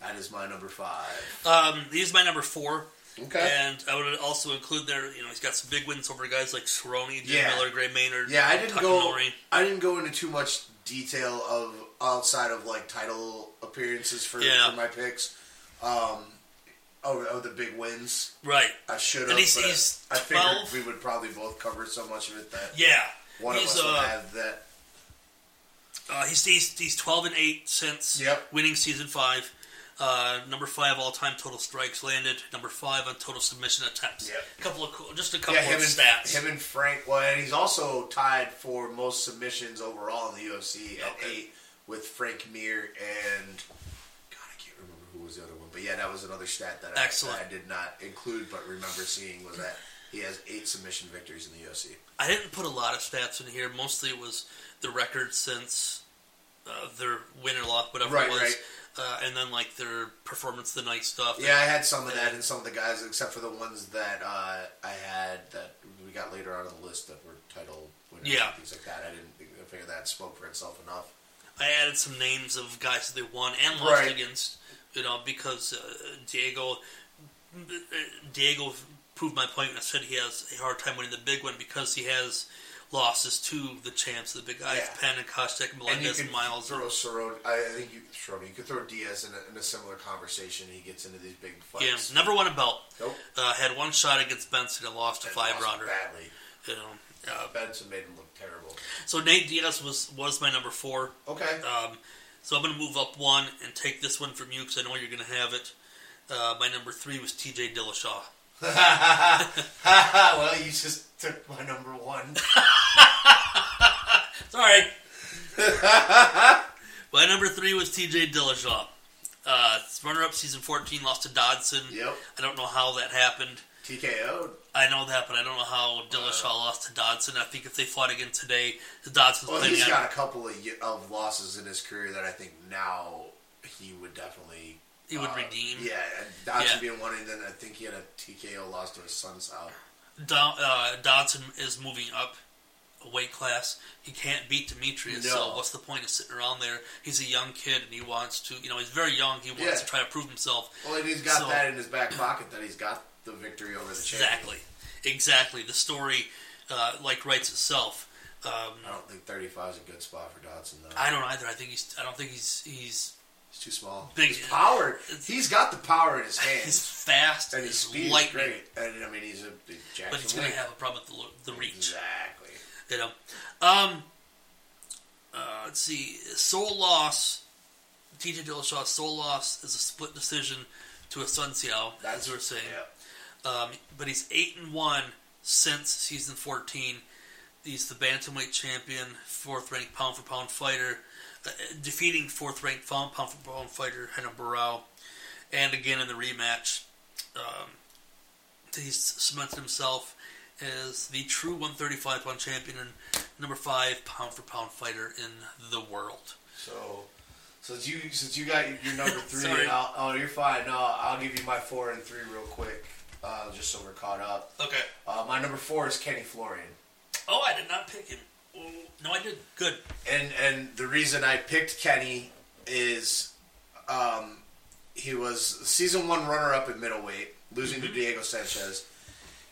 That is my number five. Um, he's my number four. Okay. And I would also include there, you know, he's got some big wins over guys like Cerrone, Jim Yeah. Miller, Gray Maynard. Yeah, I didn't go. I didn't go into too much detail of outside of like title appearances for, Yeah. for my picks. Um, oh, oh, the big wins. Right. I should have. And he's- he's I figured 12. we would probably both cover so much of it that Yeah. one he's, of us would uh, have that. Uh, he's, he's he's twelve and eight since Yep. winning season five. Uh, number five all time total strikes landed. Number five on total submission attempts. Yep. A couple of cool, just a couple Yeah, of him and stats. him and Frank. Well, and he's also tied for most submissions overall in the UFC at Okay. eight with Frank Mir and God, I can't remember who was the other one. But yeah, that was another stat that I, that I did not include, but remember seeing was that he has eight submission victories in the UFC. I didn't put a lot of stats in here. Mostly it was the record since uh, their win or loss, whatever Right, it was, right. Uh, and then like their performance the night stuff. Yeah, I had some of that and some of the guys, except for the ones that uh, I had that we got later on in the list that were title winners Yeah. and things like that. I didn't think, figure that spoke for itself enough. I added some names of guys that they won and lost Right. against, you know, because uh, Diego, Diego proved my point when I said he has a hard time winning the big one because he has losses to the champs, the big guys, Yeah. Penn and Koscheck, And Melendez, can and Myles. throw Cerrone. I think you Cerrone. You could throw Diaz in a, in a similar conversation. He gets into these big fights. Yeah, never won a belt. Nope. Uh, had one shot against Benson and lost a And five lost rounder. badly. You know, uh, Benson made him look terrible. so Nate Diaz was was my number four. Okay. Um, so I'm going to move up one and take this one from you because I know you're going to have it. Uh, my number three was T.J. Dillashaw. well, you just took my number one. Sorry. my number three was T.J. Dillashaw. Uh, runner-up season 14 lost to Dodson. Yep. I don't know how that happened. TKO. I know that, but I don't know how Dillashaw lost to Dodson. I think if they fought again today, the Dodson's Well, he's on. got a couple of, of losses in his career that I think now he would definitely. He would uh, redeem. Yeah, Dodson Yeah. being one, and then I think he had a TKO loss to his son's out. Do- uh, Dodson is moving up a weight class. He can't beat Demetrious, so what's the point of sitting around there? He's a young kid and he wants to, you know, he's very young. He wants Yeah. to try to prove himself. Well, and he's got So- that in his back pocket that he's got the victory over the champion. Exactly, exactly. The story, uh, like, writes itself. Um, I don't think 35 is a good spot for Dodson, though. I don't either. I think he's. I don't think he's. He's. He's too small. Big- power. He's got the power in his hands. He's fast. and his He's speed is great. And, I mean, he's a But he's going to have a problem with the, the reach. Exactly. You know. Um. Uh, let's see. Sole loss. T.J. Dillashaw's sole loss is a split decision to Assunção, as we were saying. Yeah. Um, but he's eight and one since season fourteen. He's the bantamweight champion, fourth ranked pound for pound fighter, uh, defeating fourth ranked pound pound for pound fighter Renan Barão, and again in the rematch, um, he's cemented himself as the true 135 pound champion and number five pound for pound fighter in the world. So, since you since you got your number three, Sorry. and I'll, oh, you're fine. No, I'll give you my four and three real quick, just so we're caught up. Okay. Uh, my number four is Kenny Florian, Oh, I did not pick him. No, I did. Good. and and the reason I picked Kenny is, um, he was season one runner up at middleweight, losing to Diego Sanchez.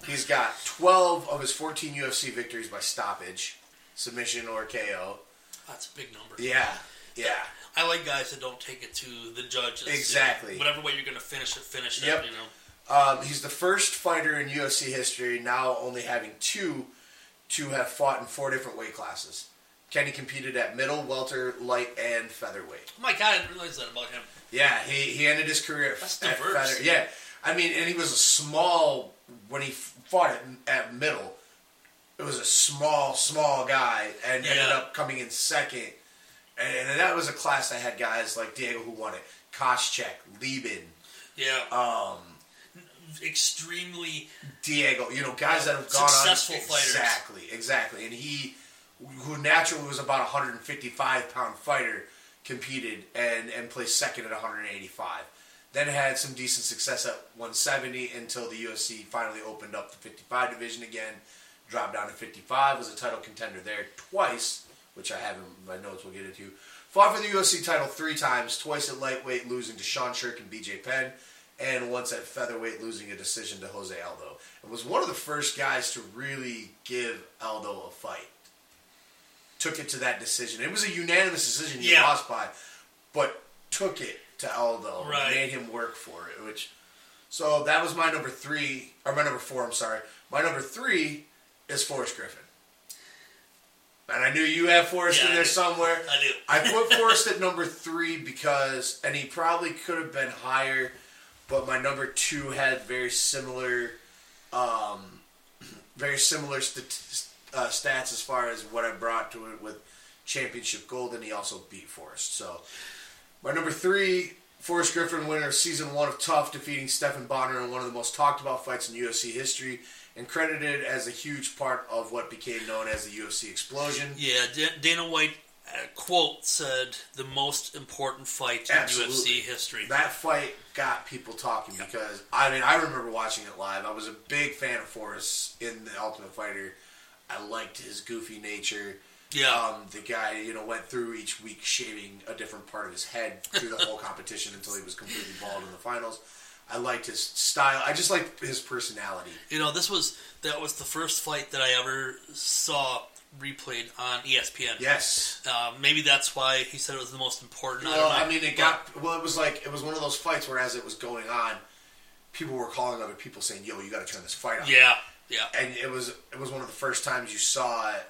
He's got 12 of his 14 UFC victories by stoppage, submission or KO. That's a big number. Yeah, yeah. I like guys that don't take it to the judges. you know. Exactly. whatever way you're going to finish it, finish Yep. it. You know. Um, he's the first fighter in UFC history, now only having two, to have fought in four different weight classes. Kenny competed at middle, welter, light, and featherweight. Oh my god, I didn't realize that about him. Yeah, he, he ended his career at, That's at diverse. feather. Yeah, I mean, and he was a small when he fought at, at middle. It was a small, small guy, and ended up coming in second. And, and that was a class that had guys like Diego who won it, Koscheck, Leben, Yeah, um, extremely. Diego, you know, guys that have gone Successful on fighters. exactly, exactly, and he, who naturally was about a 155 pound fighter, competed and and placed second at 185. Then had some decent success at 170 until the UFC finally opened up the 55 division again. Dropped down to 55, was a title contender there twice, which I have in my notes. We'll get into. Fought for the UFC title three times, twice at lightweight, losing to Sean Sherk and BJ Penn, and once at featherweight, losing a decision to Jose Aldo. And was one of the first guys to really give Aldo a fight. Took it to that decision. It was a unanimous decision he Yeah. lost by, but took it to Aldo. Right. Made him work for it. Which, so that was my number three, or my number four. I'm sorry. My number three is Forrest Griffin. And I knew you have Forrest Yeah, in there somewhere. I do. I put Forrest at number three because, and he probably could have been higher, but my number two had very similar, um, very similar uh, stats as far as what I brought to it with championship gold, and he also beat Forrest. So, my number three, Forrest Griffin, winner of season one of TUF, defeating Stephan Bonnar in one of the most talked about fights in UFC history, and credited as a huge part of what became known as the UFC explosion. Yeah, Dana White quote said the most important fight in Absolutely. UFC history. That fight got people talking because I mean I remember watching it live. I was a big fan of Forrest in the Ultimate Fighter. I liked his goofy nature. yeah, Um, the guy, you know, went through each week shaving a different part of his head through the whole competition until he was completely bald in the finals. I liked his style. I just liked his personality. You know, this was that was the first fight that I ever saw replayed on ESPN. Yes. Uh, maybe that's why he said it was the most important. I Well, know. I mean, it got well. It was like it was one of those fights where, as it was going on, people were calling other people saying, "Yo, you got to turn this fight on." yeah, yeah, and it was it was one of the first times you saw it,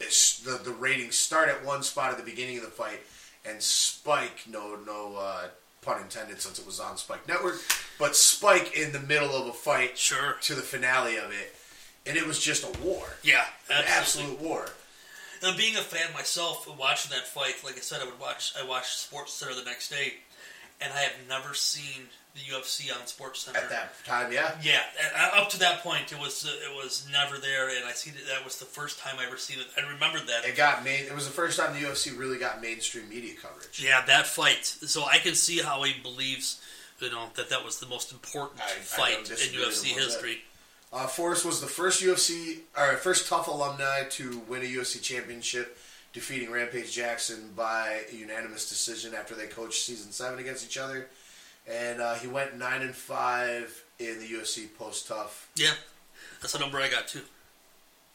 it's, the the ratings start at one spot at the beginning of the fight and spike no no uh, pun intended since it was on Spike Network, but spike in the middle of a fight sure. to the finale of it, and it was just a war, Yeah, an absolutely. absolute war. And being a fan myself, watching that fight, like I said, I would watch. I watched Sports Center the next day, and I have never seen the UFC on Sports Center. At that time, yeah, Yeah, uh, up to that point, it was uh, it was never there, and I see that that was the first time I ever seen it. I remembered that. it got made. It was the first time the UFC really got mainstream media coverage. Yeah, that fight. So I can see how he believes, you know, that that was the most important I- I fight don't in UFC history. that. Uh, Forrest was the first UFC or first TUF alumni to win a UFC championship, defeating Rampage Jackson by a unanimous decision after they coached season seven against each other, and uh, he went nine and five in the UFC post TUF. Yeah, that's a number I got too.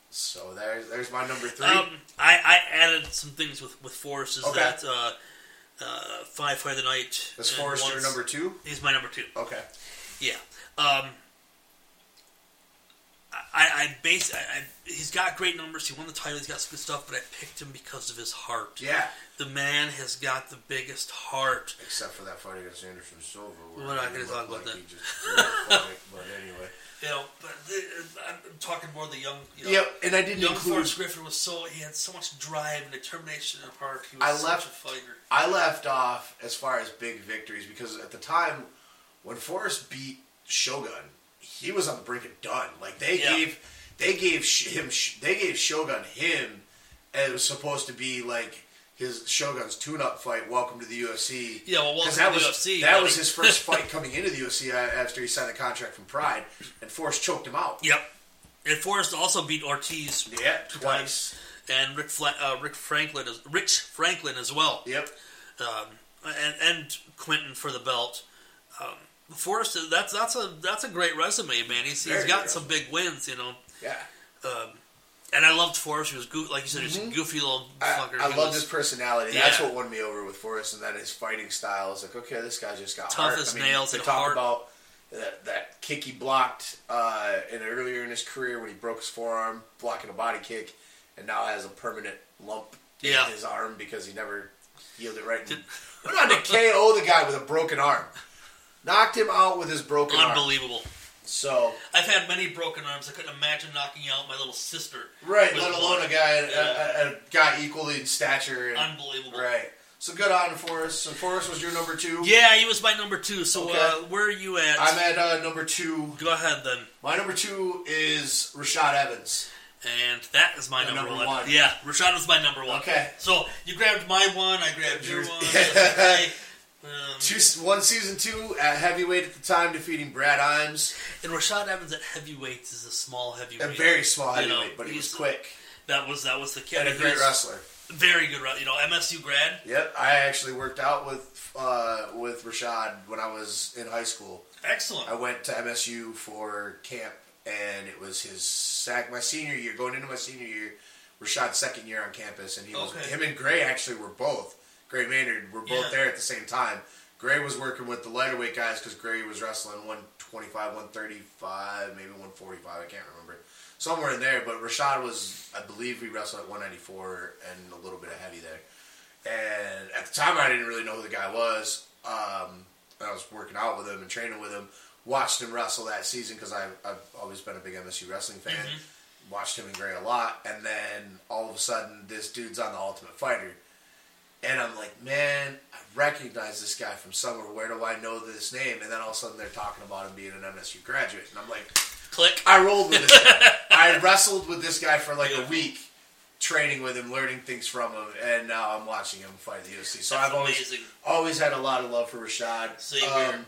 So there's there's my number three. Um, I, I added some things with with Forrest. Is Okay. that uh, uh, five fight of the night? Is Forrest your number two? He's my number two. Okay. Yeah. Um, I, I base. I, I, he's got great numbers. He won the title. He's got some good stuff. But I picked him because of his heart. Yeah. The man has got the biggest heart. Except for that fight against Anderson Silva. We're not gonna talk about like that. fight, but anyway. You know, but the, I'm talking more the young. You know, Yep, and I didn't Young include. Forrest Griffin was so he had so much drive and determination and heart. He was I such left- a fighter. I left off as far as big victories because at the time when Forrest beat Shogun, he was on the brink of done. Like they Yeah. gave they gave him they gave Shogun him and it was supposed to be like his Shogun's tune-up fight. Welcome to the UFC. Yeah, well, welcome 'Cause to that the was UFC, that buddy. was his first fight coming into the UFC after he signed a contract from Pride, and Forrest choked him out. Yep. And Forrest also beat Ortiz. Yeah, two twice. And Rick Fla- uh, Rick Franklin, as, Rich Franklin as well. Yep. um, and and Quentin for the belt. Um, Forrest, that's that's a that's a great resume, man. He's, he's got some big wins, you know. Yeah. Um, and I loved Forrest. He was goo- like you said, he's a goofy little I, fucker. I He love was his personality. That's what won me over with Forrest, and then his fighting style. Is like, okay, this guy just got Tough heart. as I mean, nails They talk heart. about that, that kick he blocked uh, in earlier in his career when he broke his forearm, blocking a body kick, and now has a permanent lump Yeah. in his arm because he never healed it right. And went on to KO the guy with a broken arm. Knocked him out with his broken arm. unbelievable. So I've had many broken arms. I couldn't imagine knocking out my little sister. right, let alone one. a guy, Yeah. a, a, guy equally in stature. And, Unbelievable. Right. So good on Forrest. So Forrest was your number two. Yeah, he was my number two. So Okay. uh, where are you at? I'm at uh, number two. Go ahead then. My number two is Rashad Evans. And that is my number, number one. one. Yeah, Rashad was my number one. Okay. So you grabbed my one, I grabbed your one. Um, Two, one season two at heavyweight at the time, defeating Brad Imes. and Rashad Evans at heavyweight is a small heavyweight. A very small You know, heavyweight, but he was he's- quick that was that was the kid. and a great wrestler. Very good. wrestler. You know, MSU grad. Yep, I actually worked out with uh, with Rashad when I was in high school. Excellent. I went to MSU for camp, and it was his sack my senior year. Going into my senior year, Rashad's second year on campus, and he was Okay. him and Gray actually were both Gray Maynard were both Yeah. there at the same time. Gray was working with the lighter weight guys because Gray was wrestling 125, 135, maybe 145. I can't remember. Somewhere in there, but Rashad was, I believe, we wrestled at 194 and a little bit of heavy there. And at the time, I didn't really know who the guy was. Um, I was working out with him and training with him. Watched him wrestle that season because I've, I've always been a big MSU wrestling fan. Watched him and Gray a lot, and then all of a sudden, this dude's on the Ultimate Fighter, and I'm like, man, I recognize this guy from somewhere. Where do I know this name? And then all of a sudden, they're talking about him being an MSU graduate, and I'm like, Click. I rolled with this guy. I wrestled with this guy for like Yeah. a week, training with him, learning things from him, and now I'm watching him fight the UFC. So That's I've always amazing. always had a lot of love for Rashad. Same. Um,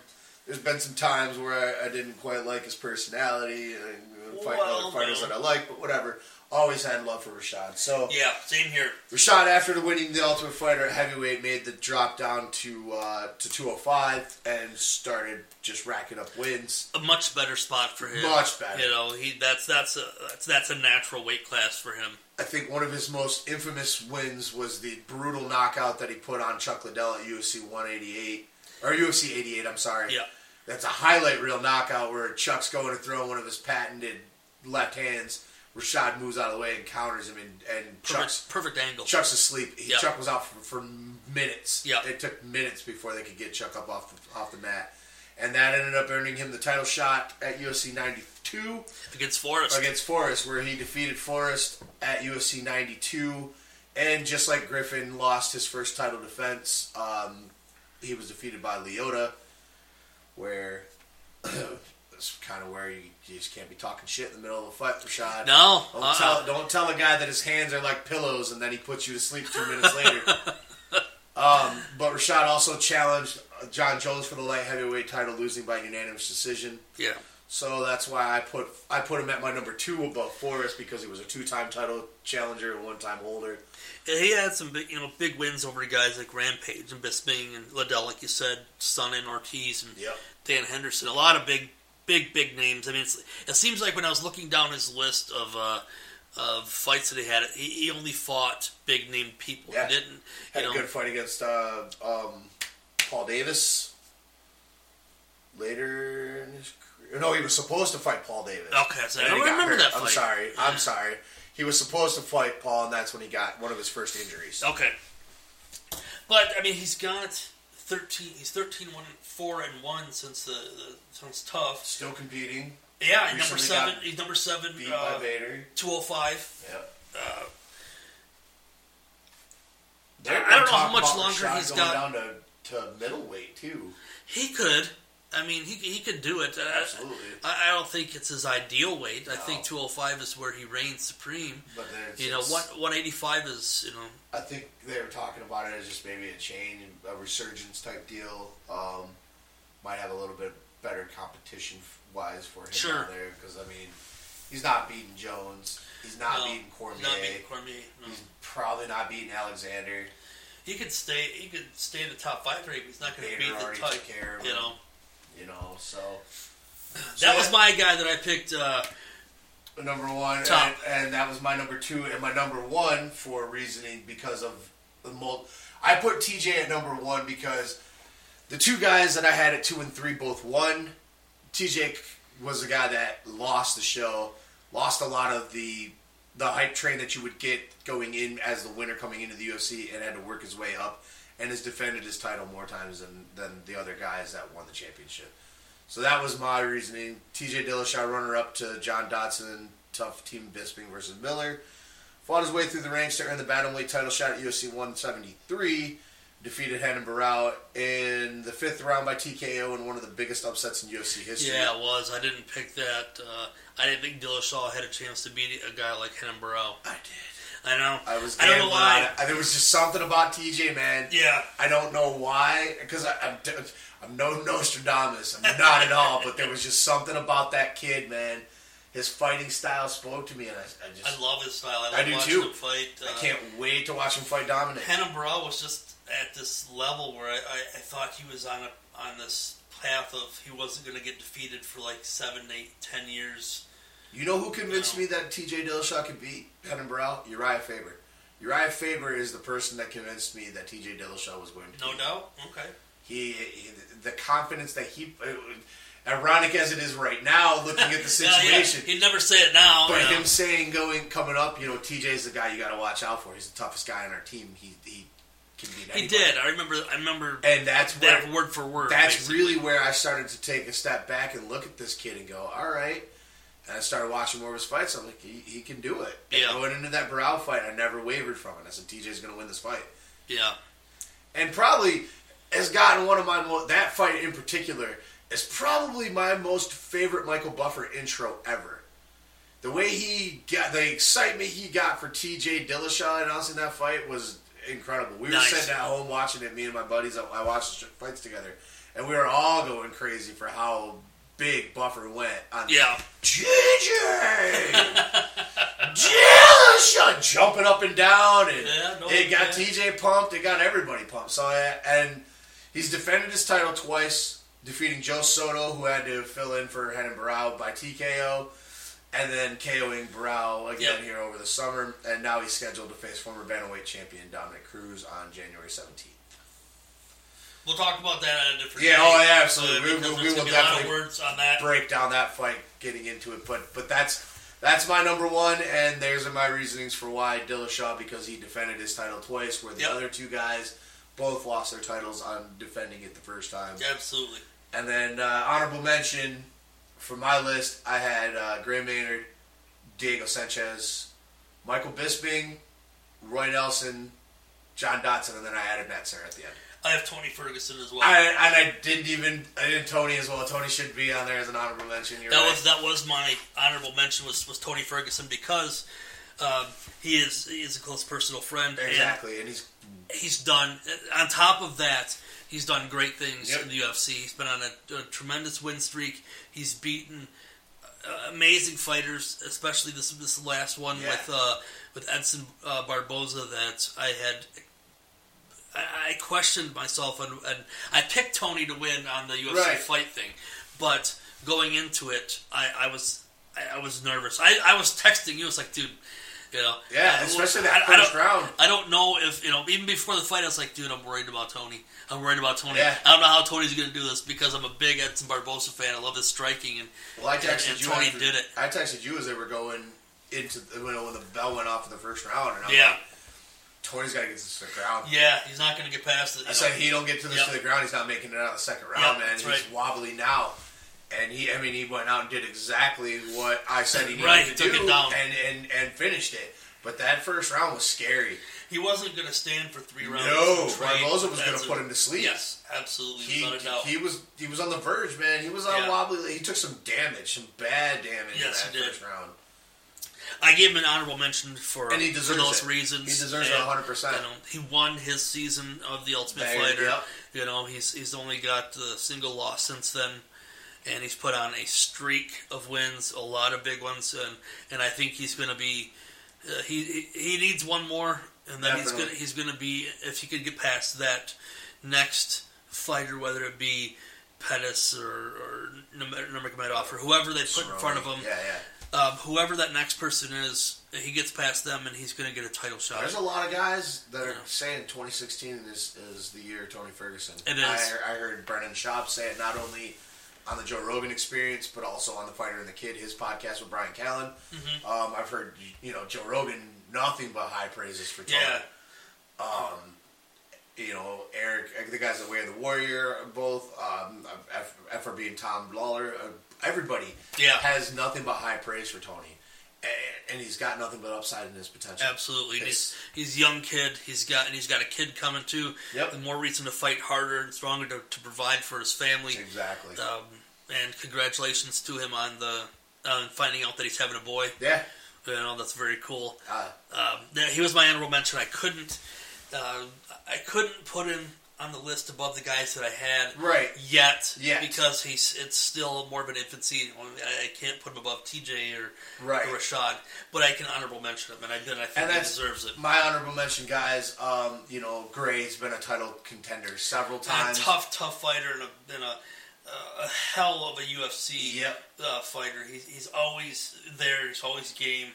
there's been some times where I, I didn't quite like his personality, and fighting Well, other fighters no. that I like, but whatever. Always had love for Rashad. So Yeah, same here. Rashad, after winning the Ultimate Fighter at heavyweight, made the drop down to uh, to 205 and started just racking up wins. A much better spot for him. Much better. You know, he that's that's a that's, that's a natural weight class for him. I think one of his most infamous wins was the brutal knockout that he put on Chuck Liddell at UFC 188 or UFC 88. I'm sorry. Yeah. That's a highlight reel knockout where Chuck's going to throw one of his patented left hands. Rashad moves out of the way and counters him, and, and Chuck's Perfect, perfect angle. Chuck's asleep. He, Yeah. Chuck was out for, for minutes. Yeah. It took minutes before they could get Chuck up off the, off the mat. And that ended up earning him the title shot at UFC 92 against Forrest. against Forrest, where he defeated Forrest at UFC 92. And just like Griffin lost his first title defense, um, he was defeated by Lyoto, where that's kind of where you, you just can't be talking shit in the middle of a fight, Rashad. No, Don't, uh-uh. tell, don't tell a guy that his hands are like pillows and then he puts you to sleep two minutes later. um, but Rashad also challenged Jon Jones for the light heavyweight title, losing by unanimous decision. yeah. So that's why I put I put him at my number two above Forrest because he was a two-time title challenger and one-time holder. Yeah, He had some big, you know, big wins over guys like Rampage and Bisping and Liddell, like you said, Son and Ortiz and Yep. Dan Henderson. A lot of big, big, big names. I mean, it's, it seems like when I was looking down his list of uh, of fights that he had, he, he only fought big name people. Yeah. He didn't, Had a know, good fight against uh, um, Paul Davis. Later in his career, no, he was supposed to fight Paul Davis. Okay, so I don't remember hurt. that fight. I'm sorry. Yeah. I'm sorry. He was supposed to fight Paul, and that's when he got one of his first injuries. Okay. But I mean, he's got thirteen. He's 13, one, four and one since the, the sounds tough. Still competing. Yeah, number seven. He's number seven. Beat Uh, by Vader. Two hundred five. Yeah. Uh, I don't know how much longer he's got- down to, to middleweight too. he could. I mean, he he could do it. I- Absolutely. I, I don't think it's his ideal weight. I think two hundred five is where he reigns supreme. But You know, it's- one one eighty five is you know I think they were talking about it as just maybe a change, a resurgence type deal. Um, might have a little bit better competition wise for him Sure. out there because I mean, he's not beating Jones. He's not no, beating Cormier. Not beating Cormier. No. He's probably not beating Alexander. He could stay. He could stay in the top five rate. but He's not going to beat the top. care of You know, You know, so that was my guy that I picked. Uh, number one, Top. And, and that was my number two, and my number one for reasoning because of the mold. I put TJ at number one because the two guys that I had at two and three both won. TJ was the guy that lost the show, lost a lot of the the hype train that you would get going in as the winner coming into the UFC, and had to work his way up, and has defended his title more times than than the other guys that won the championship. So that was my reasoning. TJ Dillashaw runner up to John Dodson, tough team Bisping versus Miller. Fought his way through the ranks to earn the bantamweight title shot at UFC 173. Defeated Renan Barão in the fifth round by TKO in one of the biggest upsets in UFC history. yeah, it was. I didn't pick that. Uh, I didn't think Dillashaw had a chance to beat a guy like Renan Barão. I did. I know. I was I don't know why. There was just something about TJ, man. Yeah. I don't know why, because I'm, I'm no Nostradamus. I'm not at all. But there was just something about that kid, man. His fighting style spoke to me, and I, I just I love his style. I, I do too. him fight. Uh, I can't wait to watch him fight Dominick. Barão was just at this level where I, I, I thought he was on a on this path of he wasn't going to get defeated for like seven, eight, ten years. You know who convinced No. me that T.J. Dillashaw could beat Barão? Urijah Faber. Urijah Faber is the person that convinced me that T.J. Dillashaw was going to. No beat. doubt. Okay. He, he, the confidence that he, uh, ironic as it is right now, looking at the Yeah, yeah. situation. He'd never say it now. But you know. him saying going coming up, you know, TJ's the guy you got to watch out for. He's the toughest guy on our team. He he he did. I remember. I remember and that's where that word for word. that's basically. really where I started to take a step back and look at this kid and go, all right. And I started watching more of his fights. I'm like, he, he can do it. And Yeah. going into that Barão fight, I never wavered from it. I said, TJ's going to win this fight. Yeah. And probably has gotten one of my mo- that fight in particular is probably my most favorite Michael Buffer intro ever. The way he got the excitement he got for T.J. Dillashaw announcing that fight was incredible. We were sitting at home watching it. Me and my buddies, I watched the fights together, and we were all going crazy for how big Buffer went on Yeah. TJ Dillashaw jumping up and down and Yeah, no, it got. TJ pumped, it got everybody pumped. So and he's defended his title twice, defeating Joe Soto, who had to fill in for Renan Barão by TKO, and then KOing Barão again Yep. here over the summer. And now he's scheduled to face former bantamweight champion Dominick Cruz on January seventeenth. We'll talk about that at a different Yeah, day. oh, yeah, absolutely. Uh, We- we- we will gonna a lot of definitely words on that. break down that fight getting into it. But but that's that's my number one, and there's my reasonings for why Dillashaw because he defended his title twice, where the Yep. other two guys both lost their titles on defending it the first time. Absolutely. And then uh, honorable mention for my list, I had uh, Graham Maynard, Diego Sanchez, Michael Bisping, Roy Nelson, John Dodson, and then I added Matt Serra at the end. I have Tony Ferguson as well. I, and I didn't even I didn't Tony as well. Tony should be on there as an honorable mention. You're that right. was that was my honorable mention was, was Tony Ferguson because um, he is he is a close personal friend exactly, and he's and he's done on top of that he's done great things Yep. in the UFC. He's been on a, a tremendous win streak. He's beaten uh, amazing fighters, especially this this last one Yeah. with uh, with Edson uh, Barboza that I had. I, I questioned myself and, and I picked Tony to win on the UFC Right. fight thing, but going into it, I, I was I, I was nervous. I, I was texting you. It's like, dude, you know, Yeah, I- especially that I first don't- round. I don't know if you know. Even before the fight, I was like, dude, I'm worried about Tony. I'm worried about Tony. Yeah. I don't know how Tony's going to do this because I'm a big Edson Barboza fan. I love his striking, and Well, I texted and you. Tony after- did it. I texted you as they were going into the, when, when the bell went off in the first round, and I'm Yeah. like, Tony's got to get this to the ground. Yeah, he's not going to get past it. I know. said he don't get to this Yep. to the ground. He's not making it out of the second round, Yep, man. He's right. wobbly now, and he. I mean, he went out and did exactly what I said he needed Right, to took do, it down. and and and finished it. But that first round was scary. he wasn't going to stand for three rounds. No, and Barboza was going to put him to sleep. Yes, absolutely, He, a doubt. he was he was on the verge, man. He was on Yeah. wobbly. He took some damage, some bad damage Yes, in that first round. I gave him an honorable mention for And he for deserves those it. reasons. He deserves it 100%. You know, he won his season of the Ultimate Fighter. yep. You know, he's he's only got the single loss since then, and he's put on a streak of wins, a lot of big ones, and and I think he's going to be. Uh, he, he needs one more, and then he's gonna he's gonna be if he could get past that next fighter, whether it be Pettis or, or Nurmagomedov or whoever they put in front of him, Yeah, yeah. um, whoever that next person is, he gets past them and he's going to get a title shot. There's a lot of guys that are Yeah. saying 2016 is, is the year Tony Ferguson. It is. I, I heard Brendan Schaub say it not only on the Joe Rogan Experience, but also on the Fighter and the Kid, his podcast with Brian Callen. Mm-hmm. Um, I've heard you know Joe Rogan nothing but high praises for Tony. Yeah. Um, you know Eric, the guys that wear the Warrior, both um, F- FRB and Tom Lawlor, uh, everybody Yeah. has nothing but high praise for Tony. And, he's got nothing but upside in his potential. Absolutely, he's he's young kid. He's got and he's got a kid coming too. Yep. The more reason to fight harder and stronger to, to provide for his family. Exactly. Um, and congratulations to him on the on finding out that he's having a boy. Yeah. You know that's very cool. Uh, Um, yeah, he was my honorable mention. I couldn't uh, I couldn't put him on the list above the guys that I had. right. yet, Yet. because he's it's still more of an infancy. I, I can't put him above TJ or, Right. or Rashad, but I can honorable mention him, and I did. I think And he deserves it. My honorable mention, guys. Um, you know, Gray's been a title contender several And a times. tough, tough fighter and a, and a, a hell of a UFC Yep. uh, fighter. He's, he's always there. He's always game.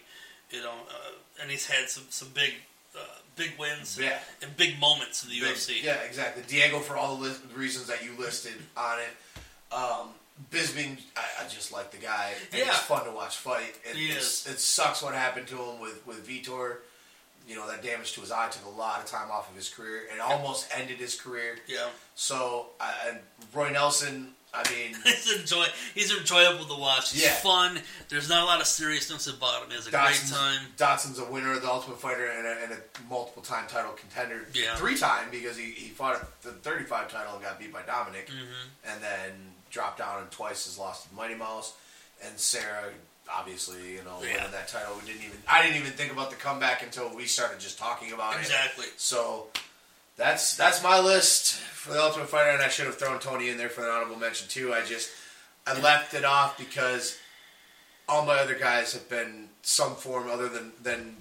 You know, uh, and he's had some some big big wins Yeah. and big moments in the Big- UFC. Yeah, exactly. Diego for all the li- reasons that you listed on it. Um, Bisping, I, I just like the guy. And Yeah. He's fun to watch fight. It, He it's- It sucks what happened to him with, with Vitor. You know, that damage to his eye took a lot of time off of his career and almost ended his career. Yeah. So, I, and Roy Nelson, I mean, He's enjoy. He's enjoyable to watch. He's Yeah. fun. There's not a lot of seriousness about him. He has a Dodson's, great time. Dodson's a winner of the Ultimate Fighter and a, and a multiple time title contender. Yeah. Three time because he, he fought the 35 title and got beat by Dominick. Mm-hmm. And then dropped down and twice has lost to Mighty Mouse. And Serra, obviously, you know, Yeah. winning that title. We didn't even I didn't even think about the comeback until we started just talking about it. Exactly. So that's that's my list for the Ultimate Fighter, and I should have thrown Tony in there for an honorable mention too. I just I left it off because all my other guys have been some form other than than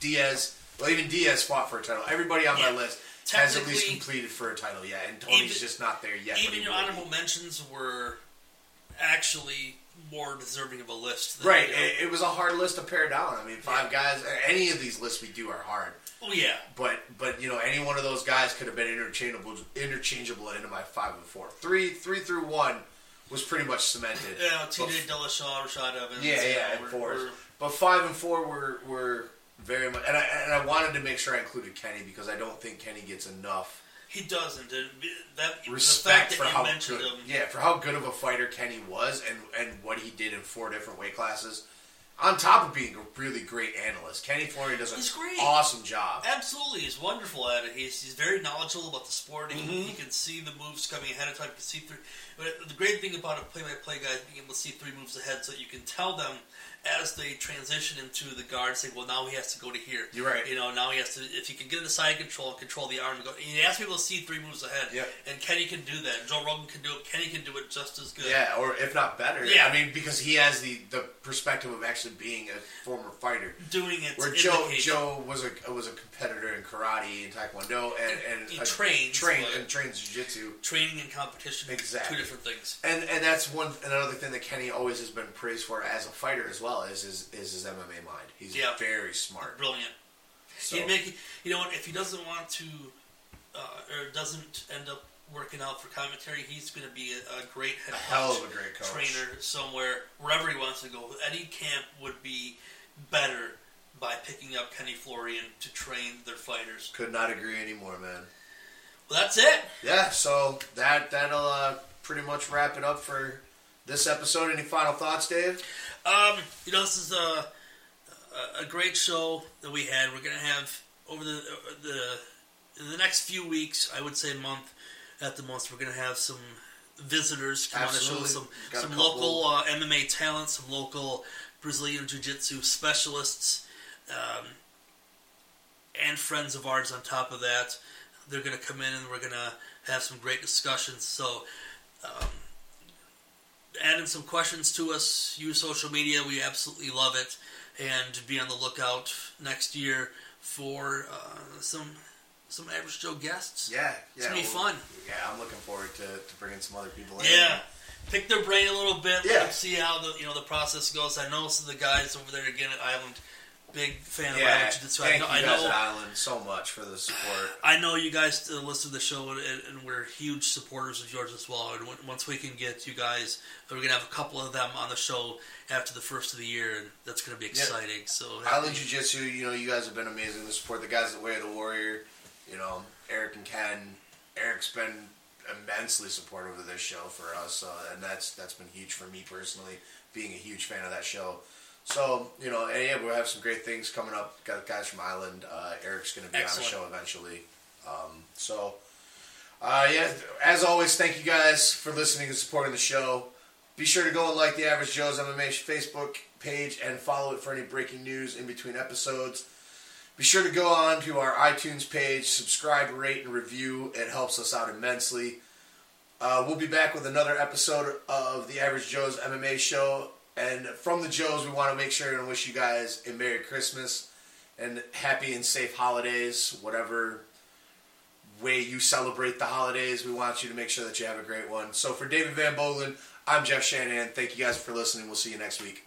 Diaz. Well, even Diaz fought for a title. Everybody on my list has at least completed for a title. Yeah, and Tony's Even- just not there yet. Even your honorable mentions were actually more deserving of a list. Than, Right, you know- it, it was a hard list to pare down. I mean, five guys. Any of these lists we do are hard. oh yeah. But but you know, any one of those guys could have been interchangeable interchangeable into my five and four. Three three through one was pretty much cemented. Yeah, T.J. Dillashaw, Rashad Evans. yeah, yeah, and four. But five and four were were very much, and I and I wanted to make sure I included Kenny because I don't think Kenny gets enough He doesn't. And that the respect fact for you how good, him. yeah, for how good of a fighter Kenny was, and and what he did in four different weight classes. On top of being a really great analyst, Kenny Florian does an He's great. awesome job. Absolutely, he's wonderful at it. He's, he's very knowledgeable about the sport. He, Mm-hmm. he can see the moves coming ahead of time. He can see through. But the great thing about a play-by-play guy is being able to see three moves ahead, so you can tell them as they transition into the guard. Say, well, now he has to go to here. You're right. You know, now he has to. If he can get into side control and control the arm, and go. He has be able to see three moves ahead. Yeah. And Kenny can do that. Joe Rogan can do it. Kenny can do it just as good. Yeah, or if not better. Yeah. I mean, because he has the, the perspective of actually being a former fighter. Doing it. Where Joe. Joe was a was a competitor in karate and taekwondo and and He trains, trained but- and trains jiu-jitsu. training and competition. Exactly. Two different things. And and that's one another thing that Kenny always has been praised for as a fighter as well is his is his MMA mind. He's Yeah. very smart. Brilliant. So, He'd make you know what if he doesn't want to uh, or doesn't end up working out for commentary, he's going to be a, a great head a hell coach, of a great coach. trainer somewhere wherever he wants to go. Any Camp would be better by picking up Kenny Florian to train their fighters. Could not agree anymore, man. Well, that's it. Yeah, so that that'll uh, pretty much wrap it up for this episode. Any final thoughts, Dave? Um, you know, this is a, a- great show that we had. We're going to have over the the in the next few weeks, I would say month at the most, we're going to have some visitors come Absolutely. on the show. Some Got some local uh, MMA talent, some local Brazilian jiu-jitsu specialists, um, and friends of ours. On top of that, they're going to come in and we're going to have some great discussions. So. Um, adding some questions to us. Use social media. We absolutely love it. And be on the lookout next year for uh, some some average Joe guests. Yeah, It's yeah. gonna be well, fun. Yeah, I'm looking forward to, to bringing some other people in. Yeah. Pick their brain a little bit. Yeah. See how the you know the process goes. I know some of the guys over there again at Island, big fan of Yeah, Island Jiu-Jitsu. I thank know, you I guys know at Island so much for the support. I know you guys listen to the show, and, and we're huge supporters of yours as well. And once we can get you guys, we're gonna have a couple of them on the show after the first of the year, and that's gonna be exciting. So Island Jiu Jitsu, you know, you guys have been amazing to support the guys at Way of the Warrior. You know, Eric and Ken. Eric's been immensely supportive of this show for us, uh, and that's that's been huge for me personally, being a huge fan of that show. So you know, and yeah, we'll have some great things coming up. Got guys from Island. Uh, Eric's going to be Excellent. on the show eventually. Um, so uh, yeah, as always, thank you guys for listening and supporting the show. Be sure to go and like the Average Joe's MMA Facebook page and follow it for any breaking news in between episodes. Be sure to go on to our iTunes page, subscribe, rate, and review. It helps us out immensely. Uh, we'll be back with another episode of the Average Joe's MMA show. And from the Joes, we want to make sure and wish you guys a Merry Christmas and happy and safe holidays, whatever way you celebrate the holidays. We want you to make sure that you have a great one. So for David Van Bolen, I'm Jeff Shanahan. Thank you guys for listening. We'll see you next week.